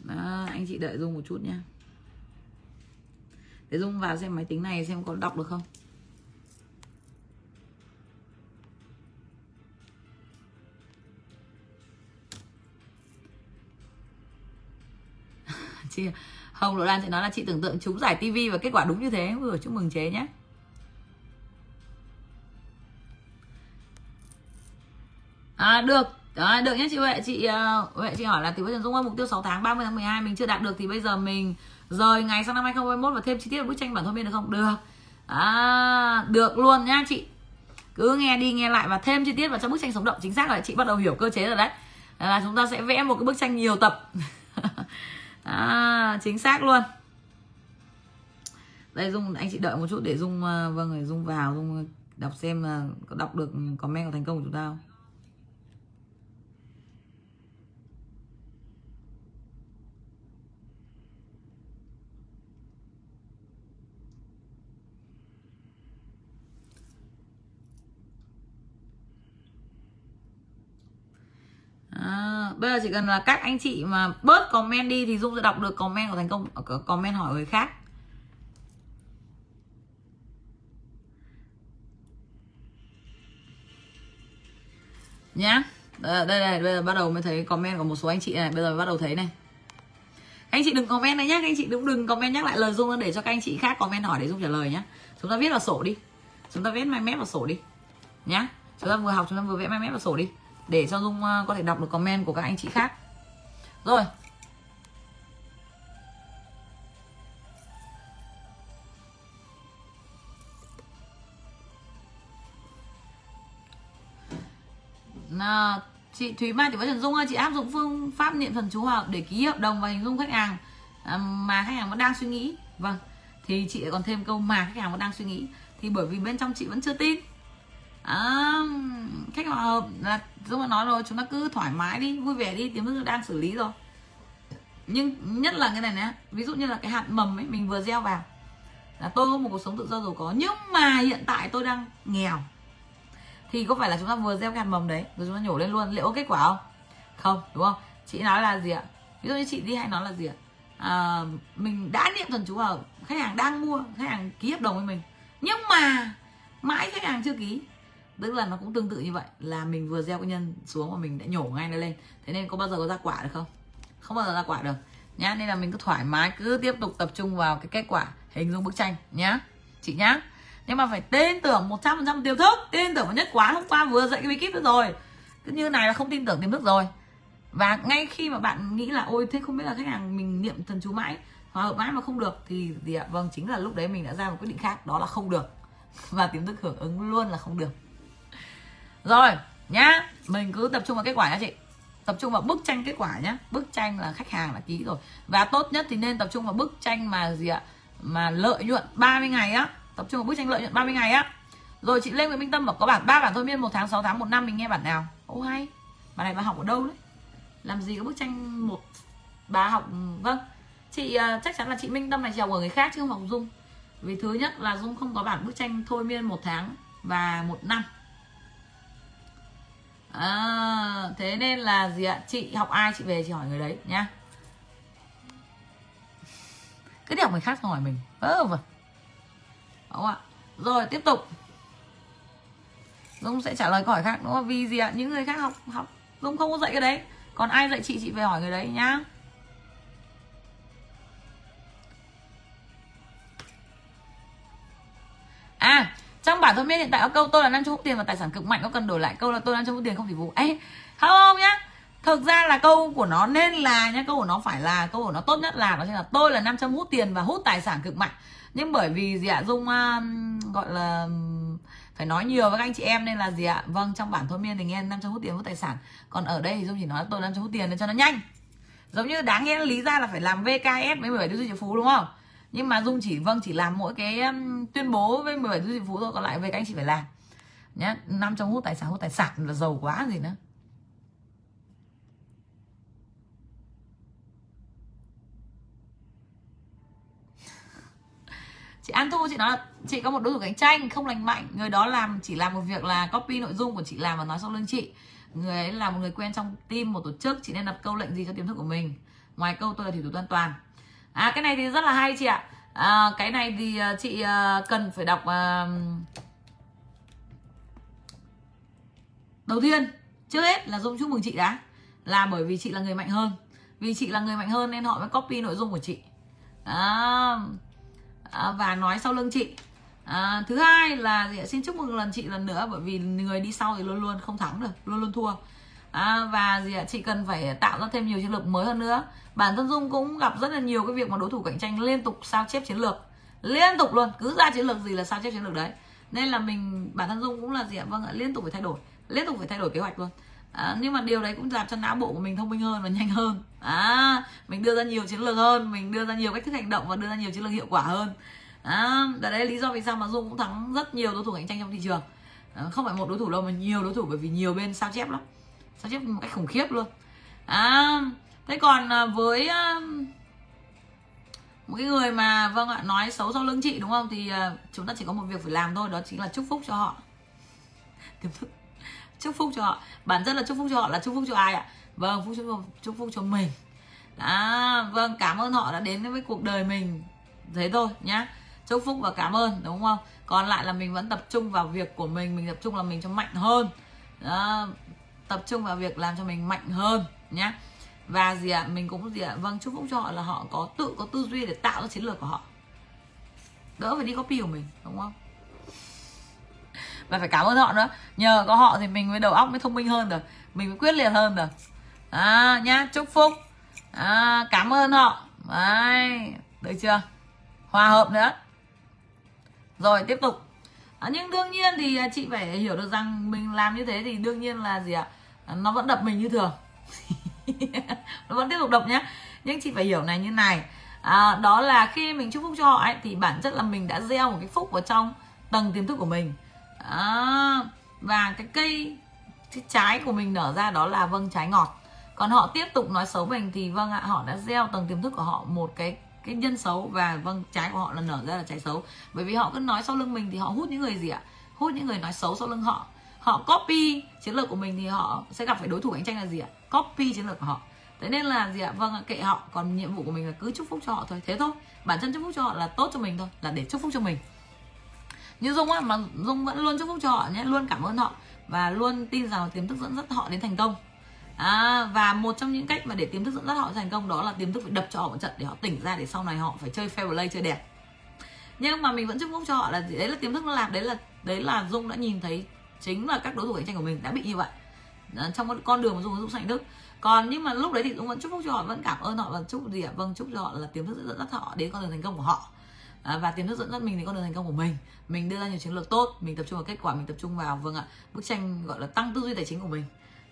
Đó, anh chị đợi dung một chút nhé để dung vào xem máy tính này xem có đọc được không. Chị Hồng Lộ Lan sẽ nói là chị tưởng tượng chúng giải tivi và kết quả đúng như thế. Ui, chúc mừng chế nhé À được. À, được nhé chị Huệ. Chị uh, Huệ chị hỏi là thì với Trần Dung ơi mục tiêu 6 tháng 30 tháng 12 mình chưa đạt được thì bây giờ mình rời ngày sang năm 2021 và thêm chi tiết bức tranh bản thôi miên được không? Được. À, được luôn nhá chị. Cứ nghe đi nghe lại và thêm chi tiết vào trong bức tranh sống động. Chính xác là chị bắt đầu hiểu cơ chế rồi đấy. Là chúng ta sẽ vẽ một cái bức tranh nhiều tập. à, chính xác luôn. Đây dung anh chị đợi một chút để dung ờ, vâng người dung vào dung ờ, đọc xem là có đọc được comment của thành công của chúng ta không? À, bây giờ chỉ cần là các anh chị mà bớt comment đi thì dung sẽ đọc được comment của thành công ờ, comment hỏi người khác. Nhá. Đây, đây này bây giờ bắt đầu mới thấy comment của một số anh chị này. Bây giờ bắt đầu thấy này. Anh chị đừng comment này nhá. Anh chị cũng đừng comment nhắc lại lời dung để cho các anh chị khác comment hỏi để dung trả lời nhá. Chúng ta viết vào sổ đi. Chúng ta viết mai mép vào sổ đi. Nhá. Chúng ta vừa học chúng ta vừa vẽ mai mép vào sổ đi để cho dung ờ, có thể đọc được comment của các anh chị khác. Rồi. À, chị Thúy Mai thì vẫn Trần Dung ơi chị áp dụng phương pháp niệm thần chú hợp để ký hợp đồng và hình dung khách hàng à, mà khách hàng vẫn đang suy nghĩ. Vâng thì chị còn thêm câu mà khách hàng vẫn đang suy nghĩ. Thì bởi vì bên trong chị vẫn chưa tin à, khách hàng là dũng đã nói rồi chúng ta cứ thoải mái đi vui vẻ đi tiếng thức đang xử lý rồi. Nhưng nhất là cái này nè ví dụ như là cái hạt mầm ấy mình vừa gieo vào là tôi có một cuộc sống tự do giàu có nhưng mà hiện tại tôi đang nghèo. Thì có phải là chúng ta vừa gieo cái hạt mầm đấy rồi chúng ta nhổ lên luôn liệu có kết quả không? Không đúng không? Chị nói là gì ạ? Ví dụ như chị đi hay nói là gì ạ? À, mình đã niệm thần chú vào khách hàng đang mua khách hàng ký hợp đồng với mình. Nhưng mà mãi khách hàng chưa ký tức là nó cũng tương tự như vậy, là mình vừa gieo cái nhân xuống và mình đã nhổ ngay nó lên. Thế nên có bao giờ có ra quả được không? Không bao giờ ra quả được. Nhá, nên là mình cứ thoải mái, cứ tiếp tục tập trung vào cái kết quả hình dung bức tranh, nhá. Chị nhá. Nhưng mà phải tin tưởng 100% tiềm thức, tin tưởng vào nhất quán hôm qua vừa dạy cái bí kíp nữa rồi, cứ như này là không tin tưởng tiềm thức rồi. Và ngay khi mà bạn nghĩ là, ôi, thế không biết là khách hàng mình niệm thần chú mãi, hòa hợp mãi mà không được, thì gì ạ? Vâng chính là lúc đấy mình đã ra một quyết định khác, đó là không được. Và tiềm thức hưởng ứng luôn là không được rồi, nhá. Mình cứ tập trung vào kết quả nhá chị. Tập trung vào bức tranh kết quả nhá. Bức tranh là khách hàng đã ký rồi. Và tốt nhất thì nên tập trung vào bức tranh mà gì ạ? Mà lợi nhuận 30 ngày á. Tập trung vào bức tranh lợi nhuận 30 ngày á. Rồi chị Lê Nguyễn Minh Tâm bảo có bản ba bản thôi miên một tháng 6 tháng, một năm mình nghe bản nào. Ô, hay. Bản này bà học ở đâu đấy? Làm gì có bức tranh một, bà học vâng. Chị ờ, chắc chắn là chị Minh Tâm này, chị học ở người khác chứ không học Dung. Vì thứ nhất là Dung không có bản bức tranh thôi miên một tháng và một năm à, thế nên là gì ạ? Chị học ai chị về chị hỏi người đấy nhá. Cứ đi học người khác hỏi mình. Ơ vâng đúng không ạ. Rồi tiếp tục. Dung sẽ trả lời câu hỏi khác đúng không vì gì ạ? Những người khác học học. Dung không có dạy cái đấy. Còn ai dạy chị chị về hỏi người đấy nhá. À trong bản thân biết hiện tại có câu tôi là năm trăm hút tiền và tài sản cực mạnh có cần đổi lại câu là tôi năm trăm hút tiền không phải vụ. Ấy không nhá. Thực ra là câu của nó nên là nhá câu của nó phải là câu của nó tốt nhất là nó chính là tôi là 500 hút tiền và hút tài sản cực mạnh. Nhưng bởi vì gì ạ? Dung uh, gọi là um, phải nói nhiều với các anh chị em nên là gì ạ? Vâng trong bản thôi miên thì nghe 500 hút tiền hút tài sản. Còn ở đây thì dung chỉ nói tôi 500 hút tiền để cho nó nhanh. Giống như đáng nghe lý ra là phải làm VKS với 17 tiêu triệu phú đúng không? Nhưng mà dung chỉ vâng chỉ làm mỗi cái um, tuyên bố với 17 du chí phú thôi còn lại về các anh chị phải làm. Nhé năm trong hút tài sản hút tài sản là giàu quá gì nữa. Chị An Thu chị nói là chị có một đối thủ cạnh tranh không lành mạnh. Người đó làm chỉ làm một việc là copy nội dung của chị làm và nói sau lưng chị. Người ấy là một người quen trong team một tổ chức chị nên đặt câu lệnh gì cho tiềm thức của mình? Ngoài câu tôi là thủy thủ an toàn à cái này thì rất là hay chị ạ. À, cái này thì à, chị à, cần phải đọc à, đầu tiên trước hết là dung chúc mừng chị đã. Là bởi vì chị là người mạnh hơn. Vì chị là người mạnh hơn nên họ mới copy nội dung của chị. À, à, và nói sau lưng chị. À, thứ hai là dạ, xin chúc mừng lần chị lần nữa bởi vì người đi sau thì luôn luôn không thắng được luôn luôn thua à, và gì ạ? Chị cần phải tạo ra thêm nhiều chiến lược mới hơn nữa. Bản thân dung cũng gặp rất là nhiều cái việc mà đối thủ cạnh tranh liên tục sao chép chiến lược. Liên tục luôn cứ ra chiến lược gì là sao chép chiến lược đấy. Nên là mình bản thân dung cũng là gì ạ? Vâng ạ liên tục phải thay đổi liên tục phải thay đổi kế hoạch luôn. À, nhưng mà điều đấy cũng làm cho não bộ của mình thông minh hơn và nhanh hơn. À, mình đưa ra nhiều chiến lược hơn mình đưa ra nhiều cách thức hành động và đưa ra nhiều chiến lược hiệu quả hơn. À, đấy là lý do vì sao mà dung cũng thắng rất nhiều đối thủ cạnh tranh trong thị trường. À, không phải một đối thủ đâu mà nhiều đối thủ bởi vì nhiều bên sao chép lắm sao chép một cách khủng khiếp luôn. À, thế còn à, với à, một cái người mà vâng ạ nói xấu sau lưng chị đúng không? Thì à, chúng ta chỉ có một việc phải làm thôi đó chính là chúc phúc cho họ. Tiềm thức. Chúc phúc cho họ. Bản chất là chúc phúc cho họ là chúc phúc cho ai ạ? Vâng phúc chúc, chúc phúc cho mình. À, vâng cảm ơn họ đã đến với cuộc đời mình. Thế thôi nhá. Chúc phúc và cảm ơn đúng không? Còn lại là mình vẫn tập trung vào việc của mình mình tập trung là mình cho mạnh hơn. Đó, tập trung vào việc làm cho mình mạnh hơn nhé và gì ạ? À, mình cũng gì ạ? À, vâng chúc phúc cho họ là họ có tự có tư duy để tạo ra chiến lược của họ. Đỡ phải đi copy của mình đúng không? Và phải cảm ơn họ nữa. Nhờ có họ thì mình mới đầu óc mới thông minh hơn được. Mình mới quyết liệt hơn được. À nhá chúc phúc. À, cảm ơn họ. Đấy được chưa? Hòa hợp nữa. Rồi tiếp tục. À, nhưng đương nhiên thì chị phải hiểu được rằng mình làm như thế thì đương nhiên là gì ạ? à? À, nó vẫn đập mình như thường. Nó vẫn tiếp tục đập nhé nhưng chị phải hiểu này như này. À, đó là khi mình chúc phúc cho họ ấy, thì bản chất là mình đã gieo một cái phúc vào trong tầng tiềm thức của mình. À, và cái cây cái trái của mình nở ra đó là vâng trái ngọt. Còn họ tiếp tục nói xấu mình thì vâng ạ họ đã gieo tầng tiềm thức của họ một cái cái nhân xấu và vâng trái của họ là nở ra là trái xấu. Bởi vì họ cứ nói sau lưng mình thì họ hút những người gì ạ? Hút những người nói xấu sau lưng họ họ copy chiến lược của mình thì họ sẽ gặp phải đối thủ cạnh tranh là gì ạ? Copy chiến lược của họ. Thế nên là gì ạ? Vâng ạ kệ họ. Còn nhiệm vụ của mình là cứ chúc phúc cho họ thôi. Thế thôi. Bản thân chúc phúc cho họ là tốt cho mình thôi là để chúc phúc cho mình. Như dung á mà dung vẫn luôn chúc phúc cho họ nhé luôn cảm ơn họ và luôn tin rằng tiềm thức dẫn dắt họ đến thành công. À, và một trong những cách mà để tiềm thức dẫn dắt họ thành công đó là tiềm thức phải đập cho họ một trận để họ tỉnh ra để sau này họ phải chơi fair play chơi đẹp. Nhưng mà mình vẫn chúc phúc cho họ là đấy là tiềm thức nó làm đấy là đấy là dung đã nhìn thấy chính là các đối thủ cạnh tranh của mình đã bị như vậy. Ờ, trong con đường mà dung dụng sành đức còn nhưng mà lúc đấy thì dung vẫn chúc phúc cho họ vẫn cảm ơn họ và chúc gì ạ vâng chúc cho họ là tiềm thức dẫn dắt họ đến con đường thành công của họ. À, và tiềm thức dẫn dắt mình đến con đường thành công của mình. Mình đưa ra nhiều chiến lược tốt mình tập trung vào kết quả mình tập trung vào vâng ạ bức tranh gọi là tăng tư duy tài chính của mình.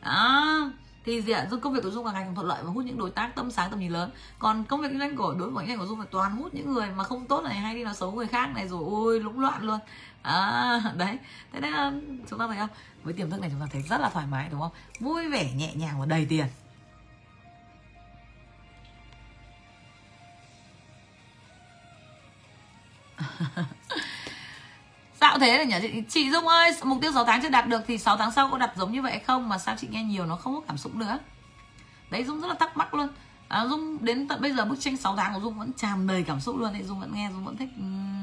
Đó. Thì gì ạ à? công việc của dung là ngày càng thuận lợi và hút những đối tác tâm sáng tầm nhìn lớn. Còn công việc kinh doanh của đối với ngành của dung là toàn hút những người mà không tốt này hay đi nói xấu người khác này rồi ôi lũng loạn luôn à, đấy. Thế nên um, chúng ta thấy không? Với tiềm thức này chúng ta thấy rất là thoải mái đúng không? Vui vẻ nhẹ nhàng và đầy tiền. Dạo thế là nhỉ? Chị, chị Dung ơi Mục tiêu 6 tháng chưa đạt được thì 6 tháng sau có đặt giống như vậy không? Mà sao chị nghe nhiều nó không có cảm xúc nữa? Đấy Dung rất là thắc mắc luôn. À, Dung đến tận bây giờ bức tranh 6 tháng của Dung vẫn tràn đầy cảm xúc luôn đấy Dung vẫn nghe Dung vẫn thích uhm,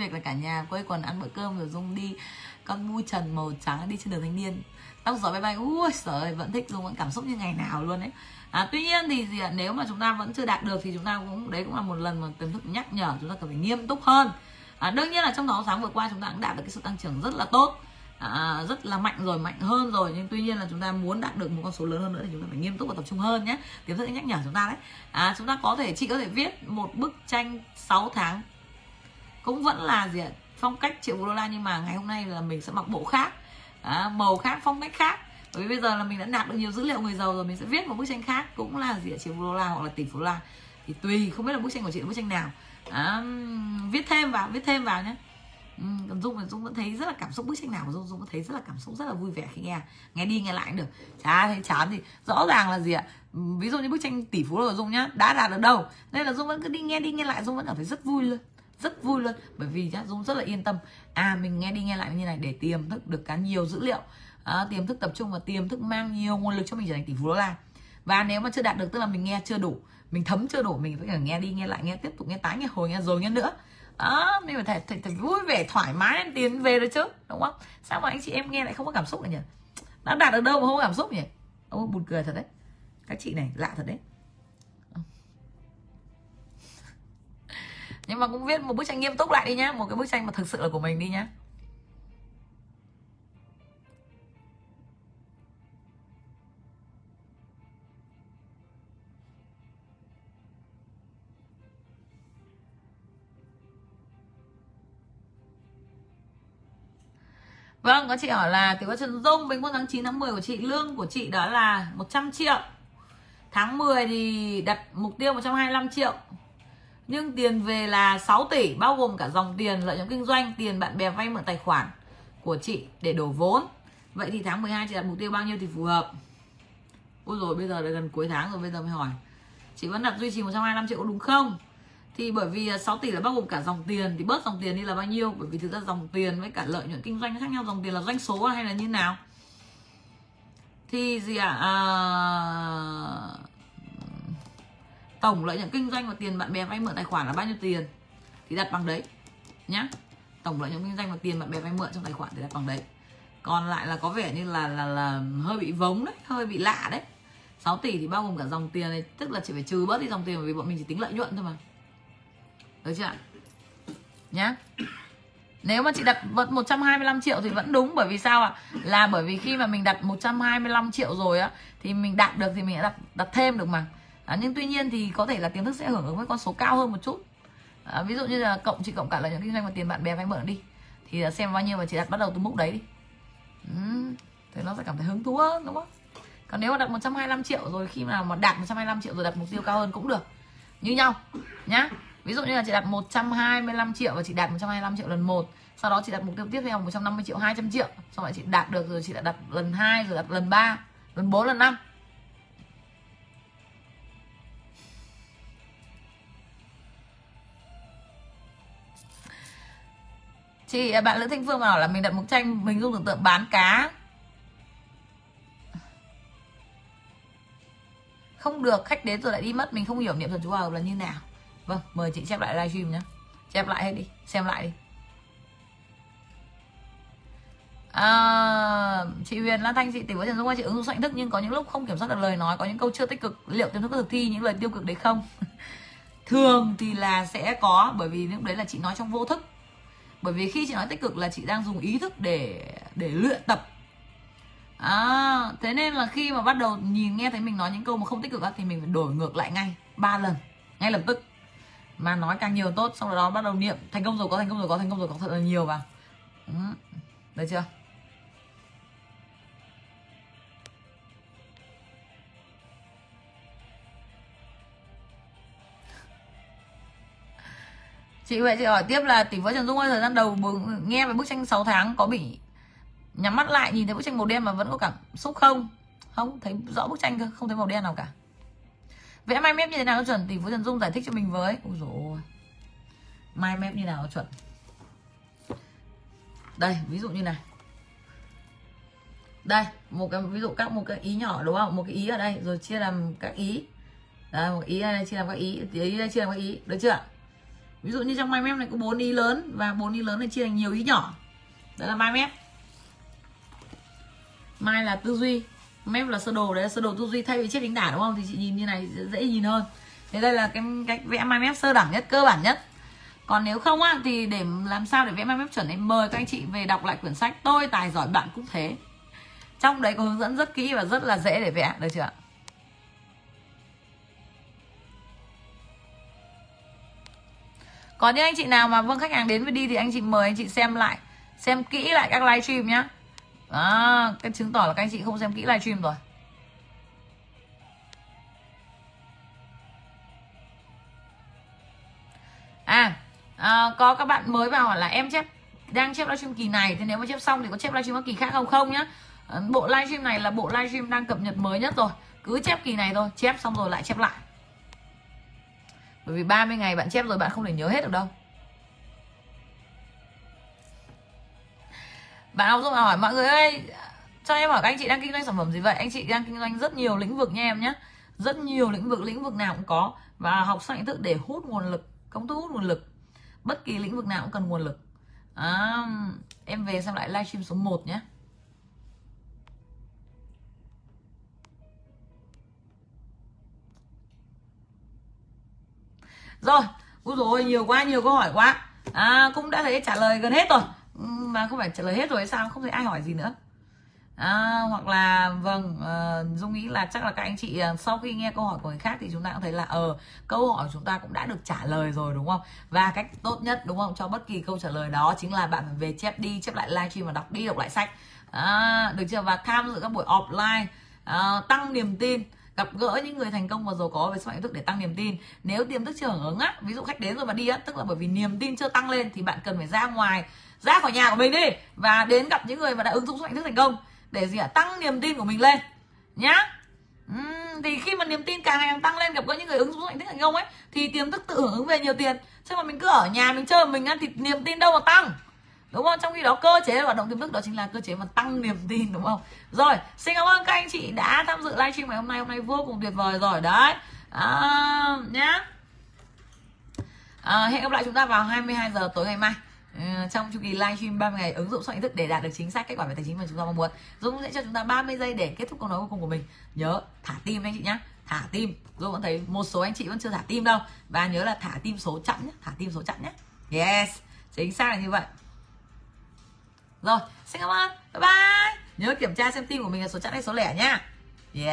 việc là cả nhà quây quần ăn bữa cơm rồi Dung đi con mu trần màu trắng đi trên đường thanh niên. Tóc gió bay bay ui trời vẫn thích Dung vẫn cảm xúc như ngày nào luôn đấy à, tuy nhiên thì gì ạ nếu mà chúng ta vẫn chưa đạt được thì chúng ta cũng đấy cũng là một lần mà tiềm thức nhắc nhở chúng ta cần phải nghiêm túc hơn. À, đương nhiên là trong đó tháng vừa qua chúng ta cũng đạt được cái sự tăng trưởng rất là tốt. À, rất là mạnh rồi mạnh hơn rồi nhưng tuy nhiên là chúng ta muốn đạt được một con số lớn hơn nữa thì chúng ta phải nghiêm túc và tập trung hơn nhé. Tiềm thức nhắc nhở chúng ta đấy. À, chúng ta có thể chị có thể viết một bức tranh 6 tháng cũng vẫn là gì ạ? Phong cách triệu đô la nhưng mà ngày hôm nay là mình sẽ mặc bộ khác. À, màu khác phong cách khác. Bởi vì bây giờ là mình đã nạp được nhiều dữ liệu người giàu rồi mình sẽ viết một bức tranh khác. Cũng là gì ạ? Triệu đô la hoặc là tỷ phú đô la. Thì tùy không biết là bức tranh của chị là bức tranh nào. À, viết thêm vào viết thêm vào nhé. Ừ, còn dung thì dung vẫn thấy rất là cảm xúc. Bức tranh nào của dung dung vẫn thấy rất là cảm xúc rất là vui vẻ khi nghe. Nghe đi nghe lại cũng được. Chả thấy chán thì rõ ràng là gì ạ? Ví dụ như bức tranh tỷ phú của dung nhá đã đạt được đâu? Nên là dung vẫn cứ đi nghe đi nghe lại dung vẫn cảm thấy rất vui luôn rất vui luôn. Bởi vì nhá dung rất là yên tâm. À mình nghe đi nghe lại như này để tiềm thức được cả nhiều dữ liệu. À, tiềm thức tập trung và tiềm thức mang nhiều nguồn lực cho mình trở thành tỷ phú đô la. Và nếu mà chưa đạt được tức là mình nghe chưa đủ mình thấm chưa đủ mình phải nghe đi nghe lại nghe tiếp tục nghe tái nghe hồi nghe rồi nghe nữa. Đó mình phải thật, thật, vui vẻ thoải mái tiến về rồi chứ đúng không? Sao mà anh chị em nghe lại không có cảm xúc nhỉ? Đã đạt được đâu mà không có cảm xúc nhỉ? Ô buồn cười thật đấy. Các chị này lạ thật đấy. Nhưng mà cũng viết một bức tranh nghiêm túc lại đi nhá một cái bức tranh mà thực sự là của mình đi nhá Vâng, có chị hỏi là tiểu Trần Dung bình quân tháng 9 tháng 10 của chị lương của chị đó là 100 triệu. Tháng 10 thì đặt mục tiêu 125 triệu. Nhưng tiền về là 6 tỷ bao gồm cả dòng tiền lợi nhuận kinh doanh, tiền bạn bè vay mượn tài khoản của chị để đổ vốn. Vậy thì tháng 12 chị đặt mục tiêu bao nhiêu thì phù hợp? Ôi rồi bây giờ đã gần cuối tháng rồi bây giờ mới hỏi. Chị vẫn đặt duy trì 125 triệu đúng không? thì bởi vì à, 6 tỷ là bao gồm cả dòng tiền thì bớt dòng tiền đi là bao nhiêu bởi vì thực ra dòng tiền với cả lợi nhuận kinh doanh nó khác nhau dòng tiền là doanh số hay là như nào thì gì ạ à? à tổng lợi nhuận kinh doanh và tiền bạn bè vay mượn tài khoản là bao nhiêu tiền? Thì đặt bằng đấy, nhá. Tổng lợi nhuận kinh doanh và tiền bạn bè vay mượn trong tài khoản thì đặt bằng đấy. Còn lại là có vẻ như là là là hơi bị vống đấy, hơi bị lạ đấy. 6 tỷ thì bao gồm cả dòng tiền này, tức là chỉ phải trừ bớt đi dòng tiền bởi vì bọn mình chỉ tính lợi nhuận thôi mà. Được chưa ạ? Nhá. Nếu mà chị đặt vẫn 125 triệu thì vẫn đúng, bởi vì sao ạ? Là bởi vì khi mà mình đặt 125 triệu rồi á, thì mình đạt được thì mình đã đặt đặt thêm được mà à, nhưng tuy nhiên thì có thể là kiến thức sẽ hưởng ứng với con số cao hơn một chút. À, ví dụ như là cộng chị cộng cả lợi nhuận kinh doanh và tiền bạn bè vay mượn đi thì xem bao nhiêu mà chị đặt bắt đầu từ mức đấy đi. Ừ, thế nó sẽ cảm thấy hứng thú hơn đúng không? Còn nếu mà đặt 125 triệu rồi khi nào mà đạt 125 triệu rồi đặt mục tiêu cao hơn cũng được. Như nhau nhá. Ví dụ như là chị đặt 125 triệu và chị đạt 125 triệu lần một sau đó chị đặt mục tiêu tiếp theo 150 triệu 200 triệu. Xong rồi chị đạt được rồi chị đã đặt lần 2 rồi đặt lần 3 lần 4 lần 5 chị à, bạn Lữ Thanh Phương bảo là mình đặt bức tranh mình dùng tưởng tượng bán cá. Không được khách đến rồi lại đi mất mình không hiểu niệm thần chú hòa là như nào. Vâng mời chị chép lại livestream nhé chép lại hết đi xem lại đi. À, chị Huyền Lan Thanh chị tỷ với Trần Dung Hoa chị ứng dụng soạn thức nhưng có những lúc không kiểm soát được lời nói có những câu chưa tích cực liệu tiềm thức có thực thi những lời tiêu cực đấy không? Thường thì là sẽ có bởi vì lúc đấy là chị nói trong vô thức bởi vì khi chị nói tích cực là chị đang dùng ý thức để để luyện tập. À, thế nên là khi mà bắt đầu nhìn nghe thấy mình nói những câu mà không tích cực thì mình phải đổi ngược lại ngay ba lần ngay lập tức. Mà nói càng nhiều tốt xong rồi đó bắt đầu niệm thành công rồi có thành công rồi có thành công rồi có thật là nhiều vào ừ. được chưa? Chị vậy chị hỏi tiếp là tỷ phú Trần Dung ơi, thời gian đầu nghe về bức tranh 6 tháng có bị nhắm mắt lại, nhìn thấy bức tranh màu đen mà vẫn có cảm xúc không? Không thấy rõ bức tranh cơ, không thấy màu đen nào cả. Vẽ mai mép như thế nào chuẩn? Tỷ phú Trần Dung giải thích cho mình với. Ôi dồi mai mép như nào chuẩn? Đây, ví dụ như này. Đây, một cái ví dụ các một cái ý nhỏ, đúng không? Một cái ý ở đây, rồi chia làm các ý. Đây một ý ở đây chia làm các ý ý đây chia làm các ý. Được chưa? Ví dụ như trong mai mép này có bốn ý lớn và bốn ý lớn này chia thành nhiều ý nhỏ. Đó là mai mép mai là tư duy. Mép là sơ đồ. Đấy là sơ đồ tư duy thay vì chiếc đính đả đúng không? Thì chị nhìn như này dễ nhìn hơn. Thế đây là cái cách vẽ mai mép sơ đẳng nhất, cơ bản nhất. Còn nếu không á, thì để làm sao để vẽ mai mép chuẩn em mời các anh chị, về đọc lại quyển sách tôi, tài giỏi bạn cũng thế. Trong đấy có hướng dẫn rất kỹ và rất là dễ để vẽ, được chưa ạ? Còn những anh chị nào mà vâng khách hàng đến với đi thì anh chị mời anh chị xem lại xem kỹ lại các livestream nhá. À, cái chứng tỏ là các anh chị không xem kỹ livestream rồi. À, à có các bạn mới vào hỏi là em chép đang chép livestream kỳ này thì nếu mà chép xong thì có chép livestream các kỳ khác không? Không nhá. Ờ, bộ livestream này là bộ livestream đang cập nhật mới nhất rồi. Cứ chép kỳ này thôi chép xong rồi lại chép lại bởi vì 30 ngày bạn chép rồi bạn không thể nhớ hết được đâu. Bạn học dung hỏi mọi người ơi cho em hỏi các anh chị đang kinh doanh sản phẩm gì vậy? Anh chị đang kinh doanh rất nhiều lĩnh vực nha em nhé rất nhiều lĩnh vực lĩnh vực nào cũng có. Và học sang nhận thức để hút nguồn lực công thức hút nguồn lực. Bất kỳ lĩnh vực nào cũng cần nguồn lực. À, em về xem lại livestream số 1 nhé rồi Úi rồi nhiều quá nhiều câu hỏi quá. À, cũng đã thấy trả lời gần hết rồi. Ừ, mà không phải trả lời hết rồi sao không thấy ai hỏi gì nữa. À, hoặc là vâng uh, dung nghĩ là chắc là các anh chị uh, sau khi nghe câu hỏi của người khác thì chúng ta cũng thấy là ờ uh, câu hỏi chúng ta cũng đã được trả lời rồi đúng không? Và cách tốt nhất đúng không cho bất kỳ câu trả lời đó chính là bạn phải về chép đi chép lại livestream và đọc đi đọc lại sách. À, được chưa? Và tham dự các buổi offline uh, tăng niềm tin gặp gỡ những người thành công và giàu có về sức mạnh thức để tăng niềm tin. Nếu tiềm thức chưa hưởng ứng á ví dụ khách đến rồi mà đi á tức là bởi vì niềm tin chưa tăng lên thì bạn cần phải ra ngoài ra khỏi nhà của mình đi và đến gặp những người mà đã ứng dụng sức mạnh thức thành công để gì ạ? Tăng niềm tin của mình lên nhá. Uhm, thì khi mà niềm tin càng ngày càng tăng lên gặp gỡ những người ứng dụng sức mạnh thức thành công ấy thì tiềm thức tự hưởng ứng về nhiều tiền. Chứ mà mình cứ ở nhà mình chơi mình ăn thì niềm tin đâu mà tăng đúng không? Trong khi đó cơ chế hoạt động tiềm thức đó chính là cơ chế mà tăng niềm tin đúng không? Rồi xin cảm ơn các anh chị đã tham dự livestream ngày hôm nay. Hôm nay vô cùng tuyệt vời rồi đấy. À, nhá. À, hẹn gặp lại chúng ta vào 22 giờ tối ngày mai. Ừ, trong chu kỳ livestream 30 ngày ứng dụng soạn thức để đạt được chính xác kết quả về tài chính mà chúng ta mong muốn. Dũng sẽ cho chúng ta 30 giây để kết thúc câu nói cuối cùng của mình. Nhớ thả tim anh chị nhá. Thả tim. Dũng vẫn thấy một số anh chị vẫn chưa thả tim đâu. Và nhớ là thả tim số chẵn nhé thả tim số chẵn nhé yes. Chính xác là như vậy rồi, xin cảm ơn. Bye bye. Nhớ kiểm tra xem tim của mình là số chẵn hay số lẻ nhá yes.